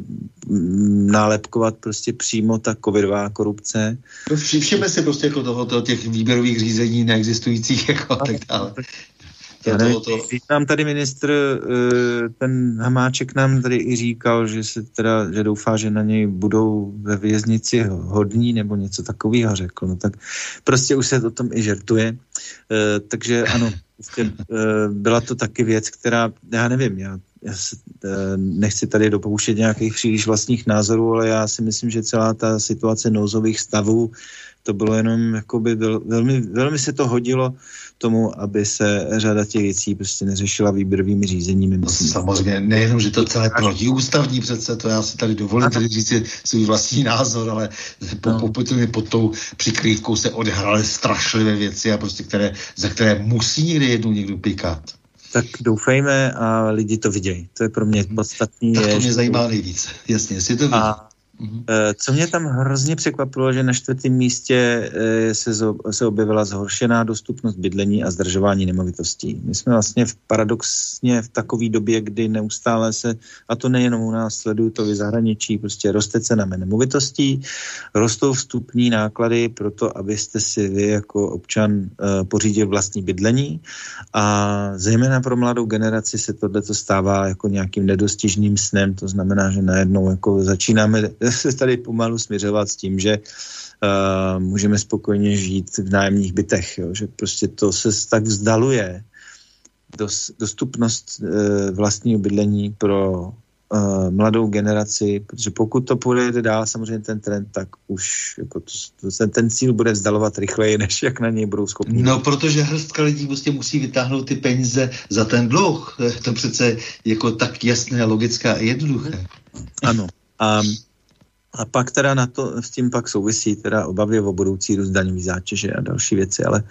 nálepkovat prostě přímo ta covidová korupce. No všimme si prostě jako toho, toho těch výběrových řízení neexistujících jako a tak dále. Já nevím, to, to... nám tady ministr, eh, ten Hamáček nám tady i říkal, že se teda, že doufá, že na něj budou ve věznici hodní nebo něco takového řekl. No tak prostě už se o tom i žertuje. Eh, takže ano, prostě, byla to taky věc, která, já nevím, já já se, eh, nechci tady dopouštět nějakých příliš vlastních názorů, ale já si myslím, že celá ta situace nouzových stavů, to bylo jenom, jakoby, velmi, velmi se to hodilo tomu, aby se řada těch věcí prostě neřešila výběrovými řízeními. No, samozřejmě, nejenom, že to celé protiústavní přece, to já si tady dovolím tady říct svůj vlastní názor, ale no. pokud mi pod tou přikrývkou se odehrály strašlivé věci a prostě které, za které musí někdy jednou někdo pikat. Tak doufejme a lidi to vidějí. To je pro mě podstatný. Tak to mě zajímá nejvíc. Jasně, jestli to vidí. A Mm-hmm. Co mě tam hrozně překvapilo, že na čtvrtém místě eh, se, se objevila zhoršená dostupnost bydlení a zdržování nemovitostí. My jsme vlastně v paradoxně v takové době, kdy neustále se, a to nejenom u nás, sledují to v zahraničí, prostě roste cena nemovitostí, rostou vstupní náklady pro to, abyste si vy jako občan uh, pořídil vlastní bydlení a zejména pro mladou generaci se tohle stává jako nějakým nedostižným snem, to znamená, že najednou jako začínáme se tady pomalu směřovat s tím, že uh, můžeme spokojně žít v nájemních bytech, jo? že prostě to se tak vzdaluje dos, dostupnost uh, vlastního bydlení pro uh, mladou generaci, protože pokud to půjde dál, samozřejmě ten trend, tak už jako to, to, ten, ten cíl bude vzdalovat rychleji, než jak na něj budou schopni. No, protože hrstka lidí prostě musí vytáhnout ty peníze za ten dluh. (laughs) To přece jako tak jasné, logické a jednoduché. Ano. A a pak teda na to, s tím pak souvisí teda obavy o budoucí růst daňový zátěže a další věci, ale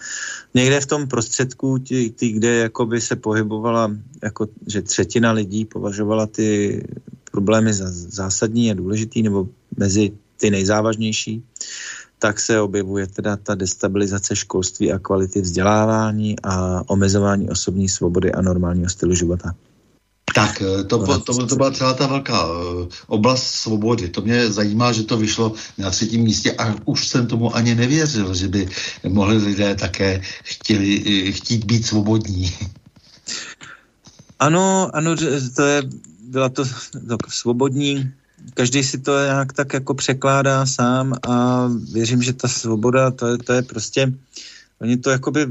někde v tom prostředku, tí, tí, kde jakoby se pohybovala, jako, že třetina lidí považovala ty problémy za zásadní a důležitý, nebo mezi ty nejzávažnější, tak se objevuje teda ta destabilizace školství a kvality vzdělávání a omezování osobní svobody a normálního stylu života. Tak, eh, to, to, to, to byla celá ta velká uh, oblast svobody. To mě zajímá, že to vyšlo na třetím místě a už jsem tomu ani nevěřil, že by mohli lidé také chtěli, uh, chtít být svobodní. (laughs) Ano, ano, to je, byla to tak, svobodní, každý si to nějak tak jako překládá sám a věřím, že ta svoboda, to je, to je prostě, oni to jakoby,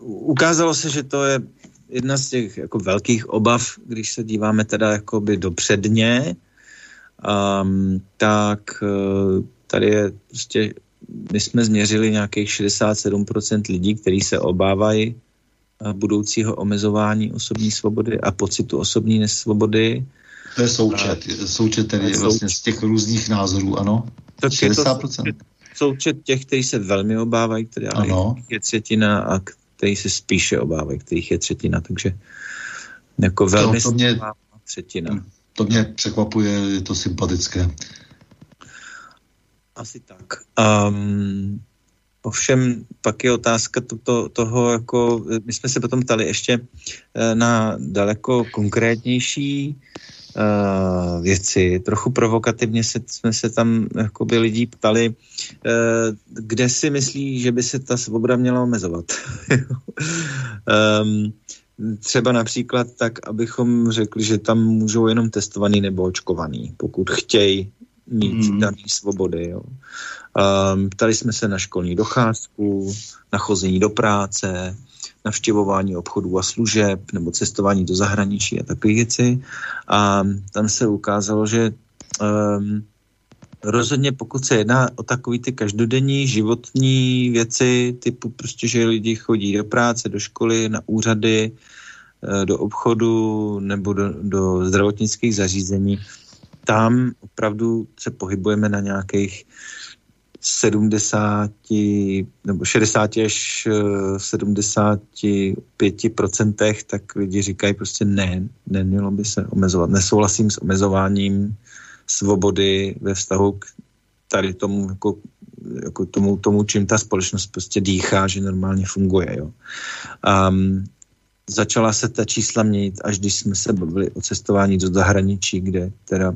ukázalo se, že to je jedna z těch jako velkých obav, když se díváme teda jakoby dopředně, um, tak uh, tady je prostě, my jsme změřili nějakých 67% lidí, kteří se obávají uh, budoucího omezování osobní svobody a pocitu osobní nesvobody. To je součet, součet tedy součet. vlastně z těch různých názorů, ano? Tak 60%. Je to součet, součet těch, kteří se velmi obávají, které ano. je třetina a který se spíše obávají, kterých je třetina, takže jako velmi to, to mě, třetina. To mě překvapuje, je to sympatické. Asi tak. Um, ovšem pak je otázka to, to, toho, jako, my jsme se potom ptali ještě eh, na daleko konkrétnější uh, věci. Trochu provokativně se, jsme se tam jakoby lidí ptali, kde si myslí, že by se ta svoboda měla omezovat. um, (laughs) třeba například tak, abychom řekli, že tam můžou jenom testovaný nebo očkovaný, pokud chtějí mít mm. daný svobody. Jo. Um, ptali jsme se na školní docházku, na chození do práce, navštěvování obchodů a služeb nebo cestování do zahraničí a takové věci. A tam se ukázalo, že um, rozhodně pokud se jedná o takové ty každodenní životní věci, typu prostě, že lidi chodí do práce, do školy, na úřady, eh, do obchodu nebo do, do zdravotnických zařízení, tam opravdu se pohybujeme na nějakých 70 nebo 60 až 75 eh, procentech, tak lidi říkají prostě ne, nemělo by se omezovat. Nesouhlasím s omezováním svobody ve vztahu k tady tomu, jako, jako tomu, tomu, čím ta společnost prostě dýchá, že normálně funguje. Jo. Um, začala se ta čísla měnit, až když jsme se bavili o cestování do zahraničí, kde teda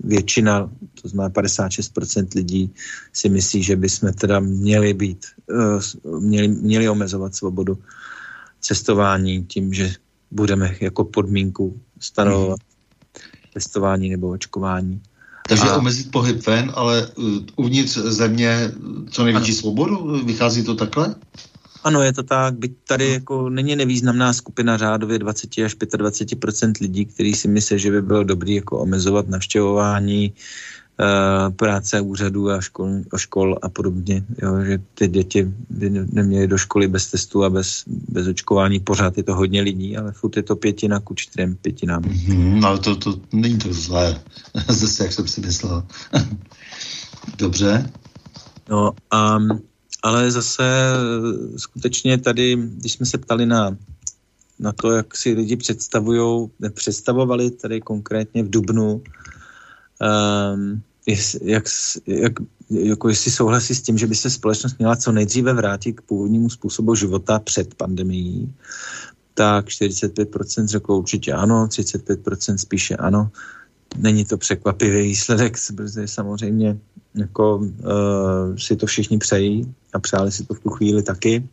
většina, to znamená 56% lidí, si myslí, že bychom teda měli být, uh, měli, měli omezovat svobodu cestování tím, že budeme jako podmínku stanovovat. Testování nebo očkování. Takže a... omezit pohyb ven, ale uh, uvnitř země co největší ano. svobodu? Vychází to takhle? Ano, je to tak, byť tady jako není nevýznamná skupina řádově 20 až 25% lidí, kteří si myslí, že by bylo dobré jako omezovat navštěvování práce úřadů a škol, a škol a podobně, jo, že ty děti by neměly do školy bez testu a bez, bez očkování, pořád je to hodně lidí, ale furt je to pětina ku čtyřem pětinám. Mm-hmm, no to, to není to zlé, (laughs) zase jak jsem si myslel. (laughs) Dobře. No a ale zase eh, skutečně tady, když jsme se ptali na, na to, jak si lidi představují, představovali tady konkrétně v Dubnu, jest, jak, jak, jako jestli souhlasí s tím, že by se společnost měla co nejdříve vrátit k původnímu způsobu života před pandemií, tak 45% řeklo určitě ano, 35% spíše ano. Není to překvapivý výsledek, protože samozřejmě jako, uh, si to všichni přejí a přáli si to v tu chvíli taky.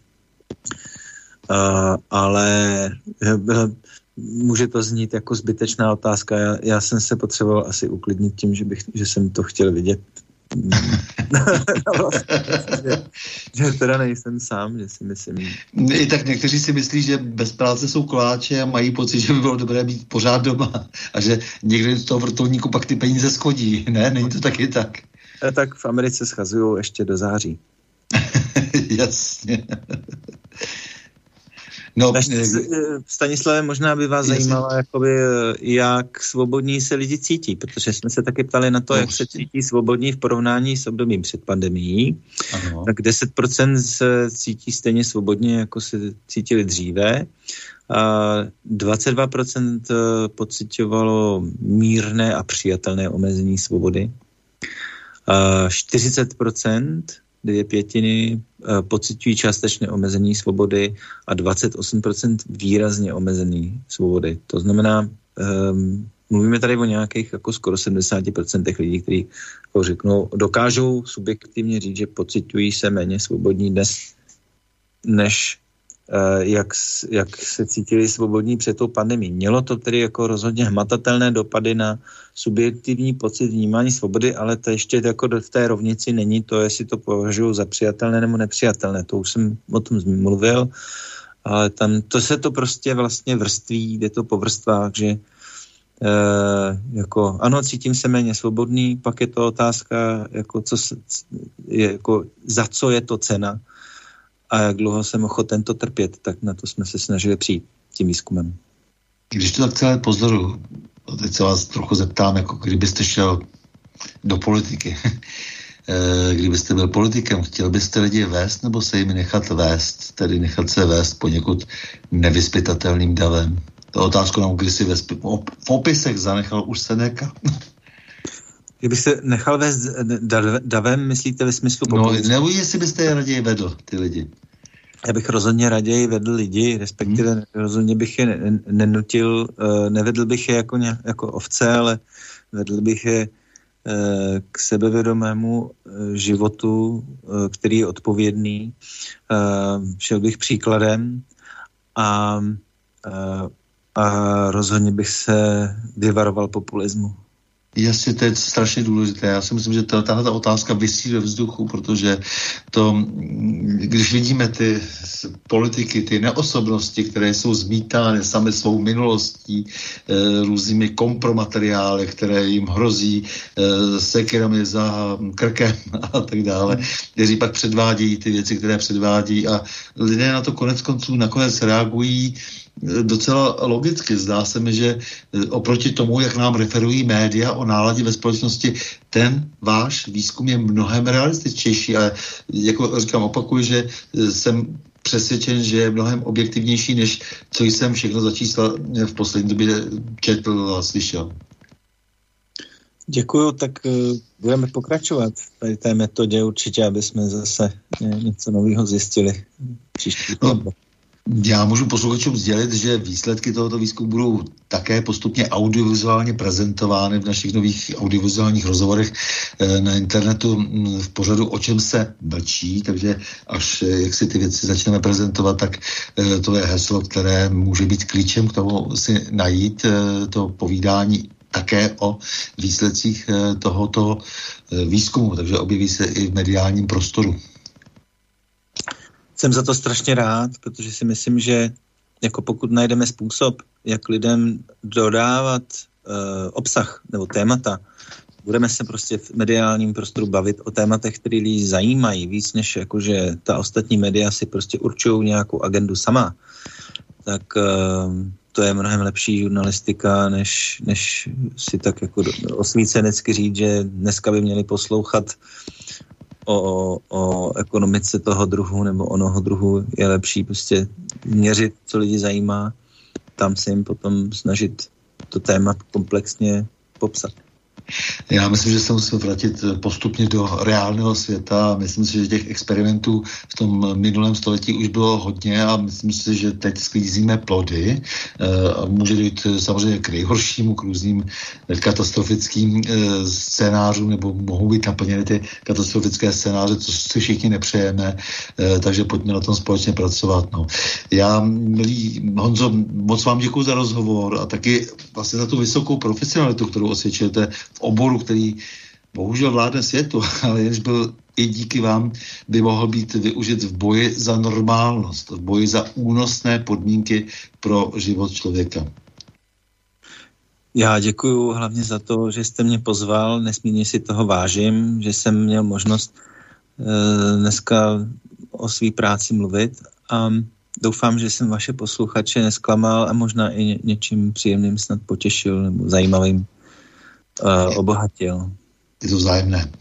Uh, ale uh, může to znít jako zbytečná otázka. Já, já jsem se potřeboval asi uklidnit tím, že, bych, že jsem to chtěl vidět. že, (laughs) že teda nejsem sám, že si myslím. I tak někteří si myslí, že bez práce jsou koláče a mají pocit, že by bylo dobré být pořád doma a že někdy z toho vrtulníku pak ty peníze schodí. Ne, není to taky tak. E, tak v Americe schazují ještě do září. (laughs) Jasně. No, eh, Stanislave, možná by vás zajímalo, jakoby, jak svobodní se lidi cítí, protože jsme se taky ptali na to, no, jak se cítí svobodní v porovnání s obdobím před pandemií. Ano. Tak 10% se cítí stejně svobodně, jako se cítili dříve. A 22% eh, pocitovalo mírné a přijatelné omezení svobody. A 40% dvě pětiny e, pocitují částečné omezení svobody a 28% výrazně omezený svobody. To znamená, um, mluvíme tady o nějakých jako skoro 70% lidí, kteří jako řeknou, dokážou subjektivně říct, že pocitují se méně svobodní dnes, než Eh, jak, jak se cítili svobodní před tou pandemí. Mělo to tedy jako rozhodně hmatatelné dopady na subjektivní pocit vnímání svobody, ale to ještě jako v té rovnici není to, jestli to považuji za přijatelné nebo nepřijatelné. To už jsem o tom mluvil, ale tam to se to prostě vlastně vrství, jde to po vrstvách, že Uh, jako, ano, cítím se méně svobodný, pak je to otázka, jako, co se, je, jako, za co je to cena a jak dlouho jsem ochoten to trpět, tak na to jsme se snažili přijít tím výzkumem. Když to tak celé pozoru, teď se vás trochu zeptám, jako kdybyste šel do politiky, (laughs) eh, kdybyste byl politikem, chtěl byste lidi vést nebo se jimi nechat vést, tedy nechat se vést poněkud nevyspytatelným davem? To otázku nám kdysi ve v opisech zanechal už Seneca. (laughs) Kdyby se nechal vést davem, myslíte ve smyslu populismu? No, nebo jestli byste je raději vedl, ty lidi. Já bych rozhodně raději vedl lidi, respektive hmm. rozhodně bych je nenutil, uh, nevedl bych je jako, ně, jako ovce, ale vedl bych je uh, k sebevědomému životu, který je odpovědný. Šel bych příkladem a, a rozhodně bych se vyvaroval populismu. Jasně, to je strašně důležité. Já si myslím, že tahle ta otázka vysí ve vzduchu, protože to, když vidíme ty politiky, ty neosobnosti, které jsou zmítány sami svou minulostí, e, různými kompromateriály, které jim hrozí e, sekirami za krkem (laughs) a tak dále, kteří pak předvádějí ty věci, které předvádí a lidé na to konec konců nakonec reagují docela logicky. Zdá se mi, že e, oproti tomu, jak nám referují média o náladě ve společnosti, ten váš výzkum je mnohem realističtější, ale jako říkám, opakuju, že e, jsem přesvědčen, že je mnohem objektivnější, než co jsem všechno za čísla v poslední době četl a slyšel. Děkuju, tak budeme pokračovat v tady té metodě určitě, aby jsme zase něco nového zjistili. Příští no, já můžu posluchačům sdělit, že výsledky tohoto výzkumu budou také postupně audiovizuálně prezentovány v našich nových audiovizuálních rozhovorech eh, na internetu hm, v pořadu O čem se mlčí, takže až eh, jak si ty věci začneme prezentovat, tak eh, to je heslo, které může být klíčem k tomu si najít to povídání také o výsledcích tohoto výzkumu, takže objeví se i v mediálním prostoru. Jsem za to strašně rád, protože si myslím, že jako pokud najdeme způsob, jak lidem dodávat uh, obsah nebo témata, budeme se prostě v mediálním prostoru bavit o tématech, které lidi zajímají, víc než jakože ta ostatní média si prostě určují nějakou agendu sama, tak uh, to je mnohem lepší žurnalistika, než, než si tak jako osvícenecky říct, že dneska by měli poslouchat o, o ekonomice toho druhu nebo onoho druhu je lepší prostě měřit, co lidi zajímá, tam se jim potom snažit to téma komplexně popsat. Já myslím, že se musíme vrátit postupně do reálného světa. Myslím si, že těch experimentů v tom minulém století už bylo hodně a myslím si, že teď sklízíme plody. Eh, může dojít samozřejmě k nejhoršímu, k různým katastrofickým eh, scénářům, nebo mohou být naplněny ty katastrofické scénáře, co si všichni nepřejeme, eh, takže pojďme na tom společně pracovat. No. Já, milý Honzo, moc vám děkuji za rozhovor a taky vlastně za tu vysokou profesionalitu, kterou osvědčujete v oboru, který bohužel vládne světu, (laughs) ale jenž byl i díky vám by mohl být využit v boji za normálnost, v boji za únosné podmínky pro život člověka. Já děkuji hlavně za to, že jste mě pozval, nesmírně si toho vážím, že jsem měl možnost e, dneska o své práci mluvit a doufám, že jsem vaše posluchače nesklamal a možná i něčím příjemným snad potěšil nebo zajímavým uh, obohatil. Je to vzájemné.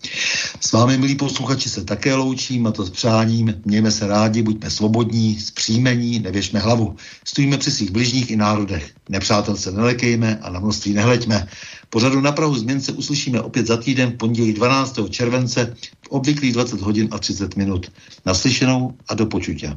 S vámi, milí posluchači, se také loučím a to s přáním. Mějme se rádi, buďme svobodní, zpříjmení, nevěšme hlavu. Stojíme při svých bližních i národech. Nepřátel se nelekejme a na množství nehleďme. Pořadu na Prahu změn se uslyšíme opět za týden v pondělí 12. července v obvyklých 20 hodin a 30 minut. Naslyšenou a do počutě.